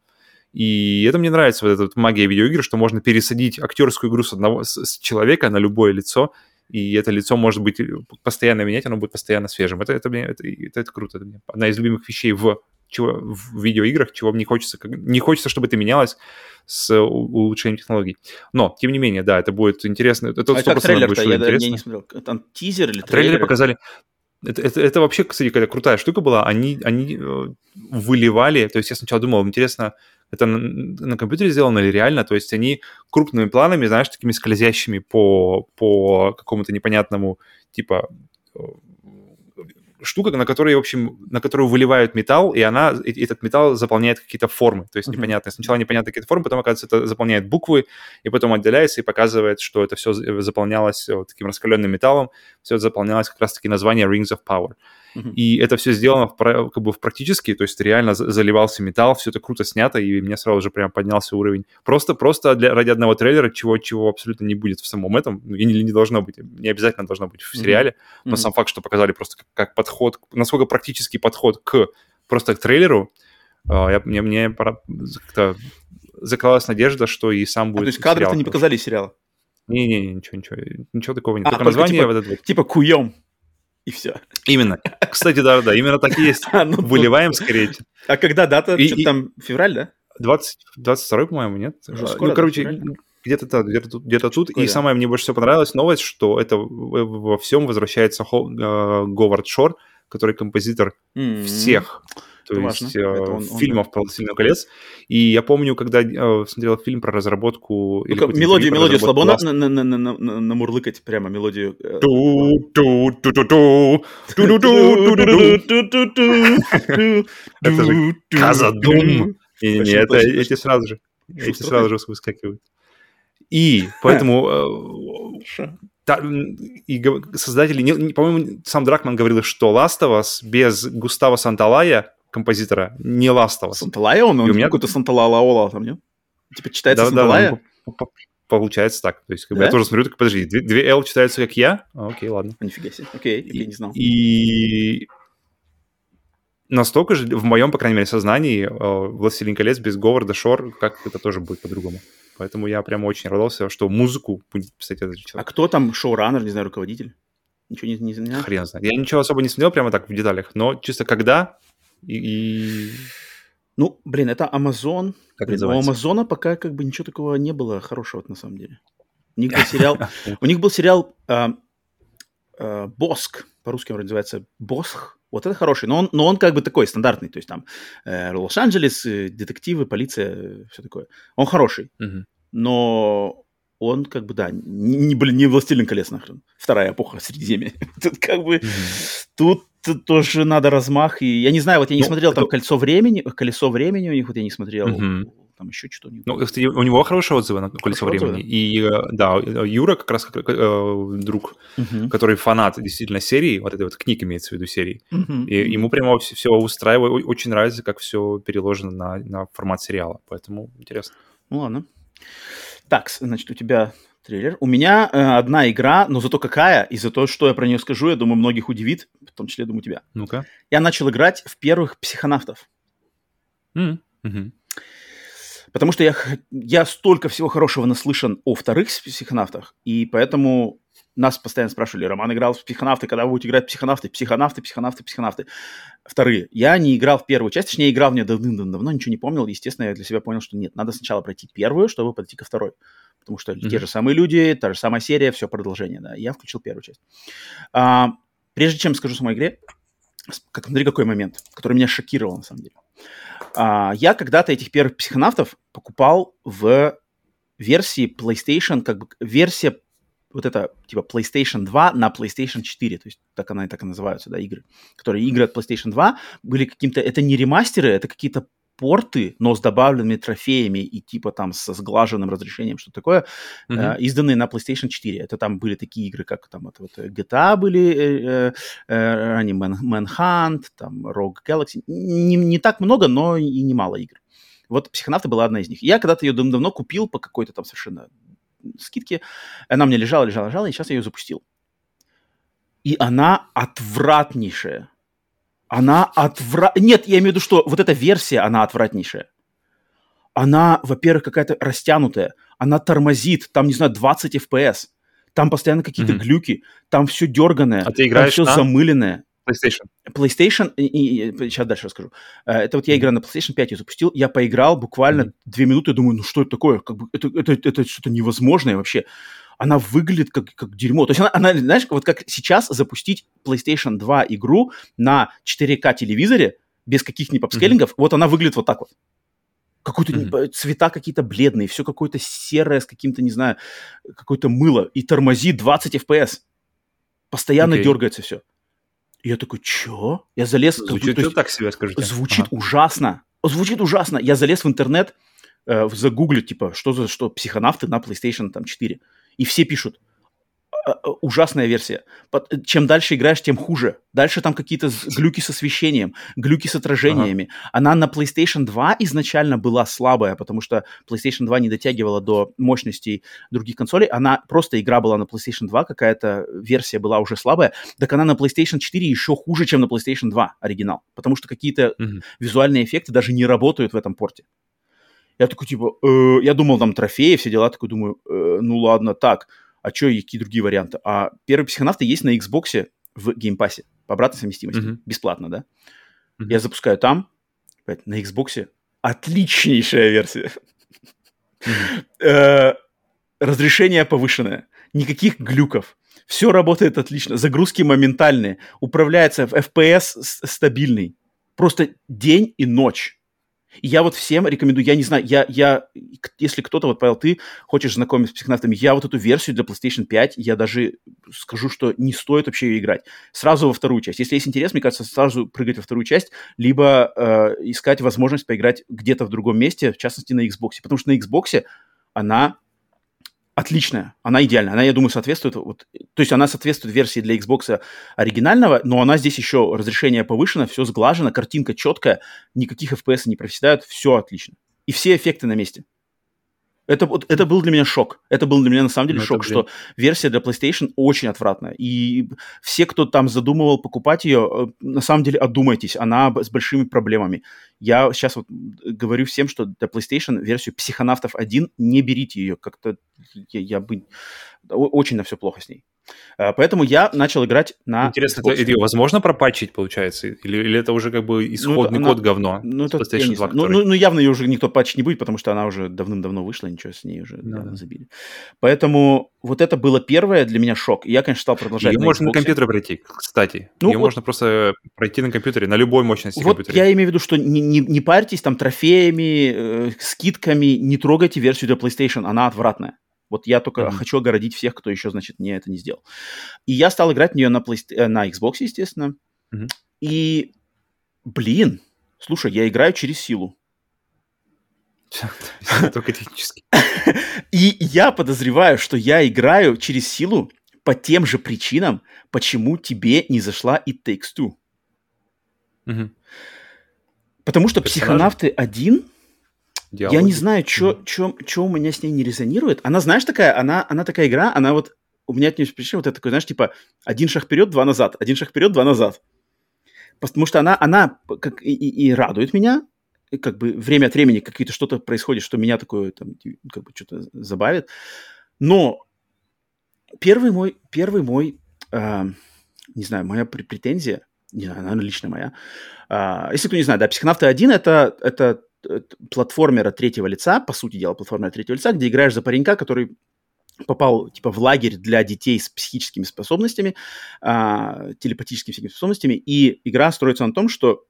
S2: И это мне нравится, вот эта вот магия видеоигр, что можно пересадить актерскую игру с одного с, человека на любое лицо, и это лицо может быть э, постоянно менять, оно будет постоянно свежим. Это, это, это, это, это круто. Это одна из любимых вещей в, чего, в видеоиграх, чего мне хочется. Не хочется, чтобы это менялось с улучшением технологий. Но, тем не менее, да, это будет интересно. Это
S1: а как трейлер-то? Я, я не смотрел. Там тизер или трейлер?
S2: Трейлеры показали... Это, это, это вообще, кстати, какая-то крутая штука была. Они, они э, выливали, то есть я сначала думал, интересно, это на, на компьютере сделано или реально, то есть они крупными планами, знаешь, такими скользящими по, по какому-то непонятному, типа, штука, на которой, в общем, на которую выливают металл, и она, и этот металл заполняет какие-то формы, то есть mm-hmm. непонятные. Сначала непонятные какие-то формы, потом, оказывается, это заполняет буквы, и потом отделяется и показывает, что это все заполнялось вот таким раскаленным металлом, все это заполнялось как раз-таки название Rings of Power. И это все сделано в, как бы в практически, то есть реально заливался металл, все это круто снято, и мне сразу же прям поднялся уровень. Просто, просто для, ради одного трейлера, чего, чего абсолютно не будет в самом этом, ну, и не, не должно быть, не обязательно должно быть в сериале, mm-hmm. но сам факт, что показали просто как, как подход, насколько практический подход к просто к трейлеру, uh, я, мне, мне как-то закралась надежда, что и сам будет. А,
S1: то есть кадры-то не показали сериал?
S2: Не-не-не, ничего, ничего, ничего такого нет. А, только, только название
S1: типа, вот это. Типа куем и все.
S2: Именно. Кстати, да, да, именно так и есть. [laughs] А, ну, Выливаем скорее.
S1: А когда дата? И, там февраль, да?
S2: 20, 22 по-моему, нет? Уже скоро, ну, короче, где-то да, где-то тут. Где тут. и самое мне больше всего понравилась новость, что это во всем возвращается Хо, э, Говард Шор, который композитор mm-hmm. всех то это есть важно. Э, он, фильмов он, про «Властелина колец». И я помню, когда э, смотрел фильм про разработку...
S1: Ну, мелодию, мелодию слабо на, на, на, на, на, на, намурлыкать прямо, мелодию.
S2: Это же Казадум. Не-не-не, это эти сразу же. Эти сразу же выскакивают. И поэтому и создатели, по-моему, сам Дракман говорил, что Last of Us без Густава Санталая композитора, не Last
S1: Санталая он? Он у меня... какой-то Санталала там, нет? Типа читается да, Санталая? Да,
S2: да, получается так. То есть, как да? бы я тоже смотрю, так, подожди, две, две L читаются как я? А, окей, ладно.
S1: Нифига себе. Окей, я не знал.
S2: И настолько же, в моем, по крайней мере, сознании, э, «Властелин колец» без Говарда Шор, как это тоже будет по-другому. Поэтому я прям очень радовался, что музыку будет писать этот
S1: человек. А кто там шоураннер, не знаю, руководитель? Ничего не, не знаю.
S2: Хрен знает. Я ничего особо не смотрел прямо так в деталях, но чисто когда и... и...
S1: Ну, блин, это Amazon. Как блин, у Амазона пока как бы ничего такого не было хорошего на самом деле. У них был сериал, [laughs] у них был сериал а, а, Боск, по-русски он называется Босх. Вот это хороший, но он, но он как бы такой стандартный, то есть там э, Лос-Анджелес, э, детективы, полиция, э, все такое. Он хороший, угу. но он как бы, да, не, не, блин, не «Властелин колец» нахрен. Вторая эпоха Средиземья. [laughs] Тут как бы, mm-hmm. тут тоже надо размах. И я не знаю, вот я не ну, смотрел это... там «Кольцо времени», «Колесо времени» у них, вот я не смотрел. Mm-hmm. Там еще что-то.
S2: Ну, кстати, у него хорошие отзывы на «Колесо хорошие времени». Отзывы? И, э, да, Юра как раз как, э, друг, mm-hmm. который фанат действительно серии, вот этой вот книг имеется в виду серии. Mm-hmm. И ему прямо все, все устраивает, очень нравится, как все переложено на, на формат сериала. Поэтому интересно.
S1: Ну, ладно. Так, значит, у тебя трейлер. У меня э, одна игра, но зато какая, и за то, что я про нее скажу, я думаю, многих удивит, в том числе, думаю, тебя.
S2: Ну-ка.
S1: Я начал играть в первых психонавтов.
S2: Mm-hmm.
S1: Потому что я, я столько всего хорошего наслышан о вторых психонавтах, и поэтому нас постоянно спрашивали, Роман играл в психонавты, когда вы будете играть в психонавты, психонавты, психонавты, психонавты. Вторые. Я не играл в первую часть, точнее, играл в нее давно, ничего не помнил. Естественно, я для себя понял, что нет, надо сначала пройти первую, чтобы подойти ко второй. Потому что mm-hmm. те же самые люди, та же самая серия, все продолжение, да. Я включил первую часть. А, прежде чем скажу самой игре, как, смотри, какой момент, который меня шокировал, на самом деле. А, я когда-то этих первых психонавтов покупал в версии PlayStation, как бы версия вот это типа PlayStation 2 на PlayStation 4, то есть так она и так и называются, да, игры, которые игры от PlayStation 2 были каким-то, это не ремастеры, это какие-то порты, но с добавленными трофеями и типа там со сглаженным разрешением, что такое, mm-hmm. э, изданные на PlayStation 4. Это там были такие игры, как там это вот GTA были, э, э, ранее Man, Manhunt, там Rogue Galaxy. Не, не так много, но и немало игр. Вот Психонавты была одна из них. Я когда-то ее давно купил по какой-то там совершенно скидки. Она мне лежала, лежала, лежала, и сейчас я ее запустил. И она отвратнейшая. Она отвра... Нет, я имею в виду, что вот эта версия, она отвратнейшая. Она, во-первых, какая-то растянутая. Она тормозит, там, не знаю, 20 FPS. Там постоянно какие-то mm-hmm. глюки. Там все дерганое. А
S2: ты играешь
S1: там все на... замыленное.
S2: PlayStation.
S1: PlayStation, и, и, и, сейчас дальше расскажу. Э, это вот я играю на PlayStation 5, я запустил, я поиграл буквально mm-hmm. две минуты, думаю, ну что это такое? Как бы, это, это, это что-то невозможное вообще. Она выглядит как, как дерьмо. То есть она, она, знаешь, вот как сейчас запустить PlayStation 2 игру на 4К телевизоре без каких-нибудь апскейлингов, mm-hmm. вот она выглядит вот так вот. Какой-то mm-hmm. цвета какие-то бледные, все какое-то серое с каким-то, не знаю, какое-то мыло. И тормозит 20 FPS. Постоянно okay. дергается все. И я такой, чё? Я залез... как
S2: Звучит
S1: будто-
S2: ну, так себе, скажите.
S1: Звучит
S2: Ага.
S1: ужасно. Звучит ужасно. Я залез в интернет, э, загуглить, типа, что за что психонавты на PlayStation там 4. И все пишут, «Э, э, ужасная версия. Чем дальше играешь, тем хуже. Дальше там какие-то глюки с освещением, глюки с отражениями. Она на PlayStation 2 изначально была слабая, потому что PlayStation 2 не дотягивала до мощностей других консолей. Она просто игра была на PlayStation 2, какая-то версия была уже слабая. Так она на PlayStation 4 еще хуже, чем на PlayStation 2 оригинал. Потому что какие-то
S2: Мгм.
S1: визуальные эффекты даже не работают в этом порте. Я такой, типа, э, я думал, там трофеи, все дела, такой думаю, э, ну ладно, так, а что, какие другие варианты? А первые психонавты есть на Xbox в геймпассе по обратной совместимости,
S2: Мгм.
S1: бесплатно, да?
S2: Мгм.
S1: Я запускаю там, на Xbox отличнейшая версия. Э, Разрешение повышенное, никаких глюков. Все работает отлично, загрузки моментальные, управляется в FPS стабильный. Просто день и ночь. Я вот всем рекомендую, я не знаю, я, я, если кто-то, вот, Павел, ты хочешь знакомиться с психонавтами, я вот эту версию для PlayStation 5, я даже скажу, что не стоит вообще ее играть. Сразу во вторую часть. Если есть интерес, мне кажется, сразу прыгать во вторую часть, либо э, искать возможность поиграть где-то в другом месте, в частности на Xbox. Потому что на Xbox она отличная, она идеальная, она, я думаю, соответствует, вот, то есть она соответствует версии для Xbox оригинального, но она здесь еще разрешение повышено, все сглажено, картинка четкая, никаких FPS не проседают, все отлично. И все эффекты на месте. Это, вот, это был для меня шок. Это был для меня на самом деле
S2: Ну,
S1: шок, что версия для PlayStation очень отвратная. И все, кто там задумывал покупать ее, э, на самом деле одумайтесь, она с большими проблемами. Я сейчас вот говорю всем, что для PlayStation версию Психонавтов 1 не берите ее. Как-то я, я бы... Очень на все плохо с ней. Э, Поэтому я начал играть на
S2: Интересно,
S1: Xbox.
S2: это, возможно пропатчить, получается? Или, или это уже как бы исходный
S1: она-
S2: код говно?
S1: Ну, это, я
S2: PlayStation
S1: не
S2: 2,
S1: знаю. ну, ну, ну, явно ее уже никто патчить не будет, потому что она уже давным-давно вышла, ничего с ней уже
S2: Ну да.
S1: забили. Поэтому вот это было первое для меня шок. И я, конечно, стал продолжать
S2: Ее
S1: на
S2: можно на
S1: Xbox.
S2: компьютере пройти, кстати.
S1: Ну,
S2: Ее
S1: вот-
S2: можно просто пройти на компьютере, на любой мощности
S1: Вот
S2: компьютера.
S1: я имею в виду, что не, не, не парьтесь там трофеями, э, скидками, не трогайте версию для PlayStation, она отвратная. Вот я только
S2: Мгм.
S1: хочу огородить всех, кто еще, значит, мне это не сделал. И я стал играть в нее на, Playst- э, на Xbox, естественно.
S2: Мгм.
S1: И, блин, слушай, я играю через силу. [laughs]
S2: Только технически. [laughs]
S1: И я подозреваю, что я играю через силу по тем же причинам, почему тебе не зашла и Takes Two. Потому что
S2: Персонажи?
S1: «Психонавты 1» Я
S2: Диалоги.
S1: не знаю, что у меня с ней не резонирует. Она, знаешь, такая, она, она такая игра, она вот, у меня от нее причина вот это такой, знаешь, типа, один шаг вперед, два назад, один шаг вперед, два назад. Потому что она, она как и, и- радует меня, и как бы время от времени какие-то что-то происходит, что меня такое, там, как бы что-то забавит. Но первый мой, первый мой, а, не знаю, моя пр- претензия, не знаю, наверное, лично моя. А, если кто не знает, да, «Психонавты 1» — это, это э, платформера третьего лица, по сути дела, платформера третьего лица, где играешь за паренька, который попал типа в лагерь для детей с психическими способностями, а, телепатическими всякими способностями, и игра строится на том, что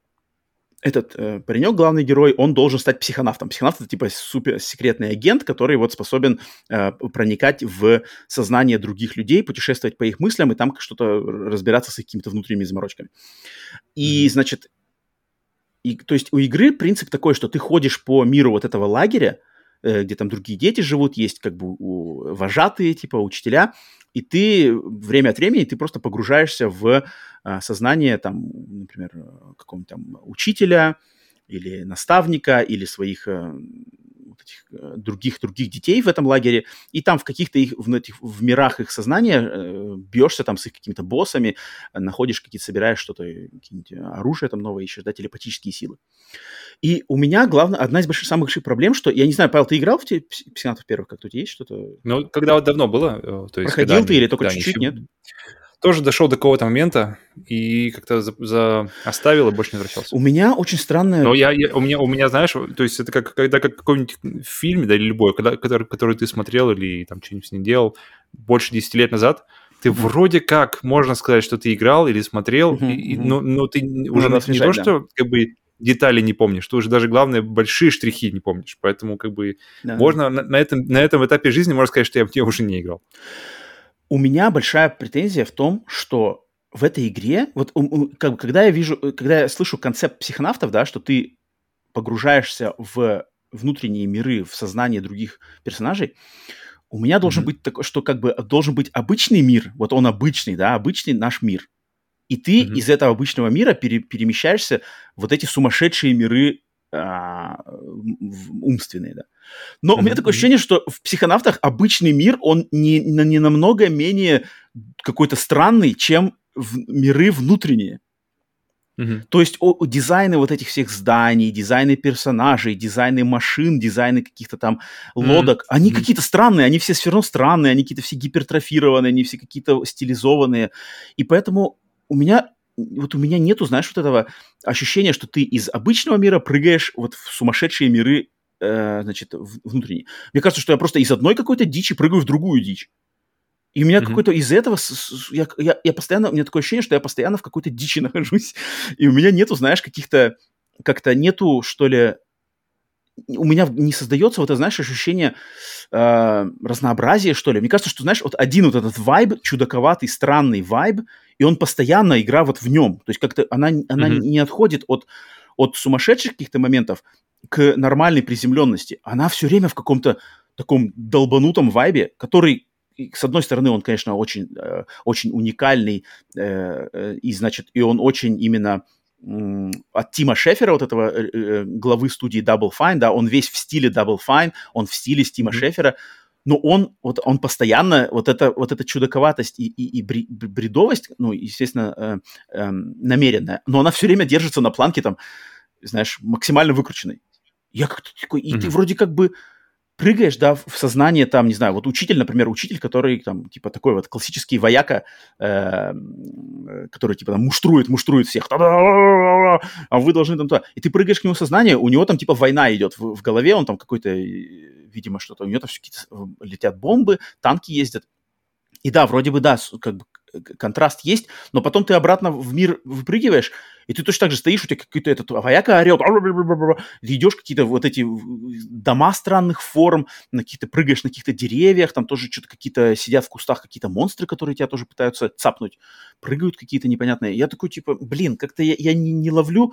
S1: этот э, паренек, главный герой, он должен стать психонавтом. Психонавт это типа супер секретный агент, который вот способен э, проникать в сознание других людей, путешествовать по их мыслям и там что-то разбираться с какими-то внутренними заморочками. И, значит, и, то есть у игры принцип такой, что ты ходишь по миру вот этого лагеря, э, где там другие дети живут, есть как бы у- вожатые, типа учителя, и ты время от времени ты просто погружаешься в а, сознание там, например, какого-нибудь там учителя или наставника или своих э, других других детей в этом лагере, и там в каких-то их в, этих, в мирах их сознания э, бьешься там с их какими-то боссами, э, находишь какие-то, собираешь что-то, э, какие-нибудь оружие там новое ищешь, да, телепатические силы. И у меня главное, одна из больших, самых больших проблем, что, я не знаю, Павел, ты играл в те пс- психонавтов первых, как тут есть что-то?
S2: Ну, когда вот давно было, э, то есть...
S1: Проходил
S2: когда
S1: ты
S2: они-
S1: или только
S2: да,
S1: чуть-чуть,
S2: еще-
S1: нет?
S2: Тоже дошел до какого-то момента и как-то за, за- оставил и больше не возвращался.
S1: У меня очень странная...
S2: Но я, я- у, меня, у меня, знаешь, то есть это как когда как какой-нибудь фильм, да, или любой, когда, который, который ты смотрел или там что-нибудь с ним делал больше 10 лет назад, ты вроде как, можно сказать, что ты играл или смотрел,
S1: Мгм,
S2: и- но, но ты уже
S1: надо
S2: не
S1: освежать,
S2: то,
S1: да.
S2: что как бы детали не помнишь, ты уже даже, главное, большие штрихи не помнишь. Поэтому как бы
S1: Да.
S2: можно на, на этом, на этом этапе жизни можно сказать, что я в уже не играл.
S1: У меня большая претензия в том, что в этой игре, вот как когда я вижу, когда я слышу концепт психонавтов, да, что ты погружаешься в внутренние миры, в сознание других персонажей, у меня должен mm-hmm. быть такой, что как бы должен быть обычный мир, вот он обычный, да, обычный наш мир. И ты mm-hmm. из этого обычного мира пере, перемещаешься в вот эти сумасшедшие миры а, умственные, да. Но mm-hmm. у меня такое ощущение, что в психонавтах обычный мир, он не, не намного менее какой-то странный, чем в миры внутренние. Mm-hmm. То есть о, дизайны вот этих всех зданий, дизайны персонажей, дизайны машин, дизайны каких-то там лодок, mm-hmm. они mm-hmm. какие-то странные, они все все равно странные, они какие-то все гипертрофированные, они все какие-то стилизованные. И поэтому у меня вот у меня нету, знаешь, вот этого ощущения, что ты из обычного мира прыгаешь вот в сумасшедшие миры, э, значит, внутренние. Мне кажется, что я просто из одной какой-то дичи прыгаю в другую дичь. И у меня mm-hmm. какой-то из этого, я, я, я постоянно, у меня такое ощущение, что я постоянно в какой-то дичи [laughs] нахожусь. И у меня нету, знаешь, каких-то, как-то нету, что ли, у меня не создается вот это, знаешь, ощущение э, разнообразия, что ли. Мне кажется, что, знаешь, вот один вот этот вайб, чудаковатый, странный вайб, и он постоянно, игра вот в нем. То есть как-то она, она mm-hmm. не отходит от, от сумасшедших каких-то моментов к нормальной приземленности. Она все время в каком-то таком долбанутом вайбе, который с одной стороны, он, конечно, очень, э, очень уникальный, э, э, и, значит, и он очень именно от Тима Шефера, вот этого главы студии Double Fine, да, он весь в стиле Double Fine, он в стиле Тима mm-hmm. Шефера, но он, вот, он постоянно, вот, это, вот эта чудаковатость и, и, и бредовость, ну, естественно, э, э, намеренная, но она все время держится на планке, там, знаешь, максимально выкрученной. Я как-то такой, и mm-hmm. ты вроде как бы прыгаешь, да, в сознание там, не знаю, вот учитель, например, учитель, который там, типа, такой вот классический вояка, э, который, типа, там, муштрует, муштрует всех, а вы должны там туда. И ты прыгаешь к нему в сознание, у него там, типа, война идет в, в голове, он там какой-то, видимо, что-то, у него там все какие-то э, летят бомбы, танки ездят. И да, вроде бы, да, как бы контраст есть, но потом ты обратно в мир выпрыгиваешь, и ты точно так же стоишь, у тебя какой-то этот вояка орет, ты идешь какие-то вот эти дома странных форм, на каких-то прыгаешь на каких-то деревьях, там тоже что-то какие-то сидят в кустах какие-то монстры, которые тебя тоже пытаются цапнуть, прыгают какие-то непонятные. Я такой, типа, блин, как-то я, я не, не ловлю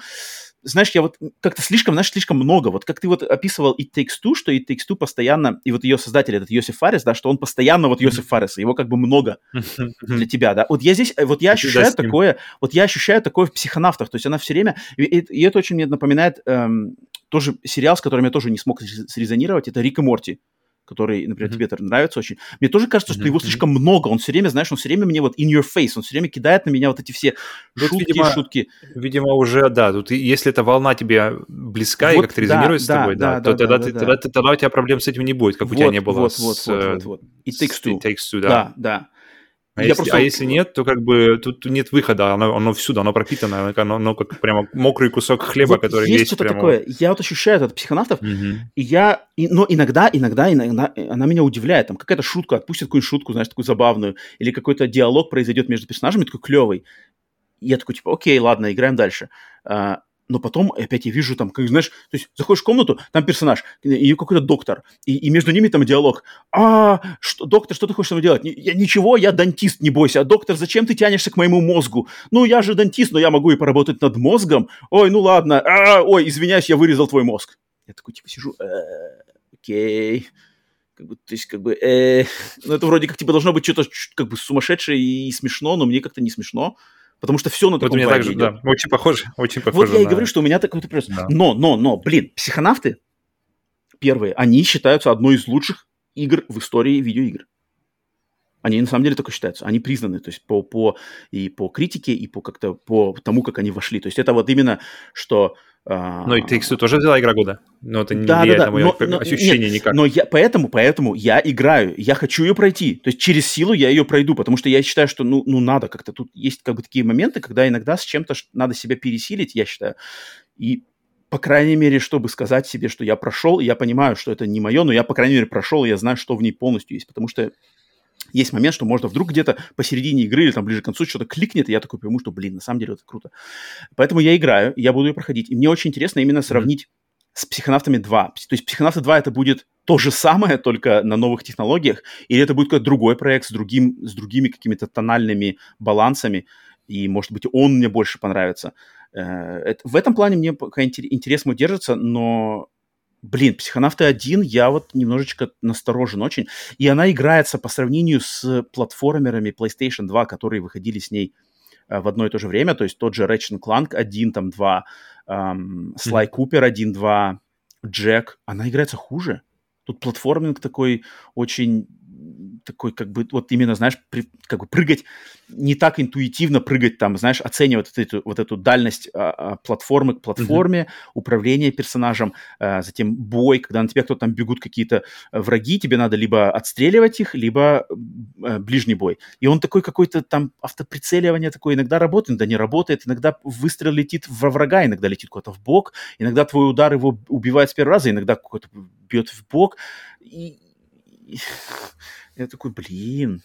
S1: знаешь, я вот как-то слишком, знаешь, слишком много. Вот как ты вот описывал It Takes Two, что It Takes Two постоянно, и вот ее создатель, этот Йосиф Фарис, да, что он постоянно вот Йосиф Фарис, его как бы много [laughs] для тебя, да. Вот я здесь, вот я ощущаю такое, вот я ощущаю такое в психонавтах, то есть она все время, и, и это очень мне напоминает эм, тоже сериал, с которым я тоже не смог срезонировать, это Рик и Морти который, например, mm-hmm. тебе нравится очень. Мне тоже кажется, что mm-hmm. его слишком много. Он все время, знаешь, он все время мне вот in your face, он все время кидает на меня вот эти все тут, шутки, видимо, шутки.
S2: Видимо, уже, да, тут если эта волна тебе близка вот, и как-то резонирует да, с тобой, да, да, да то да, тогда, да, ты, да. Тогда, тогда у тебя проблем с этим не будет, как вот, у тебя не было
S1: вот,
S2: с...
S1: Вот, вот, вот, вот. It takes two.
S2: It takes two, да.
S1: Да, да.
S2: А, если, просто... а если нет, то как бы тут нет выхода, оно, оно всюду, оно пропитано, оно, оно как прямо мокрый кусок хлеба, вот который есть.
S1: Есть что-то
S2: прямо...
S1: такое. Я вот ощущаю это от психонавтов, угу. и я, и, но иногда, иногда, иногда она меня удивляет. Там какая-то шутка, отпустит какую-нибудь шутку, знаешь, такую забавную, или какой-то диалог произойдет между персонажами, такой клевый. И я такой, типа, окей, ладно, играем дальше. А, но потом опять я вижу там, как, знаешь, то есть заходишь в комнату, там персонаж, и какой-то доктор, и, и между ними там диалог. А, что, доктор, что ты хочешь там делать? Я, ничего, я дантист, не бойся. А доктор, зачем ты тянешься к моему мозгу? Ну, я же дантист, но я могу и поработать над мозгом. Ой, ну ладно. А, ой, извиняюсь, я вырезал твой мозг. Я такой, типа, сижу, «Э, окей. Как бы, то есть, как бы, э, ну, это вроде как, типа, должно быть что-то, как бы, сумасшедшее и смешно, но мне как-то не смешно. Потому что все на таком
S2: вот также, да, очень похоже, очень похоже.
S1: Вот я на... и говорю, что у меня такой вопрос. Да. Но, но, но, блин, психонавты первые, они считаются одной из лучших игр в истории видеоигр. Они на самом деле только считаются, они признаны, то есть по, по, и по критике, и по как-то по тому, как они вошли. То есть это вот именно, что
S2: ну и Takes Two тоже взяла игра года, но это не да, влияет да, да. мое но, ощущение
S1: нет,
S2: никак.
S1: Но я, поэтому, поэтому я играю, я хочу ее пройти, то есть через силу я ее пройду, потому что я считаю, что ну, ну надо как-то, тут есть как бы такие моменты, когда иногда с чем-то надо себя пересилить, я считаю, и по крайней мере, чтобы сказать себе, что я прошел, я понимаю, что это не мое, но я, по крайней мере, прошел, и я знаю, что в ней полностью есть, потому что есть момент, что можно вдруг где-то посередине игры или там ближе к концу что-то кликнет, и я такой пойму, что, блин, на самом деле это круто. Поэтому я играю, я буду ее проходить. И мне очень интересно именно сравнить mm-hmm. с Психонавтами 2. То есть Психонавты 2 это будет то же самое, только на новых технологиях, или это будет какой-то другой проект с, другим, с другими какими-то тональными балансами. и, может быть, он мне больше понравится. Э, в этом плане мне пока интерес мой держится, но Блин, «Психонавты 1» я вот немножечко насторожен очень. И она играется по сравнению с платформерами PlayStation 2, которые выходили с ней э, в одно и то же время. То есть тот же Ratchet Clank 1, там 2, эм, Sly Cooper 1, 2, Джек. Она играется хуже. Тут платформинг такой очень такой, как бы, вот именно, знаешь, при, как бы прыгать, не так интуитивно прыгать там, знаешь, оценивать вот эту, вот эту дальность а, а, платформы к платформе, mm-hmm. управление персонажем, а, затем бой, когда на тебя кто-то там бегут какие-то э, враги, тебе надо либо отстреливать их, либо а, ближний бой. И он такой какой-то там автоприцеливание такое иногда работает, иногда не работает, иногда выстрел летит во врага, иногда летит куда-то в бок, иногда твой удар его убивает с первого раза, иногда какой-то бьет в бок. И, я такой, блин.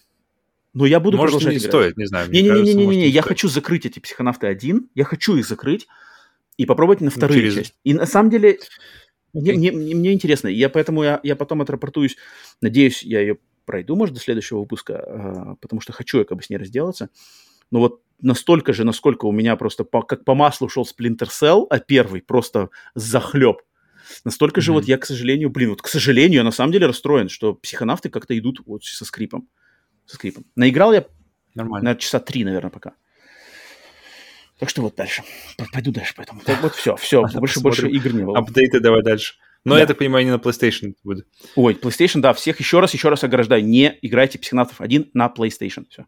S1: Но я буду
S2: Может,
S1: продолжать
S2: не
S1: играть.
S2: стоит, не знаю.
S1: Не-не-не, я хочу закрыть эти психонавты один, я хочу их закрыть и попробовать на вторую Через... часть. И на самом деле мне, мне, мне интересно, я поэтому я, я потом отрапортуюсь, надеюсь, я ее пройду, может, до следующего выпуска, а, потому что хочу я как бы с ней разделаться. Но вот настолько же, насколько у меня просто по, как по маслу шел Splinter Cell, а первый просто захлеб. Настолько mm-hmm. же вот я, к сожалению, блин, вот к сожалению, я на самом деле расстроен, что психонавты как-то идут вот со скрипом. Со скрипом. Наиграл я, Нормально. наверное, часа три, наверное, пока. Так что вот дальше. Пойду дальше поэтому. Так, вот все, все, [laughs] больше, больше игр не было.
S2: Апдейты давай дальше. Но да. я так понимаю, не на PlayStation будет.
S1: Ой, PlayStation, да, всех еще раз, еще раз ограждаю. Не играйте Психонавтов 1 на PlayStation. Все.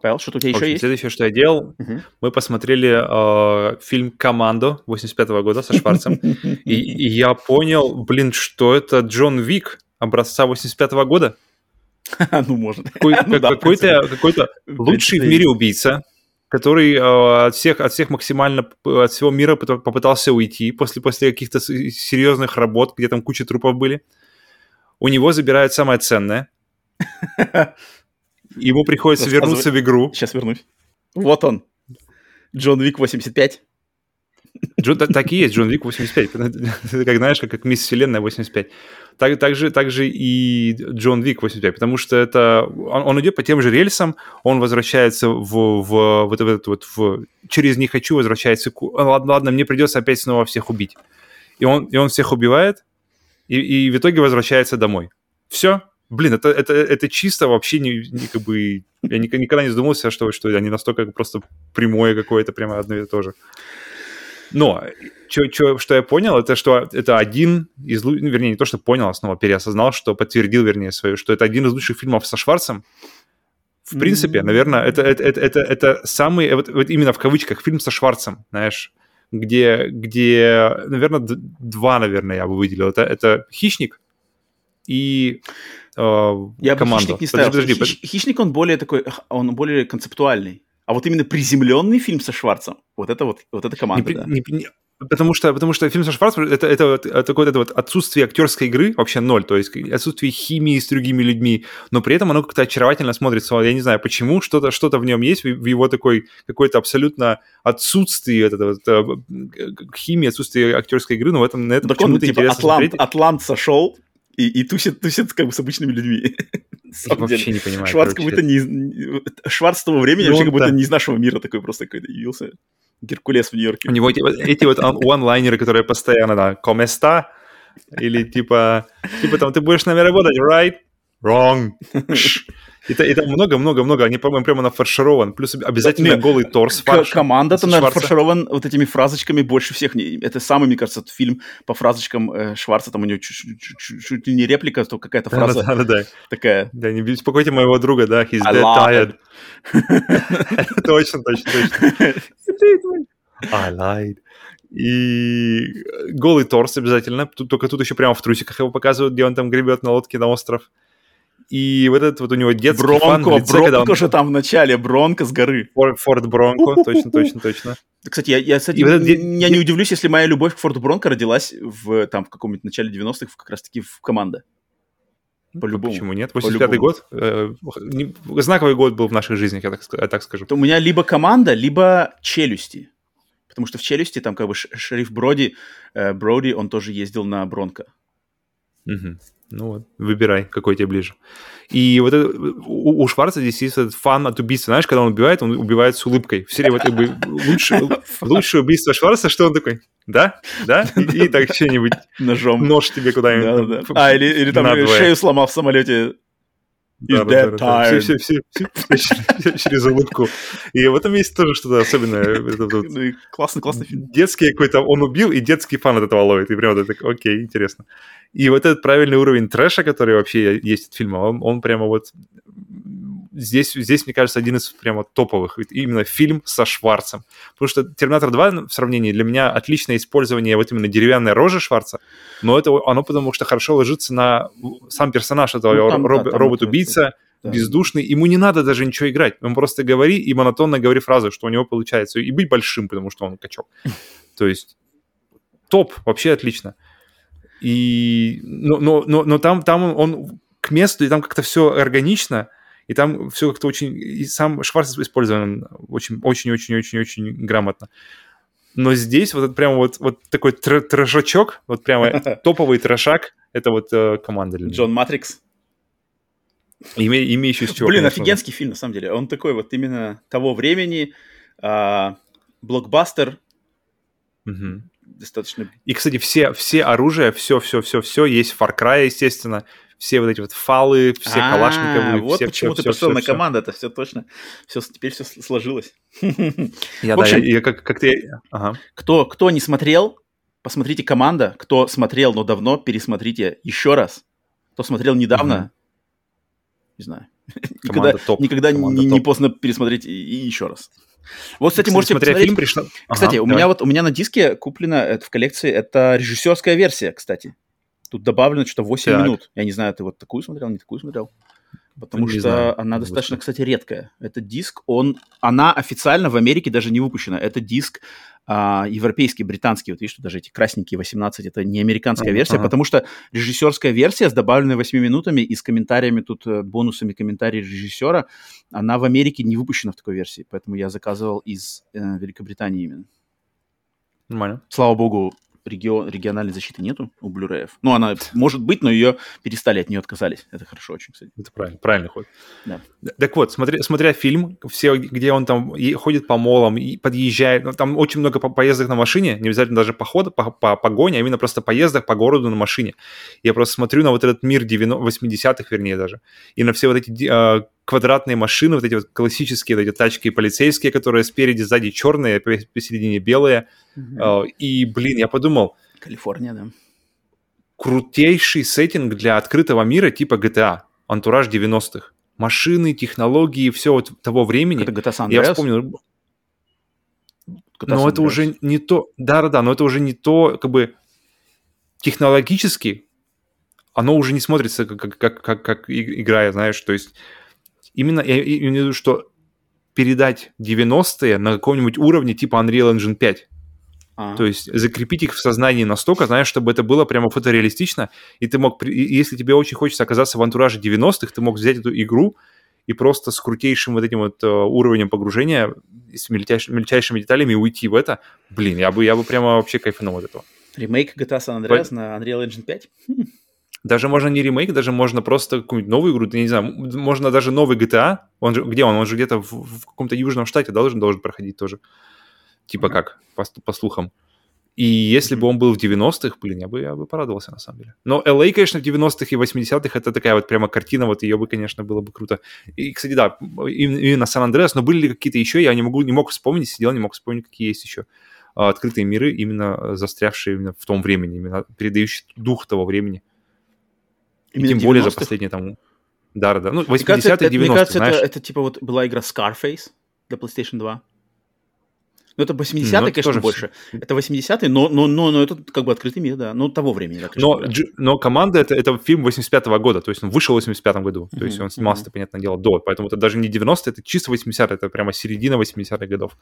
S1: Павел, что у тебя еще общем, есть?
S2: Следующее, что я делал, uh-huh. мы посмотрели э, фильм «Командо» 85-го года со Шварцем, и, и я понял, блин, что это Джон Вик образца 85-го года. [laughs]
S1: ну, может. [laughs]
S2: Ну какой-то какой-то лучший в мире убийца, который э, от всех от всех максимально от всего мира попытался уйти после после каких-то серьезных работ, где там куча трупов были. У него забирают самое ценное. [laughs] Ему приходится вернуться в игру.
S1: Сейчас вернусь. Вот он. Джон Вик 85.
S2: Джон, так, и есть, Джон Вик 85. Это как, знаешь, как, как Мисс Вселенная 85. Так, так, же, так же и Джон Вик 85, потому что это... Он, он идет по тем же рельсам, он возвращается в, в, вот, вот, вот в... Через «не хочу» возвращается... Ладно, ладно, мне придется опять снова всех убить. И он, и он всех убивает, и, и в итоге возвращается домой. Все, Блин, это, это, это чисто вообще не, не как бы... Я никогда не задумывался, что, что они настолько просто прямое какое-то, прямо одно и то же. Но чё, чё, что я понял, это что это один из... Ну, вернее, не то, что понял, а снова переосознал, что подтвердил, вернее, свою, что это один из лучших фильмов со Шварцем. В принципе, mm-hmm. наверное, это, это, это, это, это самый, вот, вот именно в кавычках, фильм со Шварцем, знаешь, где, где наверное, два, наверное, я бы выделил. Это, это «Хищник» и
S1: Я команду. бы хищник не ставил. Подожди, подожди. Хищник, он более такой, он более концептуальный. А вот именно приземленный фильм со Шварцем, вот это вот, вот эта команда, не, да. Не, не,
S2: потому, что, потому что фильм со Шварцем это, это, это, такое это вот отсутствие актерской игры, вообще ноль, то есть отсутствие химии с другими людьми, но при этом оно как-то очаровательно смотрится. Я не знаю, почему, что-то что в нем есть, в его такой какой-то абсолютно отсутствие вот вот, э, химии, отсутствие актерской игры, но в этом на этом
S1: почему-то он, типа, интересно Атлант, смотреть. Атлант сошел, и, и тусит, тусит как бы с обычными людьми.
S2: Я вообще не понимаю.
S1: Шварц как будто не... Шварц того времени вообще как будто не из нашего мира такой просто какой-то явился. Геркулес в Нью-Йорке.
S2: У него эти, эти вот онлайнеры, которые постоянно, да, коместа, или типа, типа там, ты будешь с нами работать, right? Wrong. Это, это много-много-много, они, по-моему, прямо нафарширован. Плюс обязательно Нет, голый торс.
S1: Фарш, команда-то нафарширован вот этими фразочками больше всех. Это самый, мне кажется, фильм по фразочкам э, Шварца. Там у него чуть-чуть не реплика, то какая-то фраза да, да, да, такая.
S2: Да, не беспокойте моего друга, да, he's dead tired. [laughs] Точно, точно, точно. I lied. И голый торс обязательно. Только тут еще прямо в трусиках его показывают, где он там гребет на лодке на остров. И вот этот вот у него детский
S1: Бронко, фан в лице, Бронко когда он... же там в начале, Бронко с горы.
S2: Форд Бронко, точно, точно, точно.
S1: Кстати, я, я, кстати, этот... я не удивлюсь, если моя любовь к Форду Бронко родилась в, там, в каком-нибудь начале 90-х, как раз-таки в команде.
S2: Ну, По-любому. Почему нет? 85-й год? Э, знаковый год был в наших жизнях, я так, я так скажу.
S1: То у меня либо команда, либо челюсти. Потому что в челюсти там как бы шериф Броди, э, Броди, он тоже ездил на Бронко.
S2: Угу. Ну вот, выбирай, какой тебе ближе. И вот это, у, у Шварца здесь есть этот фан от убийцы. Знаешь, когда он убивает, он убивает с улыбкой. В серии вот как бы [laughs] лучшее, лучшее убийство Шварца, что он такой, да, да, [laughs] и, и так что-нибудь.
S1: Ножом.
S2: Нож тебе куда-нибудь.
S1: Да, да. А, или, или там шею сломав в самолете.
S2: Да, да, да. Все, все, все, все, [laughs] через улыбку. И в этом есть тоже что-то особенное.
S1: Ну, классный, классный фильм.
S2: Детский какой-то он убил, и детский фан от этого ловит. И прям вот это, окей, интересно. И вот этот правильный уровень трэша, который вообще есть от фильма, он, он прямо вот здесь, здесь, мне кажется, один из прямо топовых. Именно фильм со Шварцем. Потому что «Терминатор 2» в сравнении для меня отличное использование вот именно деревянной рожи Шварца, но это оно потому что хорошо ложится на сам персонаж этого ну, там, роб, да, робот-убийца, да. бездушный. Ему не надо даже ничего играть. Он просто говори и монотонно говори фразы, что у него получается. И быть большим, потому что он качок. То есть топ, вообще отлично. И, но, но, но, но там, там он к месту, и там как-то все органично, и там все как-то очень... И сам Шварц использован очень-очень-очень-очень-очень грамотно. Но здесь вот это прямо вот, вот такой тр трэшачок, вот прямо [laughs] топовый трэшак, это вот э, команда.
S1: Джон Матрикс.
S2: Име, имеющий с чего.
S1: Блин, конечно, офигенский да. фильм, на самом деле. Он такой вот именно того времени, а, блокбастер,
S2: угу
S1: достаточно...
S2: И, кстати, все, все оружия, все-все-все-все есть в Far Cry, естественно, все вот эти вот фалы, все а, калашниковые.
S1: Вот
S2: все,
S1: почему
S2: все,
S1: ты на команду, это все точно, все, теперь все сложилось. [laughs]
S2: Я, да, я, как, как ты... Ага.
S1: Кто, кто не смотрел, посмотрите «Команда», кто смотрел, но давно, пересмотрите еще раз. Кто смотрел недавно, не знаю, [laughs] никогда, никогда не, не поздно пересмотреть и, и еще раз. Вот, кстати, можете
S2: смотря посмотреть... фильм пришло...
S1: Кстати, ага, у давай. меня вот у меня на диске куплено это в коллекции, это режиссерская версия, кстати. Тут добавлено что-то 8 так. минут. Я не знаю, ты вот такую смотрел, не такую смотрел? Потому не что знаю, она достаточно, кстати, редкая. Этот диск, он, она официально в Америке даже не выпущена. Это диск а, европейский, британский. Вот видишь, что даже эти красненькие 18, это не американская uh-huh. версия, потому что режиссерская версия с добавленной 8 минутами и с комментариями, тут э, бонусами комментарий режиссера, она в Америке не выпущена в такой версии. Поэтому я заказывал из э, Великобритании именно.
S2: Нормально.
S1: Слава богу, регион, региональной защиты нету у Blu-ray. Ну, она [laughs] может быть, но ее перестали, от нее отказались. Это хорошо очень, кстати.
S2: Это правильно, правильный ход.
S1: Да.
S2: Так вот, смотря, смотря фильм, все, где он там ходит по молам и подъезжает, ну, там очень много по поездок на машине, не обязательно даже похода, по, по погоне, а именно просто поездок по городу на машине. Я просто смотрю на вот этот мир 80-х, вернее даже, и на все вот эти э, квадратные машины, вот эти вот классические вот эти тачки полицейские, которые спереди, сзади черные, посередине белые. Mm-hmm. И, блин, я подумал...
S1: Калифорния, да.
S2: Крутейший сеттинг для открытого мира типа GTA, антураж 90-х. Машины, технологии, все вот того времени.
S1: Это GTA San
S2: Я вспомнил... GTA но это уже не то... Да-да-да, но это уже не то, как бы технологически оно уже не смотрится как, как, как, как игра, знаешь, то есть именно я имею в виду, что передать 90-е на каком-нибудь уровне типа Unreal Engine 5. А. То есть закрепить их в сознании настолько, знаешь, чтобы это было прямо фотореалистично, и ты мог, если тебе очень хочется оказаться в антураже 90-х, ты мог взять эту игру и просто с крутейшим вот этим вот э, уровнем погружения, с мельчайшими, мельчайшими деталями уйти в это. Блин, я бы, я бы прямо вообще кайфанул от этого.
S1: Ремейк GTA San Andreas По... на Unreal Engine 5?
S2: Даже можно не ремейк, даже можно просто какую-нибудь новую игру, я не знаю, можно даже новый GTA, он же, где он? Он же где-то в, в каком-то южном штате должен, должен проходить тоже. Типа как, по, по слухам. И если бы он был в 90-х, блин, я бы, я бы порадовался на самом деле. Но LA, а, конечно, в 90-х и 80-х это такая вот прямо картина, вот ее бы, конечно, было бы круто. И, кстати, да, именно Сан-Андреас, но были ли какие-то еще, я не, могу, не мог вспомнить, сидел, не мог вспомнить, какие есть еще а, открытые миры, именно застрявшие именно в том времени, именно передающие дух того времени. И тем более за последние там... Да, да, ну 80-е, 90-е,
S1: Мне кажется, это, это типа вот была игра Scarface для PlayStation 2. Ну, это 80-е, ну, конечно, больше. Все. Это 80-е, но, но, но, но это как бы открытый мир, да. Ну, того времени, да.
S2: Но, но команда это, это фильм 85-го года, то есть он вышел в 85-м году. То есть он снимался, uh-huh. понятное дело, до. Поэтому это даже не 90-е, это чисто 80-е, это прямо середина 80-х годов.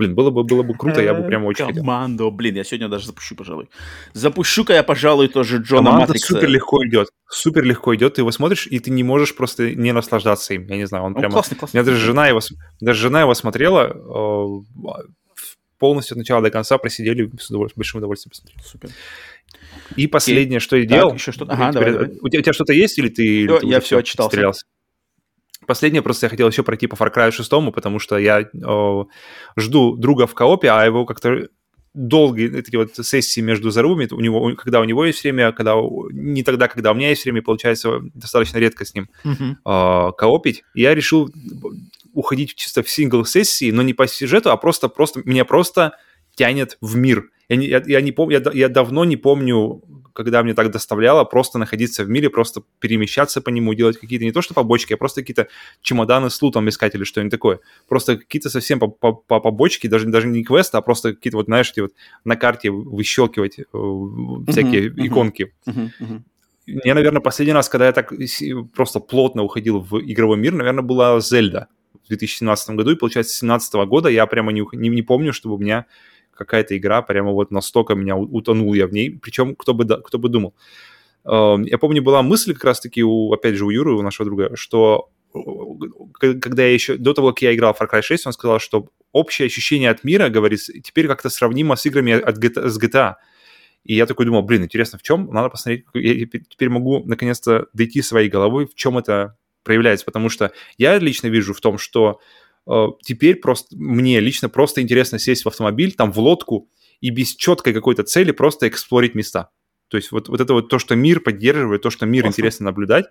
S2: Блин, было бы, было бы круто, я бы прямо очень
S1: хотел. Команду, блин, я сегодня даже запущу, пожалуй. Запущу-ка я, пожалуй, тоже Джона
S2: Команда
S1: Матрикса.
S2: супер легко идет, супер легко идет, ты его смотришь, и ты не можешь просто не наслаждаться им, я не знаю, он, он прямо...
S1: Классный, классный.
S2: У меня даже жена его, даже жена его смотрела, э, полностью от начала до конца просидели, с удовольствием, большим удовольствием посмотрели.
S1: Супер.
S2: И последнее, okay. что я делал...
S1: еще что-то? Ага, давай, давай.
S2: У, тебя, тебя что-то есть, или ты, или
S1: все,
S2: ты
S1: я все отчитался. Стрелялся?
S2: Последнее, просто я хотел еще пройти по Far Cry 6, потому что я о, жду друга в коопе, а его как-то долгие эти вот сессии между зарубами, у него, когда у него есть время, когда не тогда, когда у меня есть время, получается достаточно редко с ним uh-huh. э, коопить. Я решил уходить чисто в сингл-сессии, но не по сюжету, а просто, просто меня просто тянет в мир. Я, не, я, я, не пом, я, я давно не помню, когда мне так доставляло просто находиться в мире, просто перемещаться по нему, делать какие-то не то что побочки, а просто какие-то чемоданы с лутом искать или что-нибудь такое. Просто какие-то совсем по, по, по побочки, даже, даже не квесты, а просто какие-то вот, знаешь, эти вот на карте выщелкивать э, всякие uh-huh, иконки. Uh-huh, uh-huh. Я, наверное, последний раз, когда я так просто плотно уходил в игровой мир, наверное, была Зельда в 2017 году, и, получается, с 2017 года я прямо не, не, не помню, чтобы у меня какая-то игра прямо вот настолько меня утонул я в ней, причем кто бы, кто бы думал. Эм, я помню, была мысль как раз-таки, у, опять же, у Юры, у нашего друга, что когда я еще, до того, как я играл в Far Cry 6, он сказал, что общее ощущение от мира, говорит, теперь как-то сравнимо с играми от GTA, с GTA. И я такой думал, блин, интересно, в чем? Надо посмотреть, я теперь могу наконец-то дойти своей головой, в чем это проявляется, потому что я лично вижу в том, что Э, теперь просто мне лично просто интересно сесть в автомобиль, там в лодку и без четкой какой-то цели просто эксплорить места. То есть вот, вот это вот то, что мир поддерживает, то, что мир Классно. интересно наблюдать,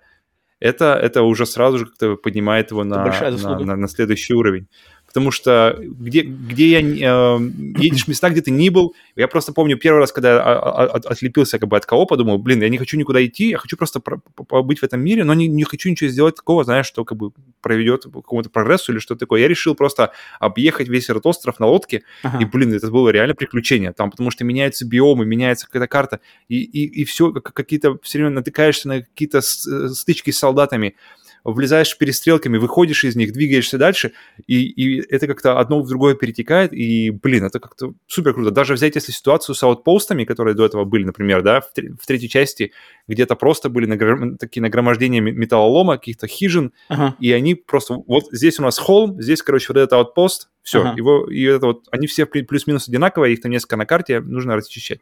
S2: это, это уже сразу же как-то поднимает его на, на, на, на следующий уровень потому что где, где я... Э, едешь в места, где ты не был. Я просто помню первый раз, когда я отлепился как бы от коопа, думал, блин, я не хочу никуда идти, я хочу просто побыть в этом мире, но не, не хочу ничего сделать такого, знаешь, что как бы проведет к какому-то прогрессу или что-то такое. Я решил просто объехать весь этот остров на лодке, ага. и, блин, это было реально приключение там, потому что меняются биомы, меняется какая-то карта, и, и, и все, какие-то все время натыкаешься на какие-то стычки с солдатами, влезаешь перестрелками, выходишь из них, двигаешься дальше, и, и это как-то одно в другое перетекает, и, блин, это как-то супер круто. Даже взять, если ситуацию с аутпостами, которые до этого были, например, да, в, в третьей части, где-то просто были нагр... такие нагромождения металлолома, каких-то хижин, ага. и они просто, вот здесь у нас холм, здесь, короче, вот этот аутпост, все, ага. его, и это вот, они все плюс-минус одинаковые, их там несколько на карте, нужно расчищать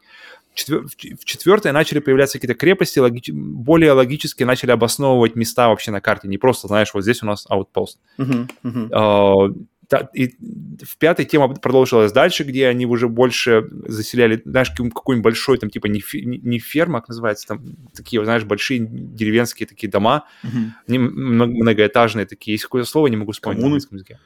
S2: в четвертой начали появляться какие-то крепости, логи... более логически начали обосновывать места вообще на карте. Не просто, знаешь, вот здесь у нас аутпост. Uh-huh, uh-huh. Uh, да, и в пятой тема продолжилась дальше, где они уже больше заселяли, знаешь, какой-нибудь большой, там, типа, не, фи, не ферма, как называется, там, такие, знаешь, большие деревенские такие дома, uh-huh. они многоэтажные такие. Есть какое-то слово, не могу вспомнить Коммуны. на английском языке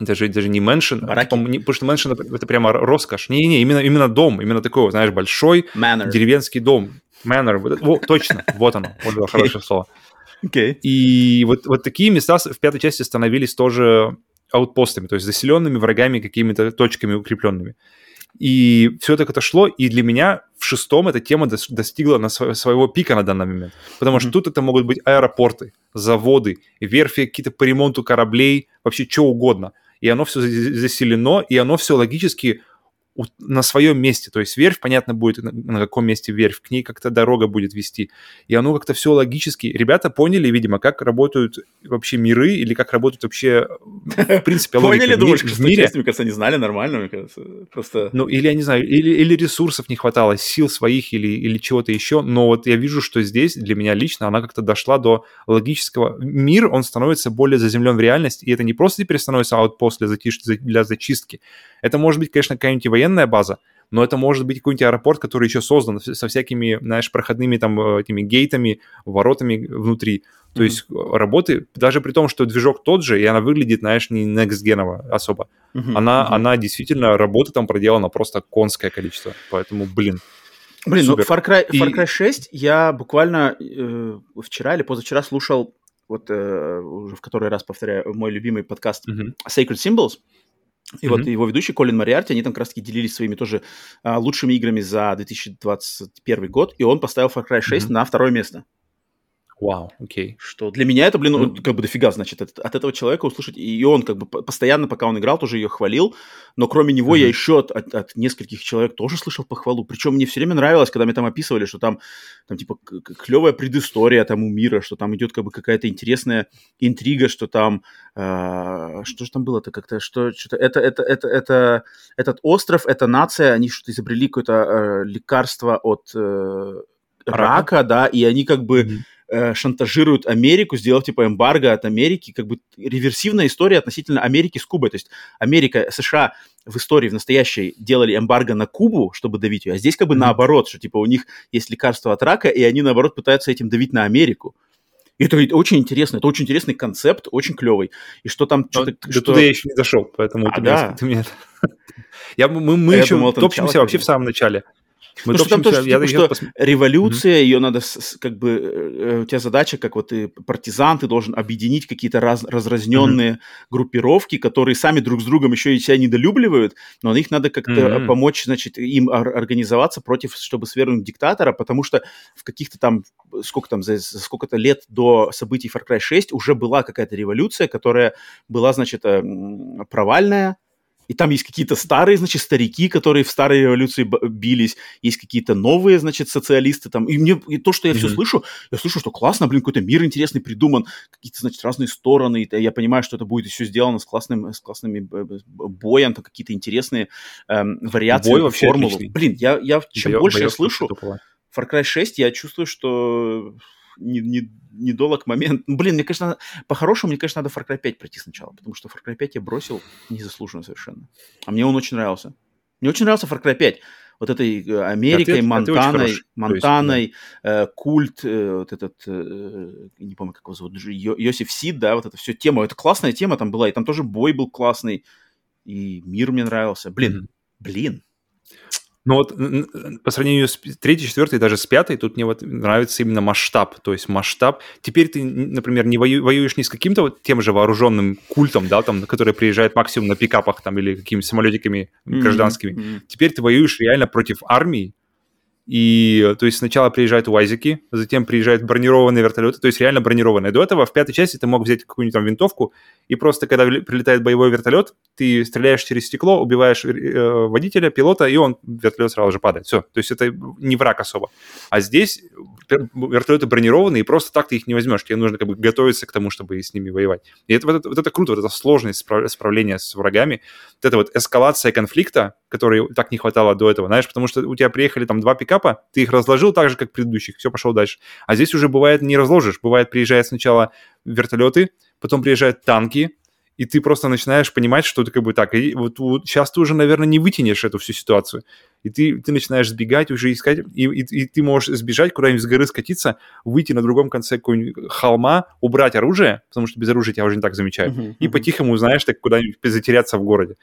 S2: даже, даже не мэншн, а, не, потому что мэншн это, прямо роскошь. Не-не, именно, именно дом, именно такой, знаешь, большой Manor. деревенский дом. Manor, вот, точно, вот оно, вот это [laughs] хорошее слово. Okay. И вот, вот такие места в пятой части становились тоже аутпостами, то есть заселенными врагами какими-то точками укрепленными. И все так это шло, и для меня в шестом эта тема достигла на сво- своего пика на данный момент. Потому что mm-hmm. тут это могут быть аэропорты, заводы, верфи какие-то по ремонту кораблей, вообще что угодно и оно все заселено, и оно все логически на своем месте. То есть верфь, понятно будет, на, на каком месте верфь, к ней как-то дорога будет вести. И оно как-то все логически. Ребята поняли, видимо, как работают вообще миры или как работают вообще, в принципе, [laughs] логика
S1: Поняли, думаешь, в мире. Мне кажется, они знали нормально, мне кажется. Просто...
S2: Ну, или, я не знаю, или, или ресурсов не хватало, сил своих или, или чего-то еще. Но вот я вижу, что здесь для меня лично она как-то дошла до логического... Мир, он становится более заземлен в реальность, и это не просто теперь становится аутпост для, затиш... для зачистки. Это может быть, конечно, какая-нибудь военная база, но это может быть какой-нибудь аэропорт, который еще создан со всякими, знаешь, проходными там э, этими гейтами, воротами внутри. То mm-hmm. есть э, работы, даже при том, что движок тот же, и она выглядит, знаешь, не next особо. Mm-hmm. Она, mm-hmm. она действительно, работы там проделана просто конское количество. Поэтому, блин,
S1: Блин, ну, Супер. ну Far Cry, Far Cry 6 я буквально э, вчера или позавчера слушал, вот э, уже в который раз повторяю, мой любимый подкаст mm-hmm. Sacred Symbols. И mm-hmm. вот его ведущий Колин Мариарти, они там как раз-таки делились своими тоже а, лучшими играми за 2021 год, и он поставил Far Cry 6 mm-hmm. на второе место.
S2: Вау, окей.
S1: Что для меня это, блин, ну, как бы дофига, значит, от, от этого человека услышать. И он как бы постоянно, пока он играл, тоже ее хвалил. Но кроме него mm-hmm. я еще от, от, от нескольких человек тоже слышал похвалу. Причем мне все время нравилось, когда мне там описывали, что там, там типа, клевая предыстория там у мира, что там идет как бы какая-то интересная интрига, что там... Э, что же там было-то как-то? Что, что-то это, это, это, это, этот остров, эта нация, они что-то изобрели какое-то э, лекарство от... Э, рака, рака, да, и они как бы mm-hmm э, шантажируют Америку, сделав типа эмбарго от Америки, как бы реверсивная история относительно Америки с Кубой. То есть Америка, США в истории, в настоящей, делали эмбарго на Кубу, чтобы давить ее, а здесь как бы mm-hmm. наоборот, что типа у них есть лекарство от рака, и они наоборот пытаются этим давить на Америку. И это очень интересно, это очень интересный концепт, очень клевый. И что там...
S2: Но, что да что... туда я еще не дошел, поэтому а, ты, да. [laughs] меня... Я, мы мы а еще думал, топчемся вообще в самом начале.
S1: Мы ну, что там тоже, я, типа, что пос... революция, mm-hmm. ее надо, как бы, э, у тебя задача, как вот ты партизан, ты должен объединить какие-то раз, разразненные mm-hmm. группировки, которые сами друг с другом еще и себя недолюбливают, но их надо как-то mm-hmm. помочь, значит, им организоваться против, чтобы свергнуть диктатора, потому что в каких-то там, сколько там, за, за сколько-то лет до событий Far Cry 6 уже была какая-то революция, которая была, значит, э, провальная, и там есть какие-то старые, значит, старики, которые в старой революции бились, есть какие-то новые, значит, социалисты там. И мне и то, что я mm-hmm. все слышу, я слышу, что классно, блин, какой-то мир интересный придуман, какие-то, значит, разные стороны. И я понимаю, что это будет еще сделано с классным, с классными боем, там какие-то интересные эм, вариации Бой вообще формулы. Отличный. Блин, я, я чем Бо, больше я слышу, Far Cry 6, я чувствую, что не, не, недолг момент. Ну, блин, мне, конечно, по-хорошему, мне, конечно, надо Far Cry 5 пройти сначала, потому что Far Cry 5 я бросил незаслуженно совершенно. А мне он очень нравился. Мне очень нравился Far Cry 5. Вот этой э, Америкой, ты, Монтаной, а Монтаной, есть, да. э, культ, э, вот этот, э, не помню, как его зовут, Йосиф Сид, да, вот эта все тема. Это классная тема там была, и там тоже бой был классный, и мир мне нравился. Блин, mm-hmm. блин,
S2: но вот по сравнению с третьей, четвертой, даже с пятой, тут мне вот нравится именно масштаб. То есть масштаб. Теперь ты, например, не вою, воюешь не с каким-то вот тем же вооруженным культом, да, там, который приезжает максимум на пикапах там или какими-то самолетиками гражданскими. Mm-hmm. Теперь ты воюешь реально против армии, и, то есть, сначала приезжают УАЗики, затем приезжают бронированные вертолеты, то есть реально бронированные. До этого в пятой части ты мог взять какую-нибудь там винтовку, и просто, когда прилетает боевой вертолет, ты стреляешь через стекло, убиваешь э, водителя, пилота, и он, вертолет сразу же падает. Все. То есть это не враг особо. А здесь вертолеты бронированные, и просто так ты их не возьмешь. Тебе нужно как бы готовиться к тому, чтобы с ними воевать. И это, вот, это, вот это круто, вот эта сложность справления с врагами, вот эта вот эскалация конфликта, которой так не хватало до этого, знаешь, потому что у тебя приехали там два пикапа, ты их разложил так же, как предыдущих, все, пошел дальше. А здесь уже бывает не разложишь, бывает приезжают сначала вертолеты, потом приезжают танки, и ты просто начинаешь понимать, что ты как бы так, и вот, вот сейчас ты уже, наверное, не вытянешь эту всю ситуацию. И ты, ты начинаешь сбегать, уже искать, и, и, и ты можешь сбежать куда-нибудь с горы, скатиться, выйти на другом конце какого-нибудь холма, убрать оружие, потому что без оружия тебя уже не так замечают, uh-huh, uh-huh. и по-тихому, знаешь, так куда-нибудь затеряться в городе.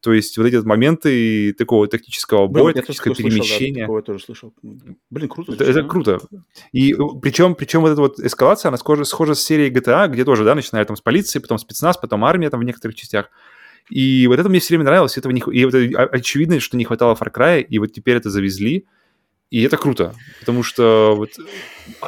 S2: То есть вот эти вот моменты такого тактического боя, Блин, тактического перемещения. Слышал, да,
S1: тоже слышал. Блин, круто.
S2: Это, это круто. И причем, причем вот эта вот эскалация, она схожа, схожа с серией GTA, где тоже, да, начинают там с полиции, потом спецназ, потом армия там в некоторых частях. И вот это мне все время нравилось, этого не, и вот очевидно, что не хватало Far Cry, и вот теперь это завезли, и это круто, потому что вот...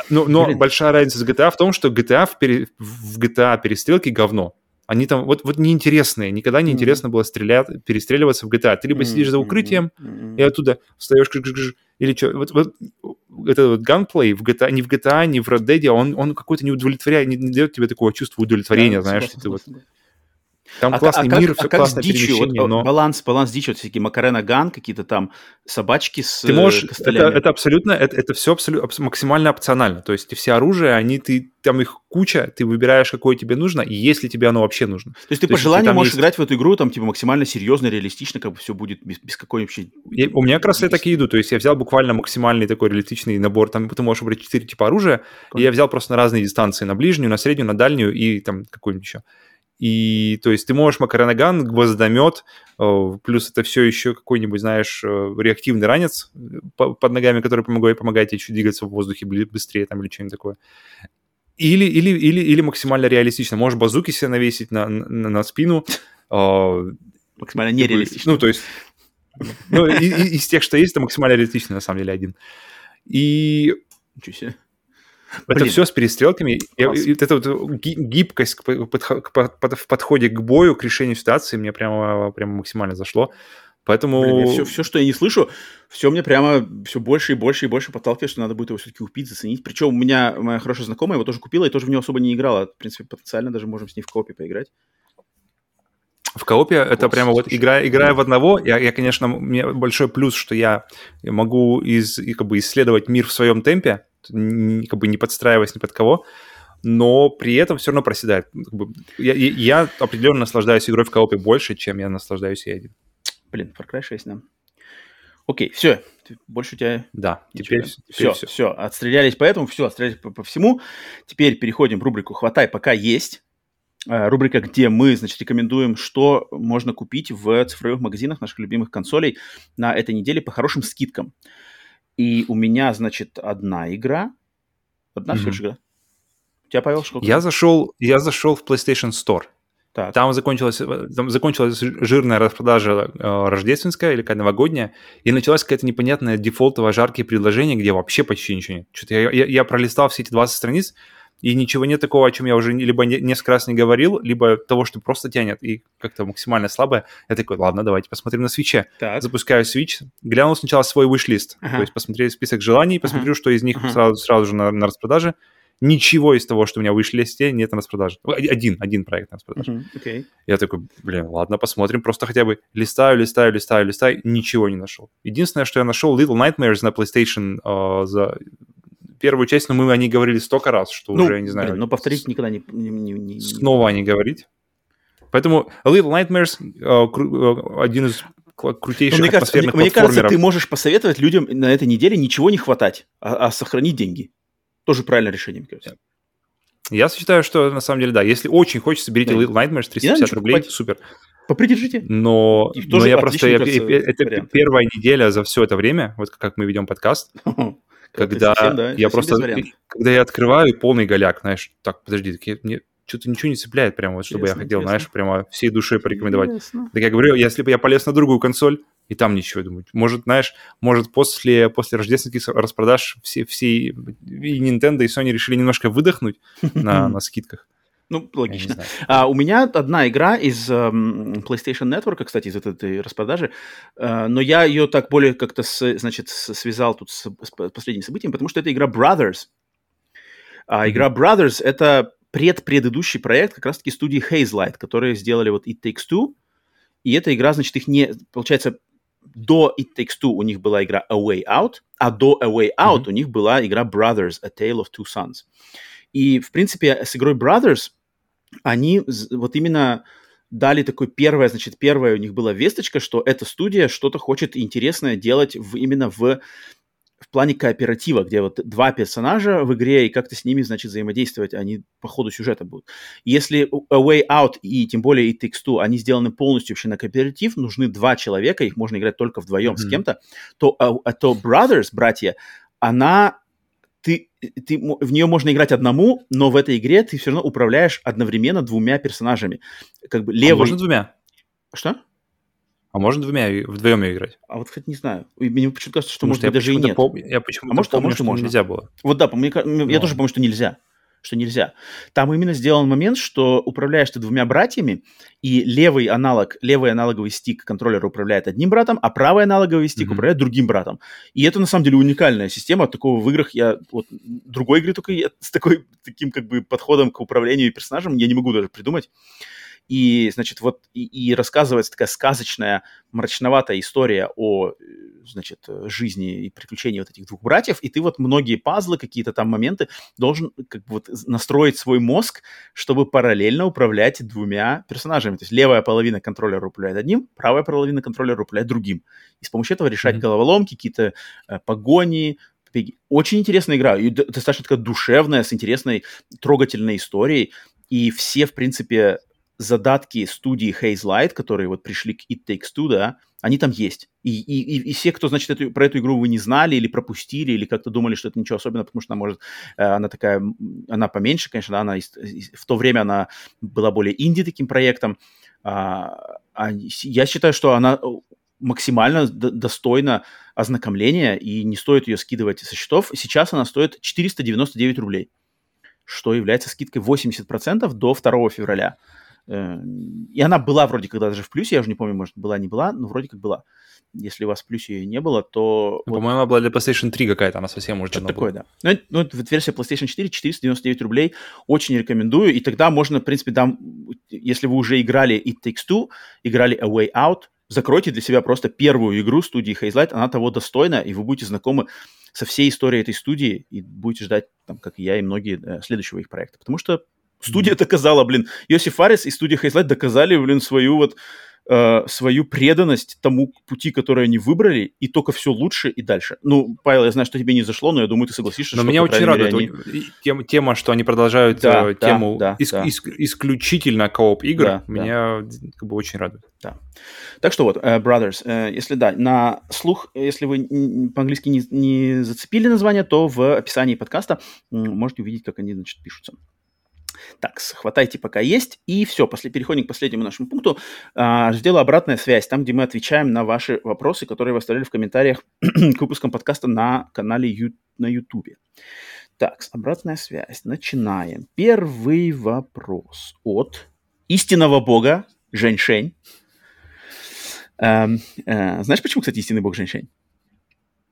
S2: Но, но большая разница с GTA в том, что GTA в, пере, в GTA перестрелки говно. Они там вот, вот неинтересные. Никогда не mm-hmm. интересно было стрелять, перестреливаться в GTA. Ты либо mm-hmm. сидишь за укрытием mm-hmm. и оттуда встаешь, или что. Вот, вот этот вот ганплей в GTA, не в GTA, не в Red Dead, он, он какой-то не удовлетворяет, не, не дает тебе такого чувства удовлетворения, да, знаешь, согласен, что ты вот...
S1: Там а, классный а мир, как, все а классное перемещение, вот, но... Баланс, баланс дичи, вот всякие Макарена Ган, какие-то там собачки с
S2: Ты можешь, это, это абсолютно, это, это все абсолютно, максимально опционально. То есть все оружие, они, ты, там их куча, ты выбираешь, какое тебе нужно, и если тебе оно вообще нужно. То
S1: есть ты То по желанию можешь есть... играть в эту игру, там, типа, максимально серьезно, реалистично, как бы все будет без, без какой вообще...
S2: Я, у меня как раз я так и иду, то есть я взял буквально максимальный такой реалистичный набор, там ты можешь выбрать 4 типа оружия, Понятно. и я взял просто на разные дистанции, на ближнюю, на среднюю, на дальнюю и там какую-нибудь еще. И то есть ты можешь макаронаган, гвоздомет, э, плюс это все еще какой-нибудь, знаешь, э, реактивный ранец э, под ногами, который помогает, помогает тебе чуть двигаться в воздухе быстрее там или что-нибудь такое. Или, или, или, или максимально реалистично. Можешь базуки себе навесить на, на, на спину.
S1: Максимально нереалистично.
S2: Ну, то есть... Ну, из тех, что есть, это максимально реалистично, на самом деле, один. И...
S1: Ничего себе.
S2: Это
S1: Блин.
S2: все с перестрелками.
S1: Класс.
S2: и вот гибкость к к под- в подходе к бою, к решению ситуации мне прямо, прямо максимально зашло. Поэтому...
S1: все, все, что я не слышу, все мне прямо все больше и больше и больше подталкивает, что надо будет его все-таки купить, заценить. Причем у меня моя хорошая знакомая его тоже купила и тоже в него особо не играла. В принципе, потенциально даже можем с ней в коопе поиграть.
S2: В коопе это прямо вот
S1: слушай.
S2: играя, в одного, я, я, конечно, мне большой плюс, что я могу из, как бы исследовать мир в своем темпе, как бы не подстраиваясь ни под кого, но при этом все равно проседает. Бы я, я- определенно наслаждаюсь игрой в коопе больше, чем я наслаждаюсь я один.
S1: Блин, Far Cry 6, да. Окей, все. Больше у тебя
S2: Да, теперь, теперь
S1: все,
S2: все.
S1: все, отстрелялись по этому, все, отстрелялись по, по всему. Теперь переходим в рубрику «Хватай, пока есть». Э, Рубрика, где мы, значит, рекомендуем, что можно купить в цифровых магазинах наших любимых консолей на этой неделе по хорошим скидкам. И у меня, значит, одна игра. Одна всего лишь игра. У тебя, Павел, сколько?
S2: Я зашел, я зашел в PlayStation Store.
S1: Так.
S2: Там закончилась, там закончилась жирная распродажа э, рождественская или какая новогодняя, и началась какая-то непонятная дефолтовая жаркие предложения, где вообще почти ничего нет. Что-то я, я, я пролистал все эти 20 страниц, и ничего нет такого, о чем я уже либо не- несколько раз не говорил, либо того, что просто тянет и как-то максимально слабое. Я такой, ладно, давайте посмотрим на свече.
S1: Так.
S2: Запускаю Switch, глянул сначала свой wish-лист,
S1: Ага.
S2: то есть посмотрел список желаний, посмотрю, что из них
S1: Ага.
S2: сразу, сразу же на, на распродаже. Ничего из того, что у меня в wish-листе, нет на распродаже. Один, один проект на распродаже.
S1: Мгм, Окей.
S2: Я такой, блин, ладно, посмотрим. Просто хотя бы листаю, листаю, листаю, листаю, ничего не нашел. Единственное, что я нашел, Little Nightmares на PlayStation э, за первую часть, но мы о ней говорили столько раз, что
S1: Ну,
S2: уже, я не знаю,
S1: блин, но повторить никогда не... не- не- не-
S2: снова о ней говорить. Поэтому Little Nightmares э, э, один из крутейших
S1: мне, кажется, мне, кажется, ты можешь посоветовать людям на этой неделе ничего не хватать, а, а сохранить деньги. Тоже правильное решение, мне кажется.
S2: Я считаю, что на самом деле, да, если очень хочется, берите. Little Nightmares,
S1: Не надо
S2: 350
S1: ничего
S2: рублей,
S1: покупать.
S2: супер.
S1: Попридержите.
S2: Но, но я просто,
S1: отличный,
S2: я-
S1: кажется,
S2: я- это
S1: вариант.
S2: первая неделя за все это время, вот как мы ведем подкаст, [laughs] когда
S1: совсем, да,
S2: я просто, когда я открываю полный голяк, знаешь, так, подожди, так я- мне что-то ничего не цепляет прямо, вот, чтобы я
S1: Интересно,
S2: хотел,
S1: интересно.
S2: знаешь, прямо всей душой порекомендовать.
S1: Интересно.
S2: Так я говорю, если бы я полез на другую консоль, и там ничего, я думаю, может, знаешь, может, после, после рождественских распродаж все, все и Nintendo, и Sony решили немножко выдохнуть [laughs] на, на скидках.
S1: Ну, логично. А, у меня одна игра из эм, PlayStation Network, кстати, из этой, распродажи, э, но я ее так более как-то, с- значит, связал тут с, с по- последним событием, потому что это игра Brothers. А игра Brothers — это предпредыдущий проект как раз-таки студии Hazelight, которые сделали вот It Takes Two, и эта игра, значит, их не... Получается, до It Takes Two у них была игра A Way Out, а до A Way Out
S2: Мгм.
S1: у них была игра Brothers, A Tale of Two Sons. И, в принципе, с игрой Brothers они вот именно дали такой первое, значит, первая у них была весточка, что эта студия что-то хочет интересное делать в, именно в, в плане кооператива, где вот два персонажа в игре, и как-то с ними, значит, взаимодействовать, они по ходу сюжета будут. Если A Way Out и тем более и Takes Two, они сделаны полностью вообще на кооператив, нужны два человека, их можно играть только вдвоем с
S2: Мгм.
S1: кем-то, то, а, а то Brothers, братья, она ты, ты, в нее можно играть одному, но в этой игре ты все равно управляешь одновременно двумя персонажами. Как бы
S2: А
S1: левый...
S2: можно двумя?
S1: Что?
S2: А можно двумя, вдвоем играть?
S1: А вот, кстати, не знаю. Мне почему-то кажется, что,
S2: Потому
S1: может быть, даже и нет.
S2: пом- я почему-то
S1: А может, а
S2: помню,
S1: может, и
S2: что
S1: можно.
S2: нельзя было.
S1: Вот да, по мне я тоже помню, что нельзя. Что нельзя. Там именно сделан момент, что управляешь ты двумя братьями, и левый аналог, левый аналоговый стик контроллера управляет одним братом, а правый аналоговый стик
S2: Мгм.
S1: управляет другим братом. И это на самом деле уникальная система. Такого в играх я вот другой игры только я с такой таким как бы подходом к управлению персонажем я не могу даже придумать. И, значит, вот и, и рассказывается такая сказочная, мрачноватая история о, э, значит, жизни и приключении вот этих двух братьев, и ты вот многие пазлы, какие-то там моменты должен как бы вот настроить свой мозг, чтобы параллельно управлять двумя персонажами. То есть левая половина контроллера управляет одним, правая половина контроллера управляет другим. И с помощью этого решать
S2: Мгм.
S1: головоломки, какие-то э, погони, побеги. Очень интересная игра, и достаточно такая душевная, с интересной, трогательной историей. И все, в принципе, задатки студии Haze Light, которые вот пришли к It Takes Two, да, они там есть. И, и, и, и все, кто, значит, эту, про эту игру вы не знали или пропустили, или как-то думали, что это ничего особенного, потому что она может, э, она такая, она поменьше, конечно, да, она в то время она была более инди таким проектом. А, а я считаю, что она максимально достойно ознакомления, и не стоит ее скидывать со счетов. Сейчас она стоит 499 рублей, что является скидкой 80% до 2 февраля. Э, и она была вроде когда даже в плюсе, я уже не помню, может, была, не была, но вроде как была. Если у вас в плюсе ее не было, то...
S2: Ну, вот... По-моему, она была для PlayStation 3 какая-то, она совсем уже
S1: Что-то такое, была. да. Ну, ну, версия PlayStation 4, 499 рублей, очень рекомендую. И тогда можно, в принципе, там, если вы уже играли It Takes Two, играли A Way Out, закройте для себя просто первую игру студии Hazelight, она того достойна, и вы будете знакомы со всей историей этой студии и будете ждать, там, как и я, и многие, э, следующего их проекта. Потому что Студия доказала, блин, Йосиф Фарис и студия Хейслайт доказали, блин, свою вот э, свою преданность тому пути, который они выбрали, и только все лучше и дальше. Ну, Павел, я знаю, что тебе не зашло, но я думаю, ты согласишься.
S2: Но
S1: что,
S2: меня очень радует они... тема, тема, что они продолжают да, э, тему
S1: да,
S2: ис-
S1: да.
S2: Ис- исключительно кооп игр, да, меня да. как бы очень радует.
S1: Да. Так что вот, uh, Brothers, uh, если да, на слух, если вы по-английски не, не зацепили название, то в описании подкаста можете увидеть, как они, значит, пишутся. Так, хватайте пока есть. И все, после, переходим к последнему нашему пункту. А, раздела «Обратная связь», там, где мы отвечаем на ваши вопросы, которые вы оставляли в комментариях [clears throat] к выпускам подкаста на канале ю, на YouTube. Так, обратная связь. Начинаем. Первый вопрос от истинного бога Женьшень. Эм, э, знаешь, почему, кстати, истинный бог Женьшень?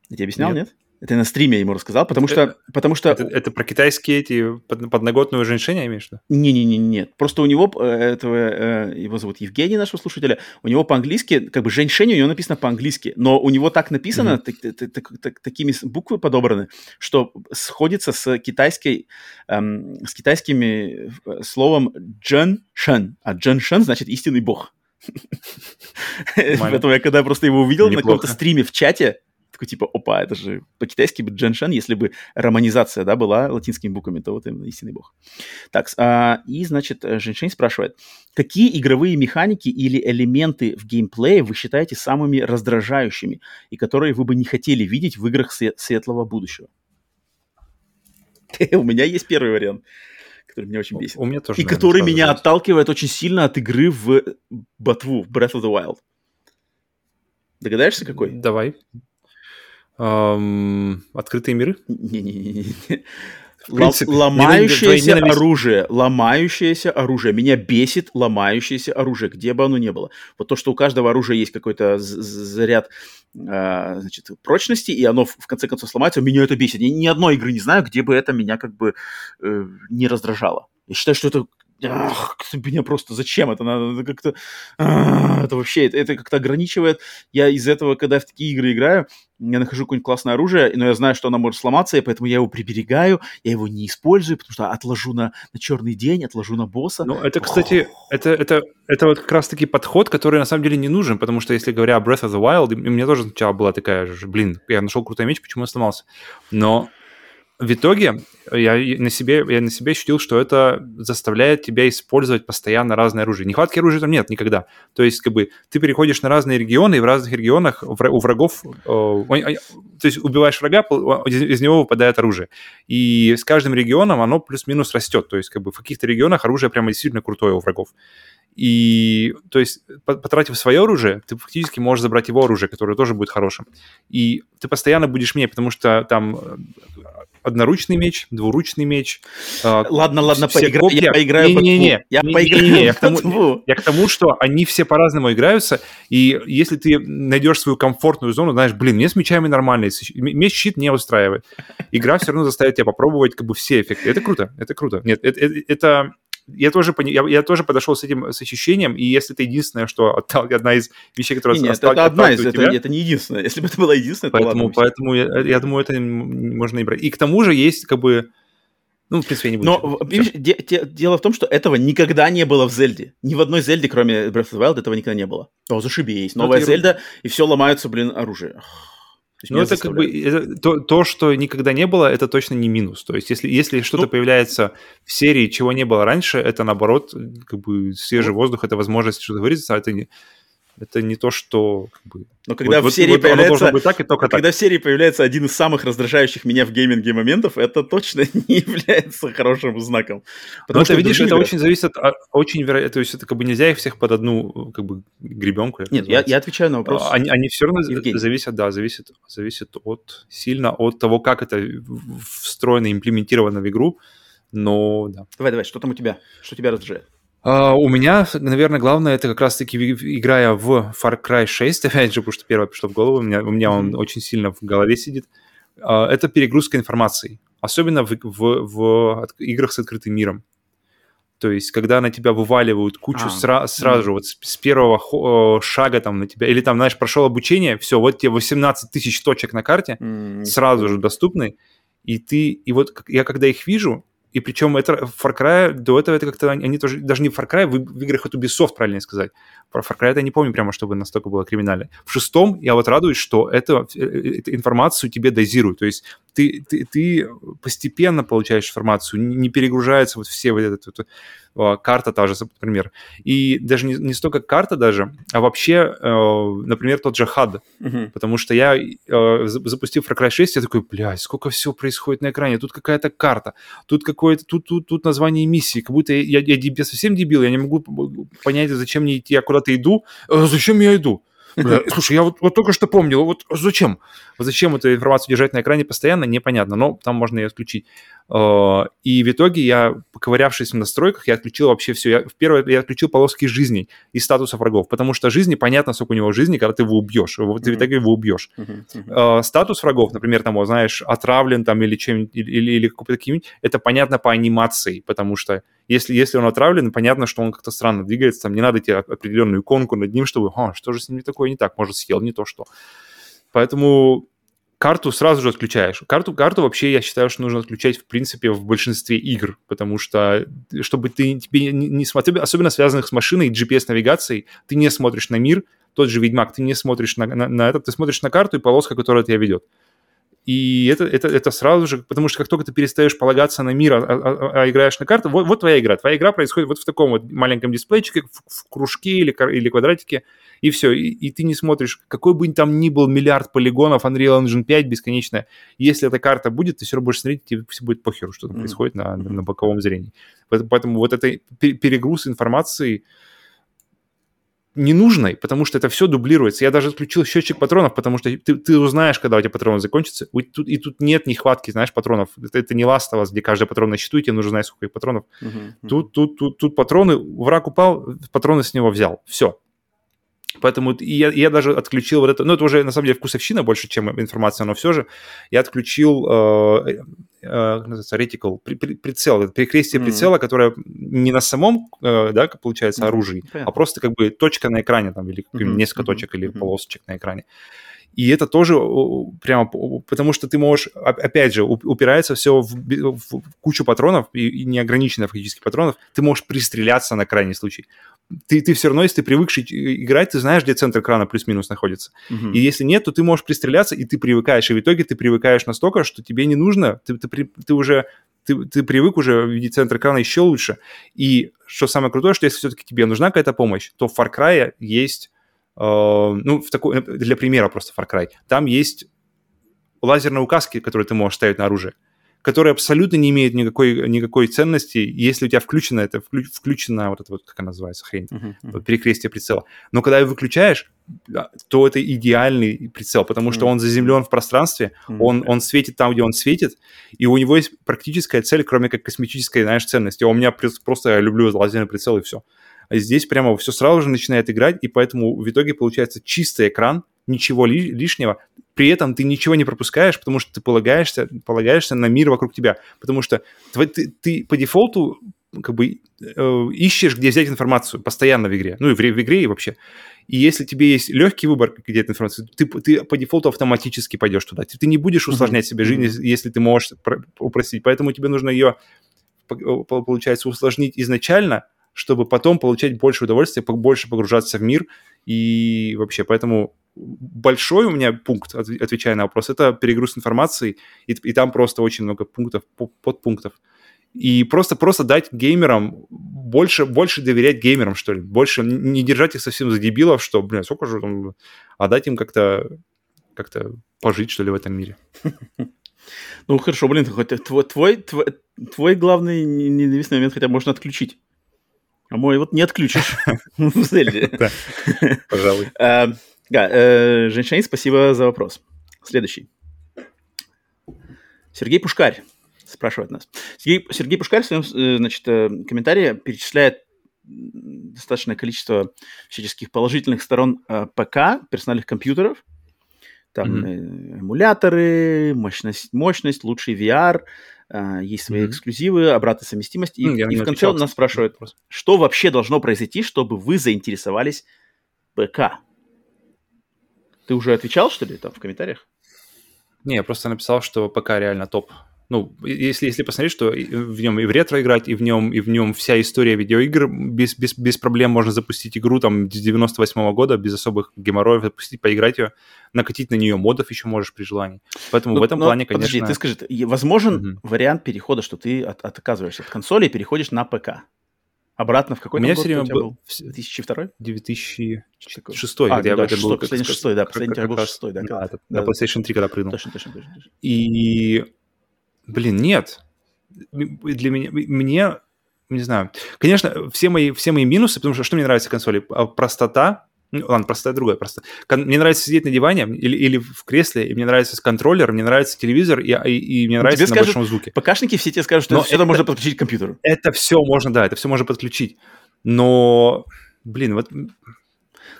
S1: Я тебе объяснял, нет? нет? Это на стриме я ему рассказал, потому что... Это, потому что...
S2: это, это про китайские эти подноготную женщине имеешь в виду?
S1: Не-не-не, нет. Просто у него, э, этого, э, его зовут Евгений, нашего слушателя, у него по-английски, как бы женьшень у него написано по-английски, но у него так написано, mm-hmm. так, так, так, такими буквы подобраны, что сходится с китайской, эм, с китайскими э, словом джен шен, а джен шен значит истинный бог. [laughs] Поэтому я когда просто его увидел на каком-то стриме в чате, такой типа, опа, это же по-китайски бы Дженшен, если бы романизация, да, была латинскими буквами, то вот именно истинный бог. Так, а, и, значит, Женьшень спрашивает, какие игровые механики или элементы в геймплее вы считаете самыми раздражающими и которые вы бы не хотели видеть в играх светлого будущего? [laughs] У меня есть первый вариант который меня очень бесит.
S2: У меня тоже.
S1: И который меня отталкивает очень сильно от игры в ботву, Breath of the Wild. Догадаешься, какой?
S2: Давай. Эм, открытые миры?
S1: Не-не-не. Ломающееся оружие, ломающееся оружие. Меня бесит ломающееся оружие, где бы оно ни было. Вот то, что у каждого оружия есть какой-то заряд э, значит, прочности, и оно в конце концов сломается, меня это бесит. Я ни одной игры не знаю, где бы это меня как бы э, не раздражало. Я считаю, что это ах, меня просто зачем это надо? Как-то а, это вообще это, это как-то ограничивает. Я из этого когда в такие игры играю я нахожу какое-нибудь классное оружие но я знаю что оно может сломаться и поэтому я его приберегаю я его не использую потому что отложу на, на черный день отложу на босса.
S2: Ну это кстати это это это вот как раз таки подход который на самом деле не нужен потому что если говоря о Breath of the Wild у меня тоже сначала была такая же блин я нашел крутой меч почему он сломался? Но в итоге я на себе, я на себе ощутил, что это заставляет тебя использовать постоянно разное оружие. Нехватки оружия там нет никогда. То есть, как бы, ты переходишь на разные регионы, и в разных регионах у врагов... Э, то есть, убиваешь врага, из него выпадает оружие. И с каждым регионом оно плюс-минус растет. То есть, как бы, в каких-то регионах оружие прямо действительно крутое у врагов. И, то есть, потратив свое оружие, ты фактически можешь забрать его оружие, которое тоже будет хорошим. И ты постоянно будешь менять, потому что там э, одноручный меч, двуручный меч.
S1: Э, ладно, ладно, поигра... копья. я поиграю
S2: не, не, не, я не, поиграю не, не, я, к тому, я к тому, что они все по-разному играются, и если ты найдешь свою комфортную зону, знаешь, блин, мне с мечами нормально, меч-щит не устраивает. Игра все равно заставит тебя попробовать как бы все эффекты. Это круто, это круто. Нет, это, это я тоже, я, я тоже подошел с этим с ощущением, и если это единственное, что одна из вещей, которая
S1: Нет, это одна из, тебя, это, это не единственное. Если бы это было единственное,
S2: поэтому,
S1: то.
S2: Поэтому я, я думаю, это можно и брать. И к тому же есть как бы ну, в принципе, я не буду.
S1: Но, видишь, де- де- дело в том, что этого никогда не было в Зельде. Ни в одной Зельде, кроме Breath of the Wild, этого никогда не было. О, зашибись. Ну, Новая Зельда, и все ломаются, блин, оружие.
S2: Ну, это как бы это, то, то, что никогда не было, это точно не минус. То есть, если, если что-то ну, появляется в серии, чего не было раньше, это наоборот, как бы свежий ну, воздух, это возможность что-то вырезаться, а это не, Это не то, что... Как бы,
S1: Но когда
S2: вот,
S1: в серии
S2: вот,
S1: появляется...
S2: быть так и только
S1: когда
S2: так.
S1: в серии появляется один из самых раздражающих меня в гейминге моментов, это точно [laughs] не является хорошим знаком.
S2: Потому что, видишь, это очень зависит от... а, Очень вероятно... То есть это как бы нельзя их всех под одну как бы гребенку.
S1: Нет, я, я отвечаю на вопрос.
S2: Они, они все равно
S1: Евгений.
S2: зависят, да, зависит, зависит от сильно от того, как это встроено, имплементировано в игру. Но да.
S1: Давай, давай, что там у тебя? Что тебя раздражает?
S2: Uh, у меня, наверное, главное, это как раз-таки играя в Far Cry 6, [laughs] опять же, потому что первое пришло в голову, у меня, у меня он очень сильно в голове сидит, uh, это перегрузка информации, особенно в, в, в играх с открытым миром. То есть, когда на тебя вываливают кучу а, сра- сразу же, вот с, с первого хо- шага там на тебя, или там, знаешь, прошел обучение, все, вот тебе 18 тысяч точек на карте, mm-hmm. сразу же доступны, и ты, и вот я когда их вижу, и причем это Far Cry, до этого это как-то они тоже, даже не Far Cry, в, в играх от Ubisoft, правильно сказать. Про Far Cry это я не помню прямо, чтобы настолько было криминально. В шестом я вот радуюсь, что это, эту информацию тебе дозируют. То есть ты, ты, ты постепенно получаешь информацию, не перегружается вот все вот этот вот, карта та же, например. И даже не, не столько карта даже, а вообще, э, например, тот же HUD. Uh-huh. Потому что я, э, запустив Far Cry 6, я такой, блядь, сколько всего происходит на экране. Тут какая-то карта, тут какое-то, тут, тут, тут название миссии. Как будто я, я, я совсем дебил, я не могу понять, зачем мне идти, я куда-то иду. А зачем я иду? [laughs] Слушай, я вот, вот только что помнил, вот зачем? Зачем эту информацию держать на экране постоянно, непонятно, но там можно ее отключить. А, и в итоге я, поковырявшись в настройках, я отключил вообще все. Я, в первое, я отключил полоски жизни и статуса врагов, потому что жизни, понятно, сколько у него жизни, когда ты его убьешь, вот ты в итоге его убьешь. Uh, статус врагов, например, там, знаешь, отравлен там или чем или, или, или каким-нибудь, это понятно по анимации, потому что если, если он отравлен, понятно, что он как-то странно двигается, там не надо тебе определенную иконку над ним, чтобы, а, что же с ним такое не так, может, съел не то что. Поэтому карту сразу же отключаешь. Карту, карту вообще я считаю, что нужно отключать в принципе в большинстве игр, потому что чтобы ты тебе не, не смотрел, особенно связанных с машиной и GPS-навигацией, ты не смотришь на мир, тот же Ведьмак, ты не смотришь на, на, на это, ты смотришь на карту и полоска, которая тебя ведет. И это, это, это сразу же, потому что как только ты перестаешь полагаться на мир, а, а, а играешь на карту, вот, вот твоя игра. Твоя игра происходит вот в таком вот маленьком дисплейчике, в, в кружке или, или квадратике, и все. И, и ты не смотришь, какой бы там ни был миллиард полигонов, Unreal Engine 5 бесконечная, если эта карта будет, ты все равно будешь смотреть, тебе все будет похеру, что там mm-hmm. происходит на, на, на боковом зрении. Поэтому, поэтому вот это перегруз информации, ненужной, потому что это все дублируется. Я даже отключил счетчик патронов, потому что ты, ты узнаешь, когда у тебя патроны закончатся. И тут, и тут нет нехватки, знаешь, патронов. Это, это не Last of Us, где каждый патрон на счету, и тебе нужно знать, сколько патронов. Uh-huh, uh-huh. Тут, тут, тут, тут патроны, враг упал, патроны с него взял. Все. Поэтому я, я даже отключил вот это, ну это уже на самом деле вкусовщина больше, чем информация, но все же я отключил, э, э, как называется, reticle, при, при, прицел, перекрестие mm-hmm. прицела, которое не на самом, э, да, получается, оружии, mm-hmm. а просто как бы точка на экране, там, или mm-hmm. несколько точек, или mm-hmm. полосочек на экране. И это тоже прямо, потому что ты можешь, опять же, упирается все в, в кучу патронов, и, и неограниченно фактически патронов, ты можешь пристреляться на крайний случай. Ты, ты все равно, если ты привыкший играть, ты знаешь, где центр экрана плюс-минус находится. Uh-huh. И если нет, то ты можешь пристреляться, и ты привыкаешь. И в итоге ты привыкаешь настолько, что тебе не нужно, ты, ты, ты уже ты, ты привык уже видеть центр экрана еще лучше. И что самое крутое, что если все-таки тебе нужна какая-то помощь, то в Far Cry есть Э, ну, в такой, для примера просто Far Cry, там есть лазерные указки, которые ты можешь ставить на оружие, которые абсолютно не имеют никакой, никакой ценности, если у тебя включено это, включена вот это вот, как она называется, хрень, uh-huh, uh-huh. перекрестие прицела. Но когда его выключаешь, то это идеальный прицел, потому что uh-huh. он заземлен в пространстве, uh-huh. он, он светит там, где он светит, и у него есть практическая цель, кроме как космической, знаешь, ценности. А у меня просто, я люблю лазерный прицел и все. А здесь прямо все сразу же начинает играть, и поэтому в итоге получается чистый экран, ничего ли, лишнего. При этом ты ничего не пропускаешь, потому что ты полагаешься, полагаешься на мир вокруг тебя. Потому что ты, ты, ты по дефолту как бы э, ищешь, где взять информацию постоянно в игре. Ну и в, в игре и вообще. И если тебе есть легкий выбор, где эта информация, ты, ты по дефолту автоматически пойдешь туда. Ты, ты не будешь усложнять mm-hmm. себе жизнь, если ты можешь упростить. Поэтому тебе нужно ее, получается, усложнить изначально, чтобы потом получать больше удовольствия, больше погружаться в мир. И вообще, поэтому большой у меня пункт, отвечая на вопрос, это перегруз информации, и, и там просто очень много пунктов, подпунктов. и просто, просто дать геймерам больше, больше доверять геймерам, что ли, больше не держать их совсем за дебилов, что, блин, сколько же там, а дать им как-то как-то пожить, что ли, в этом мире.
S1: Ну, хорошо, блин, твой, твой, твой, твой главный ненавистный момент хотя можно отключить. А мой вот не отключишь [laughs] в Зельде. [laughs] [laughs]
S2: Пожалуй.
S1: Да, э, женщина, спасибо за вопрос. Следующий. Сергей Пушкарь спрашивает нас. Сергей, Сергей Пушкарь в своем э, значит, э, комментарии перечисляет достаточное количество всяческих положительных сторон ПК, персональных компьютеров. Там mm-hmm. эмуляторы, мощность, мощность, лучший VR, есть свои mm-hmm. эксклюзивы, обратная совместимость. И, mm, и в конце он нас спрашивает, что вообще должно произойти, чтобы вы заинтересовались ПК? Ты уже отвечал, что ли, там в комментариях?
S2: Не, я просто написал, что ПК реально топ. Ну, если, если посмотреть, что в нем и в ретро играть, и в нем, и в нем вся история видеоигр, без, без, без проблем можно запустить игру там с 98 -го года, без особых геморроев, запустить, поиграть ее, накатить на нее модов еще можешь при желании. Поэтому ну, в этом но, плане, конечно...
S1: Подожди, ты скажи, возможен угу. вариант перехода, что ты от, от, отказываешься от консоли и переходишь на ПК? Обратно в какой-то
S2: год все время
S1: был? 2002?
S2: 2006.
S1: А, где да, это был последний шестой, да, последний как, был шестой, да.
S2: Да, да, на PlayStation 3, когда прыгнул.
S1: Точно, точно, точно.
S2: И, блин, нет. Для меня, мне, не знаю. Конечно, все мои, все мои минусы, потому что что мне нравится в консоли? А, простота, ну, ладно, просто другое просто. Мне нравится сидеть на диване или, или в кресле, и мне нравится контроллер, мне нравится телевизор, и, и, и мне ну, нравится тебе на скажут, большом звуке.
S1: ПКшники все тебе скажут, что Но это, это можно подключить к компьютеру.
S2: Это все можно, да, это все можно подключить. Но, блин, вот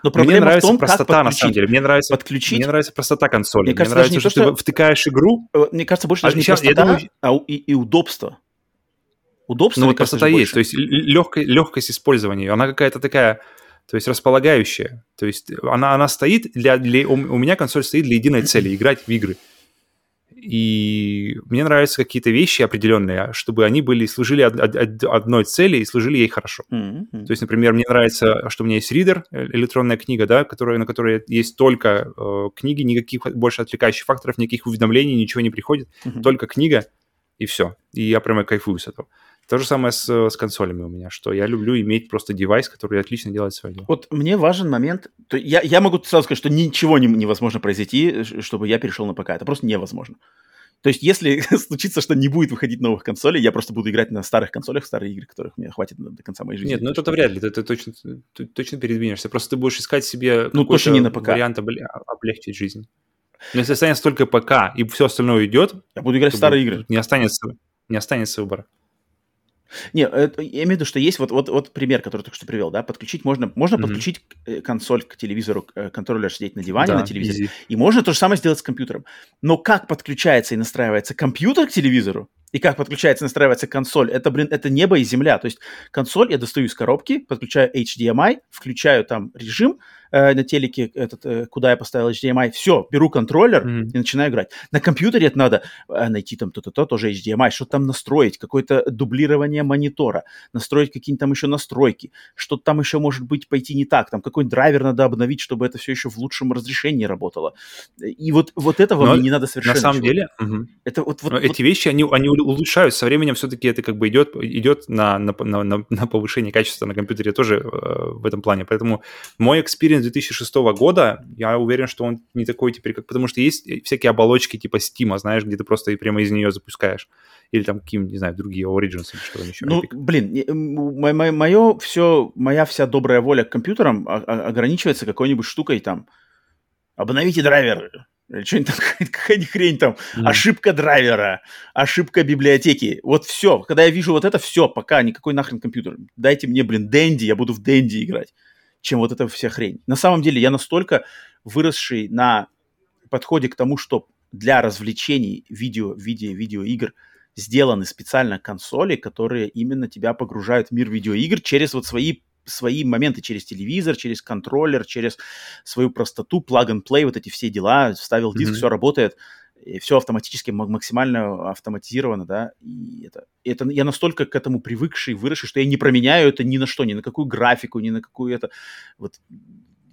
S2: но проблема мне нравится в том, простота, на самом деле. Мне нравится, подключить... мне нравится простота консоли. Мне, мне кажется, нравится, что, что ты втыкаешь игру.
S1: Э, мне кажется, больше а даже сейчас, не простота, думаю... а и, и удобство. Удобство,
S2: ну, вот простота есть. То есть легкость, легкость использования. Она какая-то такая то есть располагающая. То есть она, она стоит для, для... У меня консоль стоит для единой цели – играть в игры. И мне нравятся какие-то вещи определенные, чтобы они были, служили од, од, одной цели и служили ей хорошо. Mm-hmm. То есть, например, мне нравится, что у меня есть ридер, э, электронная книга, да, которая, на которой есть только э, книги, никаких больше отвлекающих факторов, никаких уведомлений, ничего не приходит, mm-hmm. только книга, и все. И я прямо кайфую с этого. То же самое с, с консолями у меня, что я люблю иметь просто девайс, который отлично делает свое дело.
S1: Вот мне важен момент, то я, я могу сразу сказать, что ничего не, невозможно произойти, чтобы я перешел на ПК. Это просто невозможно. То есть, если [laughs] случится, что не будет выходить новых консолей, я просто буду играть на старых консолях, старые игры, которых мне хватит до конца моей жизни.
S2: Нет, ну это вряд ли, ты, ты, точно, ты точно передвинешься. Просто ты будешь искать себе
S1: ну, точно не на ПК.
S2: вариант облегчить жизнь. Но если останется только ПК и все остальное уйдет,
S1: я буду играть в старые игры.
S2: Не останется, не останется выбора.
S1: Не, это, я имею в виду, что есть вот, вот, вот пример, который только что привел, да, подключить можно, можно mm-hmm. подключить э, консоль к телевизору, э, контроллер сидеть на диване да, на телевизоре, easy. и можно то же самое сделать с компьютером. Но как подключается и настраивается компьютер к телевизору, и как подключается и настраивается консоль, это, блин, это небо и земля. То есть консоль я достаю из коробки, подключаю HDMI, включаю там режим, э, на телеке, этот, э, куда я поставил HDMI, все, беру контроллер mm-hmm. и начинаю играть. На компьютере это надо э, найти там то-то-то, тоже HDMI, что там настроить, какое-то дублирование монитора, настроить какие-нибудь там еще настройки, что-то там еще может быть пойти не так, там какой-нибудь драйвер надо обновить, чтобы это все еще в лучшем разрешении работало. И вот, вот этого Но мне не надо совершенно.
S2: На самом деле,
S1: угу. это вот, вот,
S2: вот... эти вещи, они, они улучшают со временем, все-таки это как бы идет, идет на, на, на, на повышение качества на компьютере тоже э, в этом плане. Поэтому мой experience 2006 года, я уверен, что он не такой теперь, как... Потому что есть всякие оболочки типа Steam, знаешь, где ты просто прямо из нее запускаешь. Или там какие не знаю, другие Origins или что-то еще.
S1: Ну, Epic. блин, мое, мое все, моя вся добрая воля к компьютерам ограничивается какой-нибудь штукой там. Обновите драйвер, или что-нибудь там, [laughs] какая-нибудь хрень там, mm. ошибка драйвера, ошибка библиотеки. Вот все. Когда я вижу вот это, все, пока никакой нахрен компьютер. Дайте мне, блин, Дэнди, я буду в Дэнди играть чем вот эта вся хрень. На самом деле я настолько выросший на подходе к тому, что для развлечений видео, видео, видеоигр сделаны специально консоли, которые именно тебя погружают в мир видеоигр через вот свои свои моменты через телевизор, через контроллер, через свою простоту, plug and play, вот эти все дела, вставил диск, mm-hmm. все работает и все автоматически, максимально автоматизировано, да, и это, это я настолько к этому привыкший, выросший, что я не променяю это ни на что, ни на какую графику, ни на какую это, вот,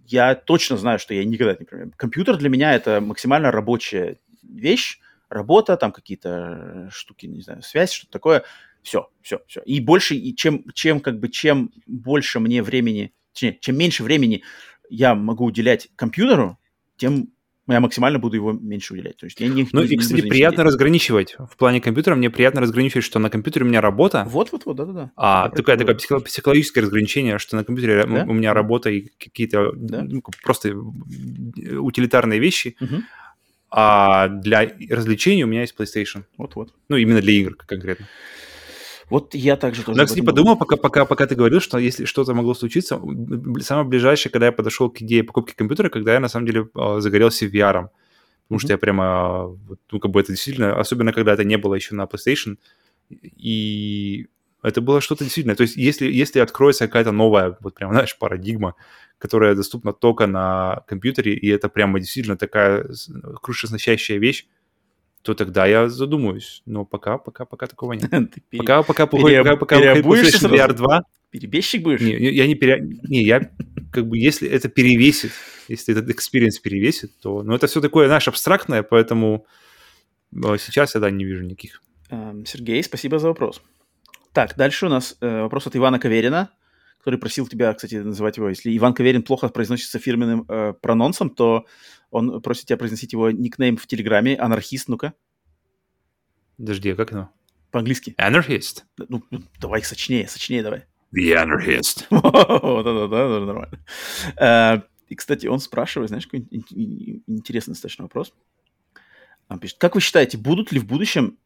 S1: я точно знаю, что я никогда не променяю. Компьютер для меня это максимально рабочая вещь, работа, там какие-то штуки, не знаю, связь, что-то такое, Все, все, все. И больше, и чем, чем, как бы, чем больше мне времени, точнее, чем меньше времени я могу уделять компьютеру, тем я максимально буду его меньше уделять. То есть я не,
S2: ну
S1: не,
S2: и, кстати,
S1: не
S2: приятно разграничивать. В плане компьютера мне приятно разграничивать, что на компьютере у меня работа.
S1: Вот-вот-вот, да-да-да.
S2: А такое, такое психо- психологическое разграничение, что на компьютере да? у меня работа и какие-то да? ну, просто утилитарные вещи.
S1: Угу.
S2: А для развлечений у меня есть PlayStation.
S1: Вот-вот.
S2: Ну, именно для игр конкретно.
S1: Вот я также тоже.
S2: Но, кстати, подумал, пока, пока, пока ты говорил, что если что-то могло случиться, самое ближайшее, когда я подошел к идее покупки компьютера, когда я на самом деле загорелся VR. Потому mm-hmm. что я прямо, ну, как бы это действительно, особенно когда это не было еще на PlayStation, и это было что-то действительно. То есть, если, если откроется какая-то новая, вот прям, [laughs] знаешь, парадигма, которая доступна только на компьютере, и это прямо действительно такая крышесносящая вещь, то тогда я задумаюсь. Но пока, пока, пока такого нет. [laughs]
S1: Ты
S2: Пока, пока, пока,
S1: пере-
S2: пока, пока
S1: переобуешься
S2: PlayStation VR 2,
S1: Перебежчик будешь?
S2: не, не, я не пере... Не, я как бы, если это перевесит, если этот experience перевесит, то... Но это все такое, знаешь, абстрактное, поэтому э, сейчас я, да, не вижу никаких.
S1: Эм, Сергей, спасибо за вопрос. Так, дальше у нас э, вопрос от Ивана Каверина, который просил тебя, кстати, называть его. Если Иван Каверин плохо произносится фирменным э, прононсом, то он просит тебя произносить его никнейм в Телеграме. Анархист, ну-ка,
S2: Подожди, а как оно?
S1: по-английски.
S2: Anarchist.
S1: Ну, ну, давай сочнее, сочнее давай.
S2: The Anarchist. [laughs]
S1: Да-да-да, нормально. Э, И, кстати, он спрашивает, знаешь, какой ин- ин- интересный достаточно вопрос. Он пишет, как вы считаете, будут ли в будущем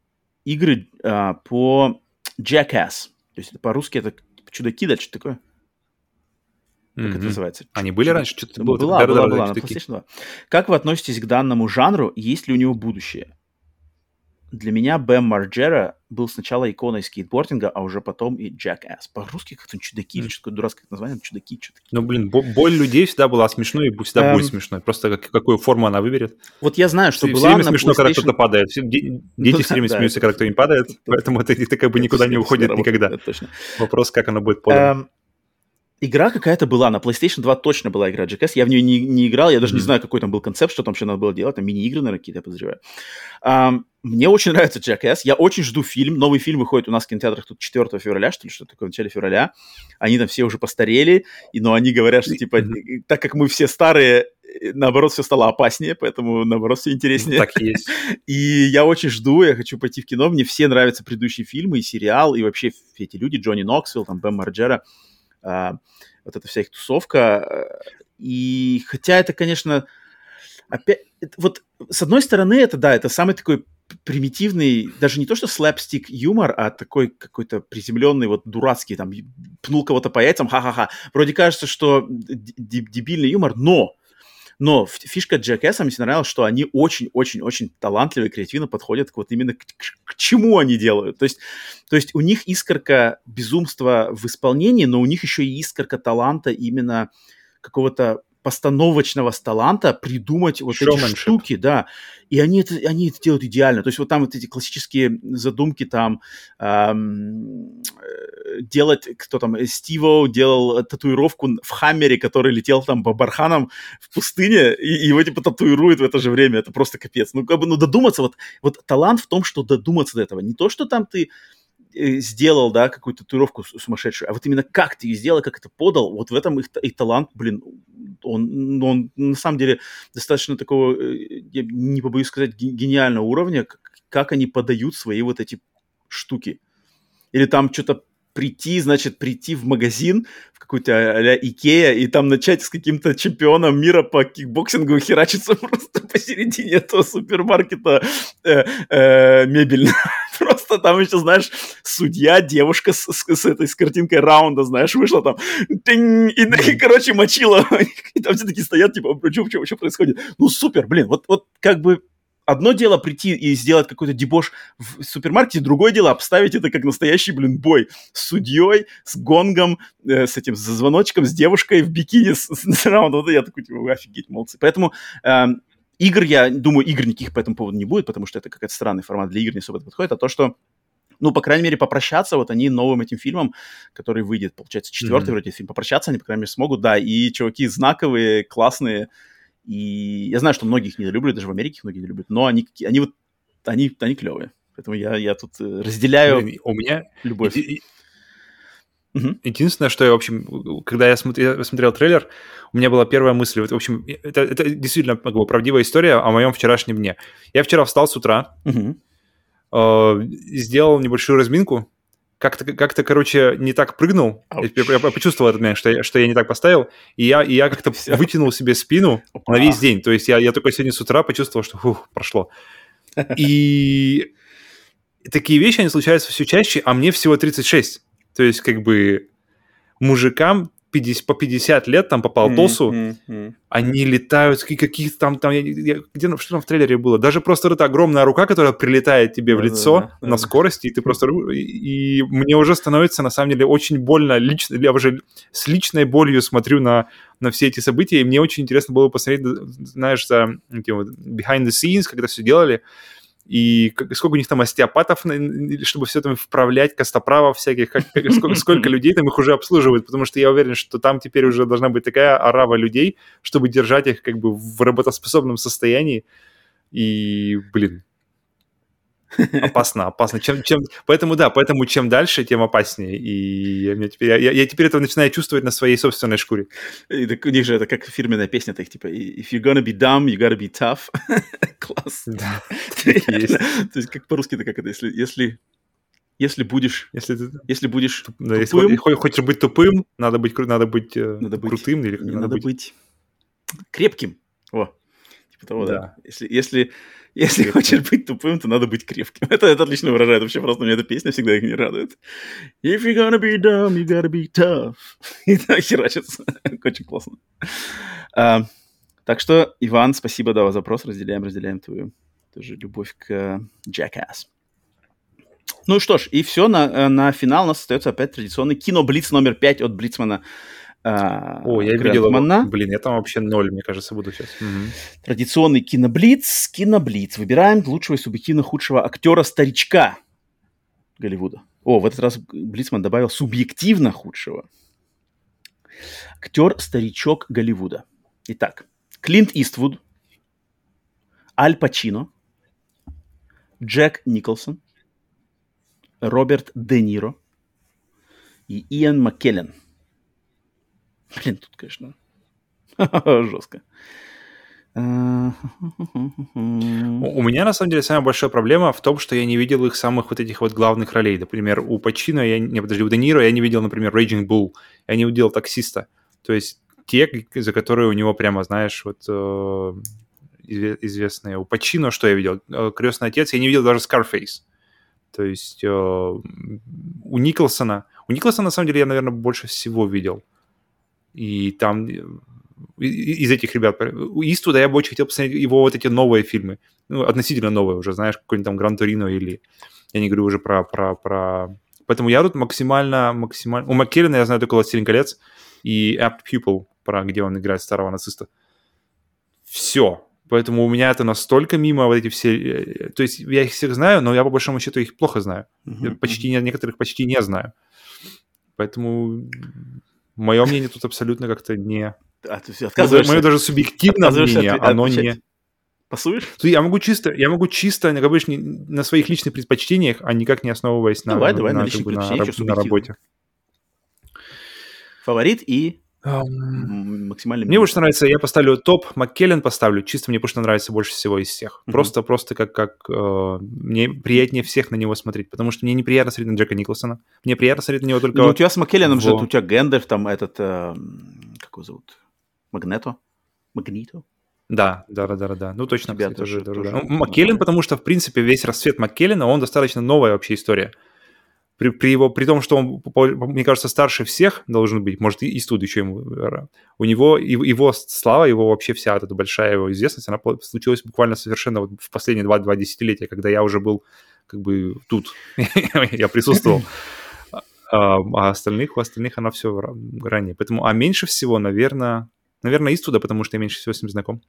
S1: игры а, по Jackass? То есть по-русски это чудаки, да, что такое? Как это
S2: Мгм.
S1: называется?
S2: Они были раньше? Что-то было?
S1: Была,
S2: Да-да-да,
S1: была, была, на
S2: чудаки.
S1: PlayStation 2. Как вы относитесь к данному жанру? Есть ли у него будущее? Для меня Бэм Марджера был сначала иконой скейтбординга, а уже потом и Jackass. По-русски как-то чудаки или что-то дурацкое название, чудаки, что-то.
S2: Ну, блин, бо- боль людей всегда была смешной и всегда
S1: Эм.
S2: будет смешной. Просто как- какую форму она выберет.
S1: Вот я знаю, что
S2: Все
S1: была
S2: время
S1: на
S2: смешно, когда
S1: PlayStation-
S2: кто-то падает. Все- де- [laughs]
S1: Ну
S2: Дети
S1: да,
S2: все время
S1: да,
S2: смеются,
S1: это-
S2: когда кто-нибудь падает.
S1: это-
S2: Поэтому это, это как бы
S1: Это
S2: никуда не уходит никогда.
S1: это.
S2: Вопрос, как оно будет подано.
S1: Игра какая-то была, на PlayStation 2 точно была игра Jackass, я в нее не, не играл, я даже не
S2: Мгм.
S1: знаю, какой там был концепт, что там вообще надо было делать, там мини-игры, наверное, какие-то, я подозреваю. Ам, мне очень нравится Jackass, я очень жду фильм, новый фильм выходит у нас в кинотеатрах тут 4 февраля, что ли, что такое, в начале февраля, они там все уже постарели, и, но они говорят, что, типа, э, так как мы все старые, наоборот, все стало опаснее, поэтому, наоборот, все интереснее.
S2: Так и есть. [laughs]
S1: И я очень жду, я хочу пойти в кино. Мне все нравятся предыдущие фильмы и сериал, и вообще все эти люди, Джонни Ноксвилл, там, Бэм Марджера, вот эта вся их тусовка. а, И хотя это, конечно, опять... Вот с одной стороны, это, да, это самый такой примитивный, даже не то что слэпстик юмор, а такой какой-то приземленный, вот дурацкий, там, пнул кого-то по яйцам, ха-ха-ха. Вроде кажется, что дебильный юмор, но но фишка Jackass мне нравилась, что они очень-очень-очень талантливо и креативно подходят к вот именно к, к- к чему они делают. То есть, то есть у них искорка безумства в исполнении, но у них еще и искорка таланта именно какого-то постановочного таланта придумать вот эти
S2: Showmanship.
S1: штуки, да. И они это, они это делают идеально. То есть вот там вот эти классические задумки там ам, э, делать, кто там, э, Стиво делал татуировку в Хаммере, который летел там по барханам в пустыне, и его типа татуируют в это же время. Это просто капец. Ну, как бы, ну, додуматься, вот, вот талант в том, что додуматься до этого. Не то, что там ты сделал, да, какую-то татуировку сумасшедшую, а вот именно как ты ее сделал, как это подал, вот в этом их, их талант, блин, он, ну, он на самом деле достаточно такого, э, я не побоюсь сказать, ге- гениального уровня, как, они подают свои вот эти штуки. Или там что-то прийти, значит, прийти в магазин, в какую-то а-ля Икея, и там начать с каким-то чемпионом мира по кикбоксингу херачиться [laughs] просто посередине этого супермаркета э, э. [laughs] Просто там еще, знаешь, судья, девушка с, с- с этой, с картинкой раунда, знаешь, вышла там, тынь, и, и, короче, мочила. [laughs] И там все такие стоят, типа, что, что, что происходит? Ну, супер, блин, вот, вот как бы одно дело прийти и сделать какой-то дебош в супермаркете, другое дело обставить это как настоящий, блин, бой с судьей, с гонгом, э, с этим с звоночком, с девушкой в бикини, с, с раундом. Вот я такой, типа, офигеть, молодцы. Поэтому эм, игр, я думаю, игр никаких по этому поводу не будет, потому что это какой-то странный формат для игр, не особо подходит, а то, что ну, по крайней мере, попрощаться, вот они новым этим фильмом, который выйдет, получается, четвертый
S2: Мгм.
S1: вроде фильм, попрощаться они, по крайней мере, смогут, да, и чуваки знаковые, классные, и я знаю, что многие их не любят, даже в Америке многие не любят, но они, они вот, они, они клевые. Поэтому я, я тут э, разделяю
S2: у меня
S1: любовь.
S2: и- и-
S1: Мгм.
S2: единственное, что я, в общем, когда я смотрел, я смотрел трейлер, у меня была первая мысль, вот, в общем, это, это действительно как бы, правдивая история о моем вчерашнем дне. Я вчера встал с утра,
S1: Мгм.
S2: э, сделал небольшую разминку, как-то, как-то, короче, не так прыгнул. Я, я почувствовал этот момент, что я, что я не так поставил, и я, и я как-то [laughs]
S1: Всё.
S2: вытянул себе спину
S1: Опа.
S2: на весь день. То есть я, я только сегодня с утра почувствовал, что фух, прошло. [laughs] И такие вещи, они случаются все чаще, а мне всего 36. То есть как бы мужикам 50, по 50 лет, там по полтосу,
S1: Мгм, мгм.
S2: они летают, какие- какие-то там, там я- я- где, что там в трейлере было? Даже просто вот эта огромная рука, которая прилетает тебе в лицо
S1: да.
S2: на скорости, и ты просто... И, и мне уже становится, на самом деле, очень больно, лично, я уже с личной болью смотрю на, на все эти события, и мне очень интересно было посмотреть, знаешь, за behind the scenes, когда все делали, и сколько у них там остеопатов, чтобы все там вправлять, костоправов всяких, как- [laughs] сколько, сколько людей там их уже обслуживают, потому что я уверен, что там теперь уже должна быть такая орава людей, чтобы держать их как бы в работоспособном состоянии. И, блин, опасно, опасно. Чем, чем... Поэтому, да, поэтому чем дальше, тем опаснее. И мне теперь, я, я- я теперь это начинаю чувствовать на своей собственной шкуре.
S1: И так у них же это как фирменная песня, так типа «If you're gonna be dumb, you gotta be tough». [laughs] Класс.
S2: Да. [laughs]
S1: То есть как по-русски-то как это? Если, если, если будешь,
S2: Если ты
S1: если будешь
S2: да, если
S1: тупым,
S2: хо- хочешь быть тупым, надо быть, надо быть, э,
S1: Надо быть-
S2: крутым или
S1: не надо быть крепким. О, типа того, да.
S2: Да.
S1: Если, если, если хочешь быть тупым, то надо быть крепким. [laughs] Это, это отлично выражает вообще, просто мне эта песня всегда их не радует. If you're gonna be dumb, you gotta be tough. [laughs] И так херачится. [laughs] Очень классно. А, так что, Иван, спасибо, да, за запрос. Разделяем, разделяем твою тоже любовь к Jackass. Ну что ж, и все, на, э, на финал у нас остается опять традиционный киноблиц номер 5 от Блицмана. А,
S2: О, я видел его. Блин, я там вообще ноль, мне кажется, буду сейчас. Мгм.
S1: Традиционный киноблиц, киноблиц. Выбираем лучшего и субъективно худшего актера-старичка Голливуда. О, в этот раз Блицман добавил субъективно худшего. Актер-старичок Голливуда. Итак, Клинт Иствуд, Аль Пачино, Джек Николсон, Роберт Де Ниро и Иэн Маккеллен. Блин, тут, конечно, [laughs] жестко.
S2: У меня, на самом деле, самая большая проблема в том, что я не видел их самых вот этих вот главных ролей. Например, у Пачино, я, не, подожди, у Де Ниро я не видел, например, Raging Bull, я не видел таксиста. То есть те, за которые у него прямо, знаешь, вот э, изве- известные. У Пачино, что я видел? Э, Крестный отец, я не видел даже Scarface. То есть э, у Николсона... У Николсона, на самом деле, я, наверное, больше всего видел. И там э, из этих ребят. У Иствуда я бы очень хотел посмотреть его вот эти новые фильмы. Ну, относительно новые уже, знаешь, какой-нибудь там Гран Торино или... Я не говорю уже про... про, про... Поэтому я тут максимально... максимально... У Маккеллена я знаю только «Властелин колец» и Apt Pupil, про где он играет старого нациста. Все. Поэтому у меня это настолько мимо вот эти все... э, То есть я их всех знаю, но я по большому счету их плохо знаю.
S1: Мгм,
S2: почти не, некоторых почти не знаю. Поэтому мое мнение тут абсолютно как-то не...
S1: А, то есть
S2: Мое даже субъективное мнение, оно
S1: отвечать?
S2: не...
S1: Пасуешь?
S2: Есть Я могу чисто, я могу чисто, как не- на своих личных предпочтениях, а никак не основываясь на,
S1: Давай, давай, на
S2: на, как бы, на, на работе.
S1: Фаворит и Максимально...
S2: Мне больше нравится, я поставлю топ, Маккеллен поставлю, чисто мне что нравится больше всего из всех.
S1: Мгм.
S2: Просто, просто как, как э, мне приятнее всех на него смотреть, потому что мне неприятно смотреть на Джека Николсона, мне приятно смотреть на него только...
S1: Ну, у тебя с Маккелленом же,
S2: во.
S1: у тебя Гэндальф, там этот, э, как его зовут? Магнето? Магнито?
S2: Да, да, да, да, да. Ну, точно,
S1: Тебя
S2: кстати,
S1: тоже-
S2: тоже, тоже, да. Ну, Маккеллен, потому что, в принципе, весь расцвет Маккеллена, он достаточно новая вообще история. При, при его, при том, что он, мне кажется, старше всех должен быть, может, и Иствуд еще ему, э, у него, его, его слава, его вообще вся вот эта большая его известность, она случилась буквально совершенно вот в последние два, два десятилетия, когда я уже был как бы тут, [laughs] я присутствовал. А а остальных, у остальных она все ранее. Поэтому, а меньше всего, наверное, наверное, Иствуда, потому что я меньше всего с ним знаком.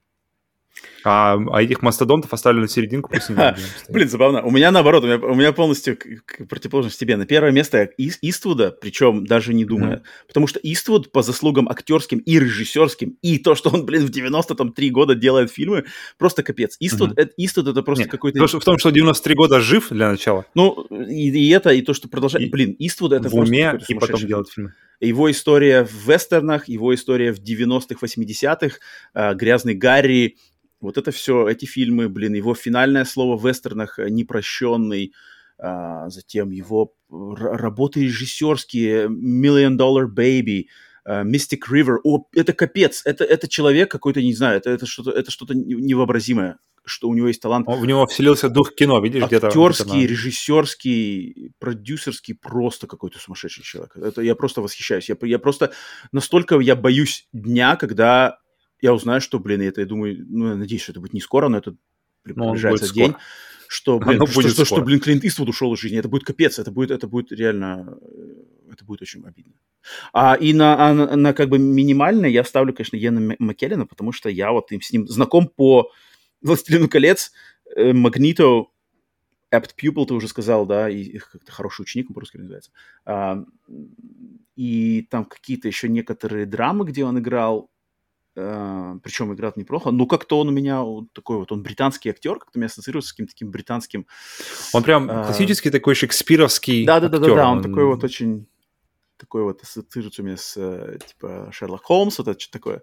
S2: А, а этих мастодонтов оставили на серединку, [laughs]
S1: Блин, забавно. У меня наоборот, у меня, у меня полностью противоположность тебе. На первое место Ис, Иствуда, причем даже не думая. Mm-hmm. Потому что Иствуд по заслугам актерским и режиссерским, и то, что он, блин, в 93 года делает фильмы, просто капец. Иствуд, mm-hmm. это, Иствуд это просто Нет, какой-то...
S2: В том, что 93 года жив для начала.
S1: Ну, и, и это, и то, что продолжает... И, блин, Иствуд это
S2: в уме, и потом делать фильмы.
S1: Его история в вестернах, его история в 90-х, 80-х, э, «Грязный Гарри», вот это все, эти фильмы, блин, его финальное слово в вестернах э, «непрощенный», а, затем его работы режиссерские «Million Dollar Baby», Mystic River. О, это капец. Это, это человек какой-то, не знаю, это, это что-то это что-то невообразимое, что у него есть талант.
S2: В него вселился дух кино, видишь, где-то.
S1: Актерский, где режиссерский, продюсерский, просто какой-то сумасшедший человек. Это я просто восхищаюсь. Я, я просто настолько я боюсь дня, когда я узнаю, что, блин, это, я думаю, ну, я надеюсь, что это будет не скоро, но это приближается день, скоро. что, блин, Оно что, будет что, что, блин, Клинт Иствуд ушел из жизни, это будет капец, это будет, это будет реально, э, это будет очень обидно. А, и на, а, на, на как бы минимально я ставлю, конечно, Йена Маккеллена, потому что я вот им, с ним знаком по «Властелину колец», Магнито, Apt Pupil, ты уже сказал, да, и как-то хороший ученик, он по-русски называется. А, и там какие-то еще некоторые драмы, где он играл, причем играет неплохо, но как-то он у меня вот такой вот, он британский актер, как-то меня ассоциируется с каким-то таким британским...
S2: Он прям uh, классический такой шекспировский
S1: Да-да-да, он, он такой вот очень, такой вот ассоциируется у меня с, э, типа, Шерлок Холмс, вот это что-то такое.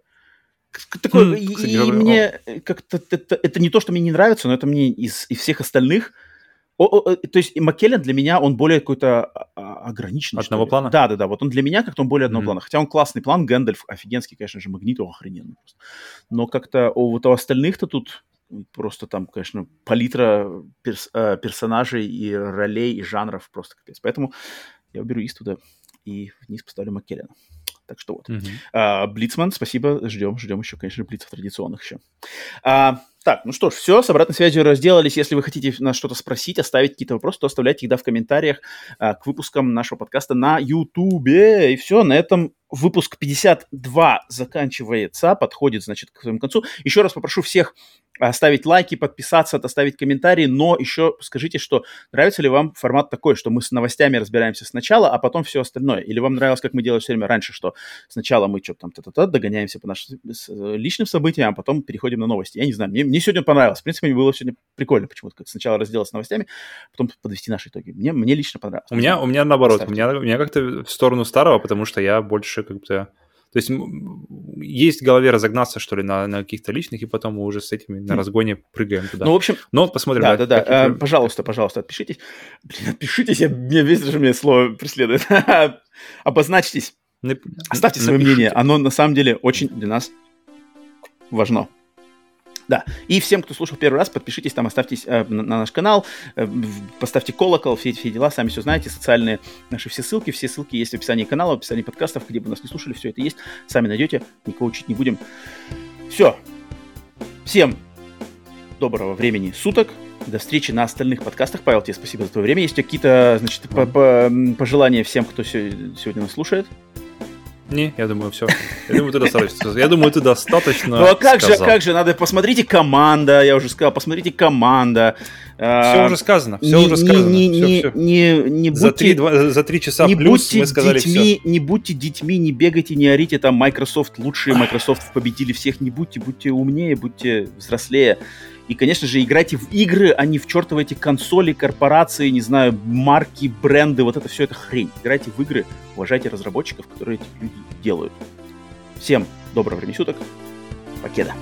S1: Такое, mm, и, и мне как-то это, это не то, что мне не нравится, но это мне из, из всех остальных о, о, то есть Маккеллен для меня, он более какой-то а, а, ограниченный.
S2: Одного плана?
S1: Да, да, да. Вот он для меня как-то он более одного mm-hmm. плана. Хотя он классный план, Гэндальф офигенский, конечно же, Магниту охрененный просто. Но как-то у вот у остальных-то тут просто там, конечно, палитра перс, э, персонажей и ролей и жанров просто капец. Поэтому я уберу Иствуда и вниз поставлю Маккеллена. Так что вот. Mm-hmm. А, Блицман, спасибо, ждем, ждем еще, конечно, Блицев традиционных еще. А, так, ну что ж, все, с обратной связью разделались. Если вы хотите нас что-то спросить, оставить какие-то вопросы, то оставляйте их да, в комментариях а, к выпускам нашего подкаста на YouTube. И все, на этом выпуск 52 заканчивается, подходит, значит, к своему концу. Еще раз попрошу всех оставить лайки, подписаться, оставить комментарии, но еще скажите, что нравится ли вам формат такой, что мы с новостями разбираемся сначала, а потом все остальное. Или вам нравилось, как мы делали все время раньше, что сначала мы что-то там та-та-та, догоняемся по нашим личным событиям, а потом переходим на новости. Я не знаю, мне, мне сегодня понравилось. В принципе, мне было сегодня прикольно почему-то, сначала разделаться новостями, потом подвести наши итоги. Мне, мне лично понравилось.
S2: У меня, у меня наоборот, у меня, у меня как-то в сторону старого, потому что я больше как-то то есть есть в голове разогнаться, что ли, на, на каких-то личных, и потом мы уже с этими на разгоне прыгаем туда.
S1: Ну, в общем...
S2: Но посмотрим.
S1: Да, да, да. да. А, пожалуйста, пожалуйста, отпишитесь. Блин, отпишитесь, я, мне весь же мне слово преследует. [laughs] Обозначьтесь. Нап... Оставьте свое Напишите. мнение. Оно на самом деле очень для нас важно. Да. И всем, кто слушал первый раз, подпишитесь там, оставьтесь э, на, на наш канал, э, поставьте колокол, все эти все дела, сами все знаете, социальные наши все ссылки, все ссылки есть в описании канала, в описании подкастов, где бы нас не слушали, все это есть, сами найдете, никого учить не будем. Все. Всем доброго времени суток. До встречи на остальных подкастах. Павел, тебе спасибо за твое время. Есть какие-то, значит, пожелания всем, кто сегодня нас слушает?
S2: Не, я думаю, все. Я думаю, ты достаточно. Я думаю, ты достаточно.
S1: Ну а как сказал. же, как же, надо посмотрите команда, я уже сказал, посмотрите команда.
S2: Все а, уже сказано, все не, уже сказано. Не, все,
S1: не, все. Не, не будьте,
S2: за, три, два, за три часа не плюс будьте мы сказали
S1: детьми, все. Не будьте детьми, не бегайте, не орите, там Microsoft лучшие, Microsoft победили всех, не будьте, будьте умнее, будьте взрослее. И, конечно же, играйте в игры, а не в чертовы эти консоли, корпорации, не знаю, марки, бренды, вот это все это хрень. Играйте в игры, уважайте разработчиков, которые эти люди делают. Всем доброго времени суток. Покеда.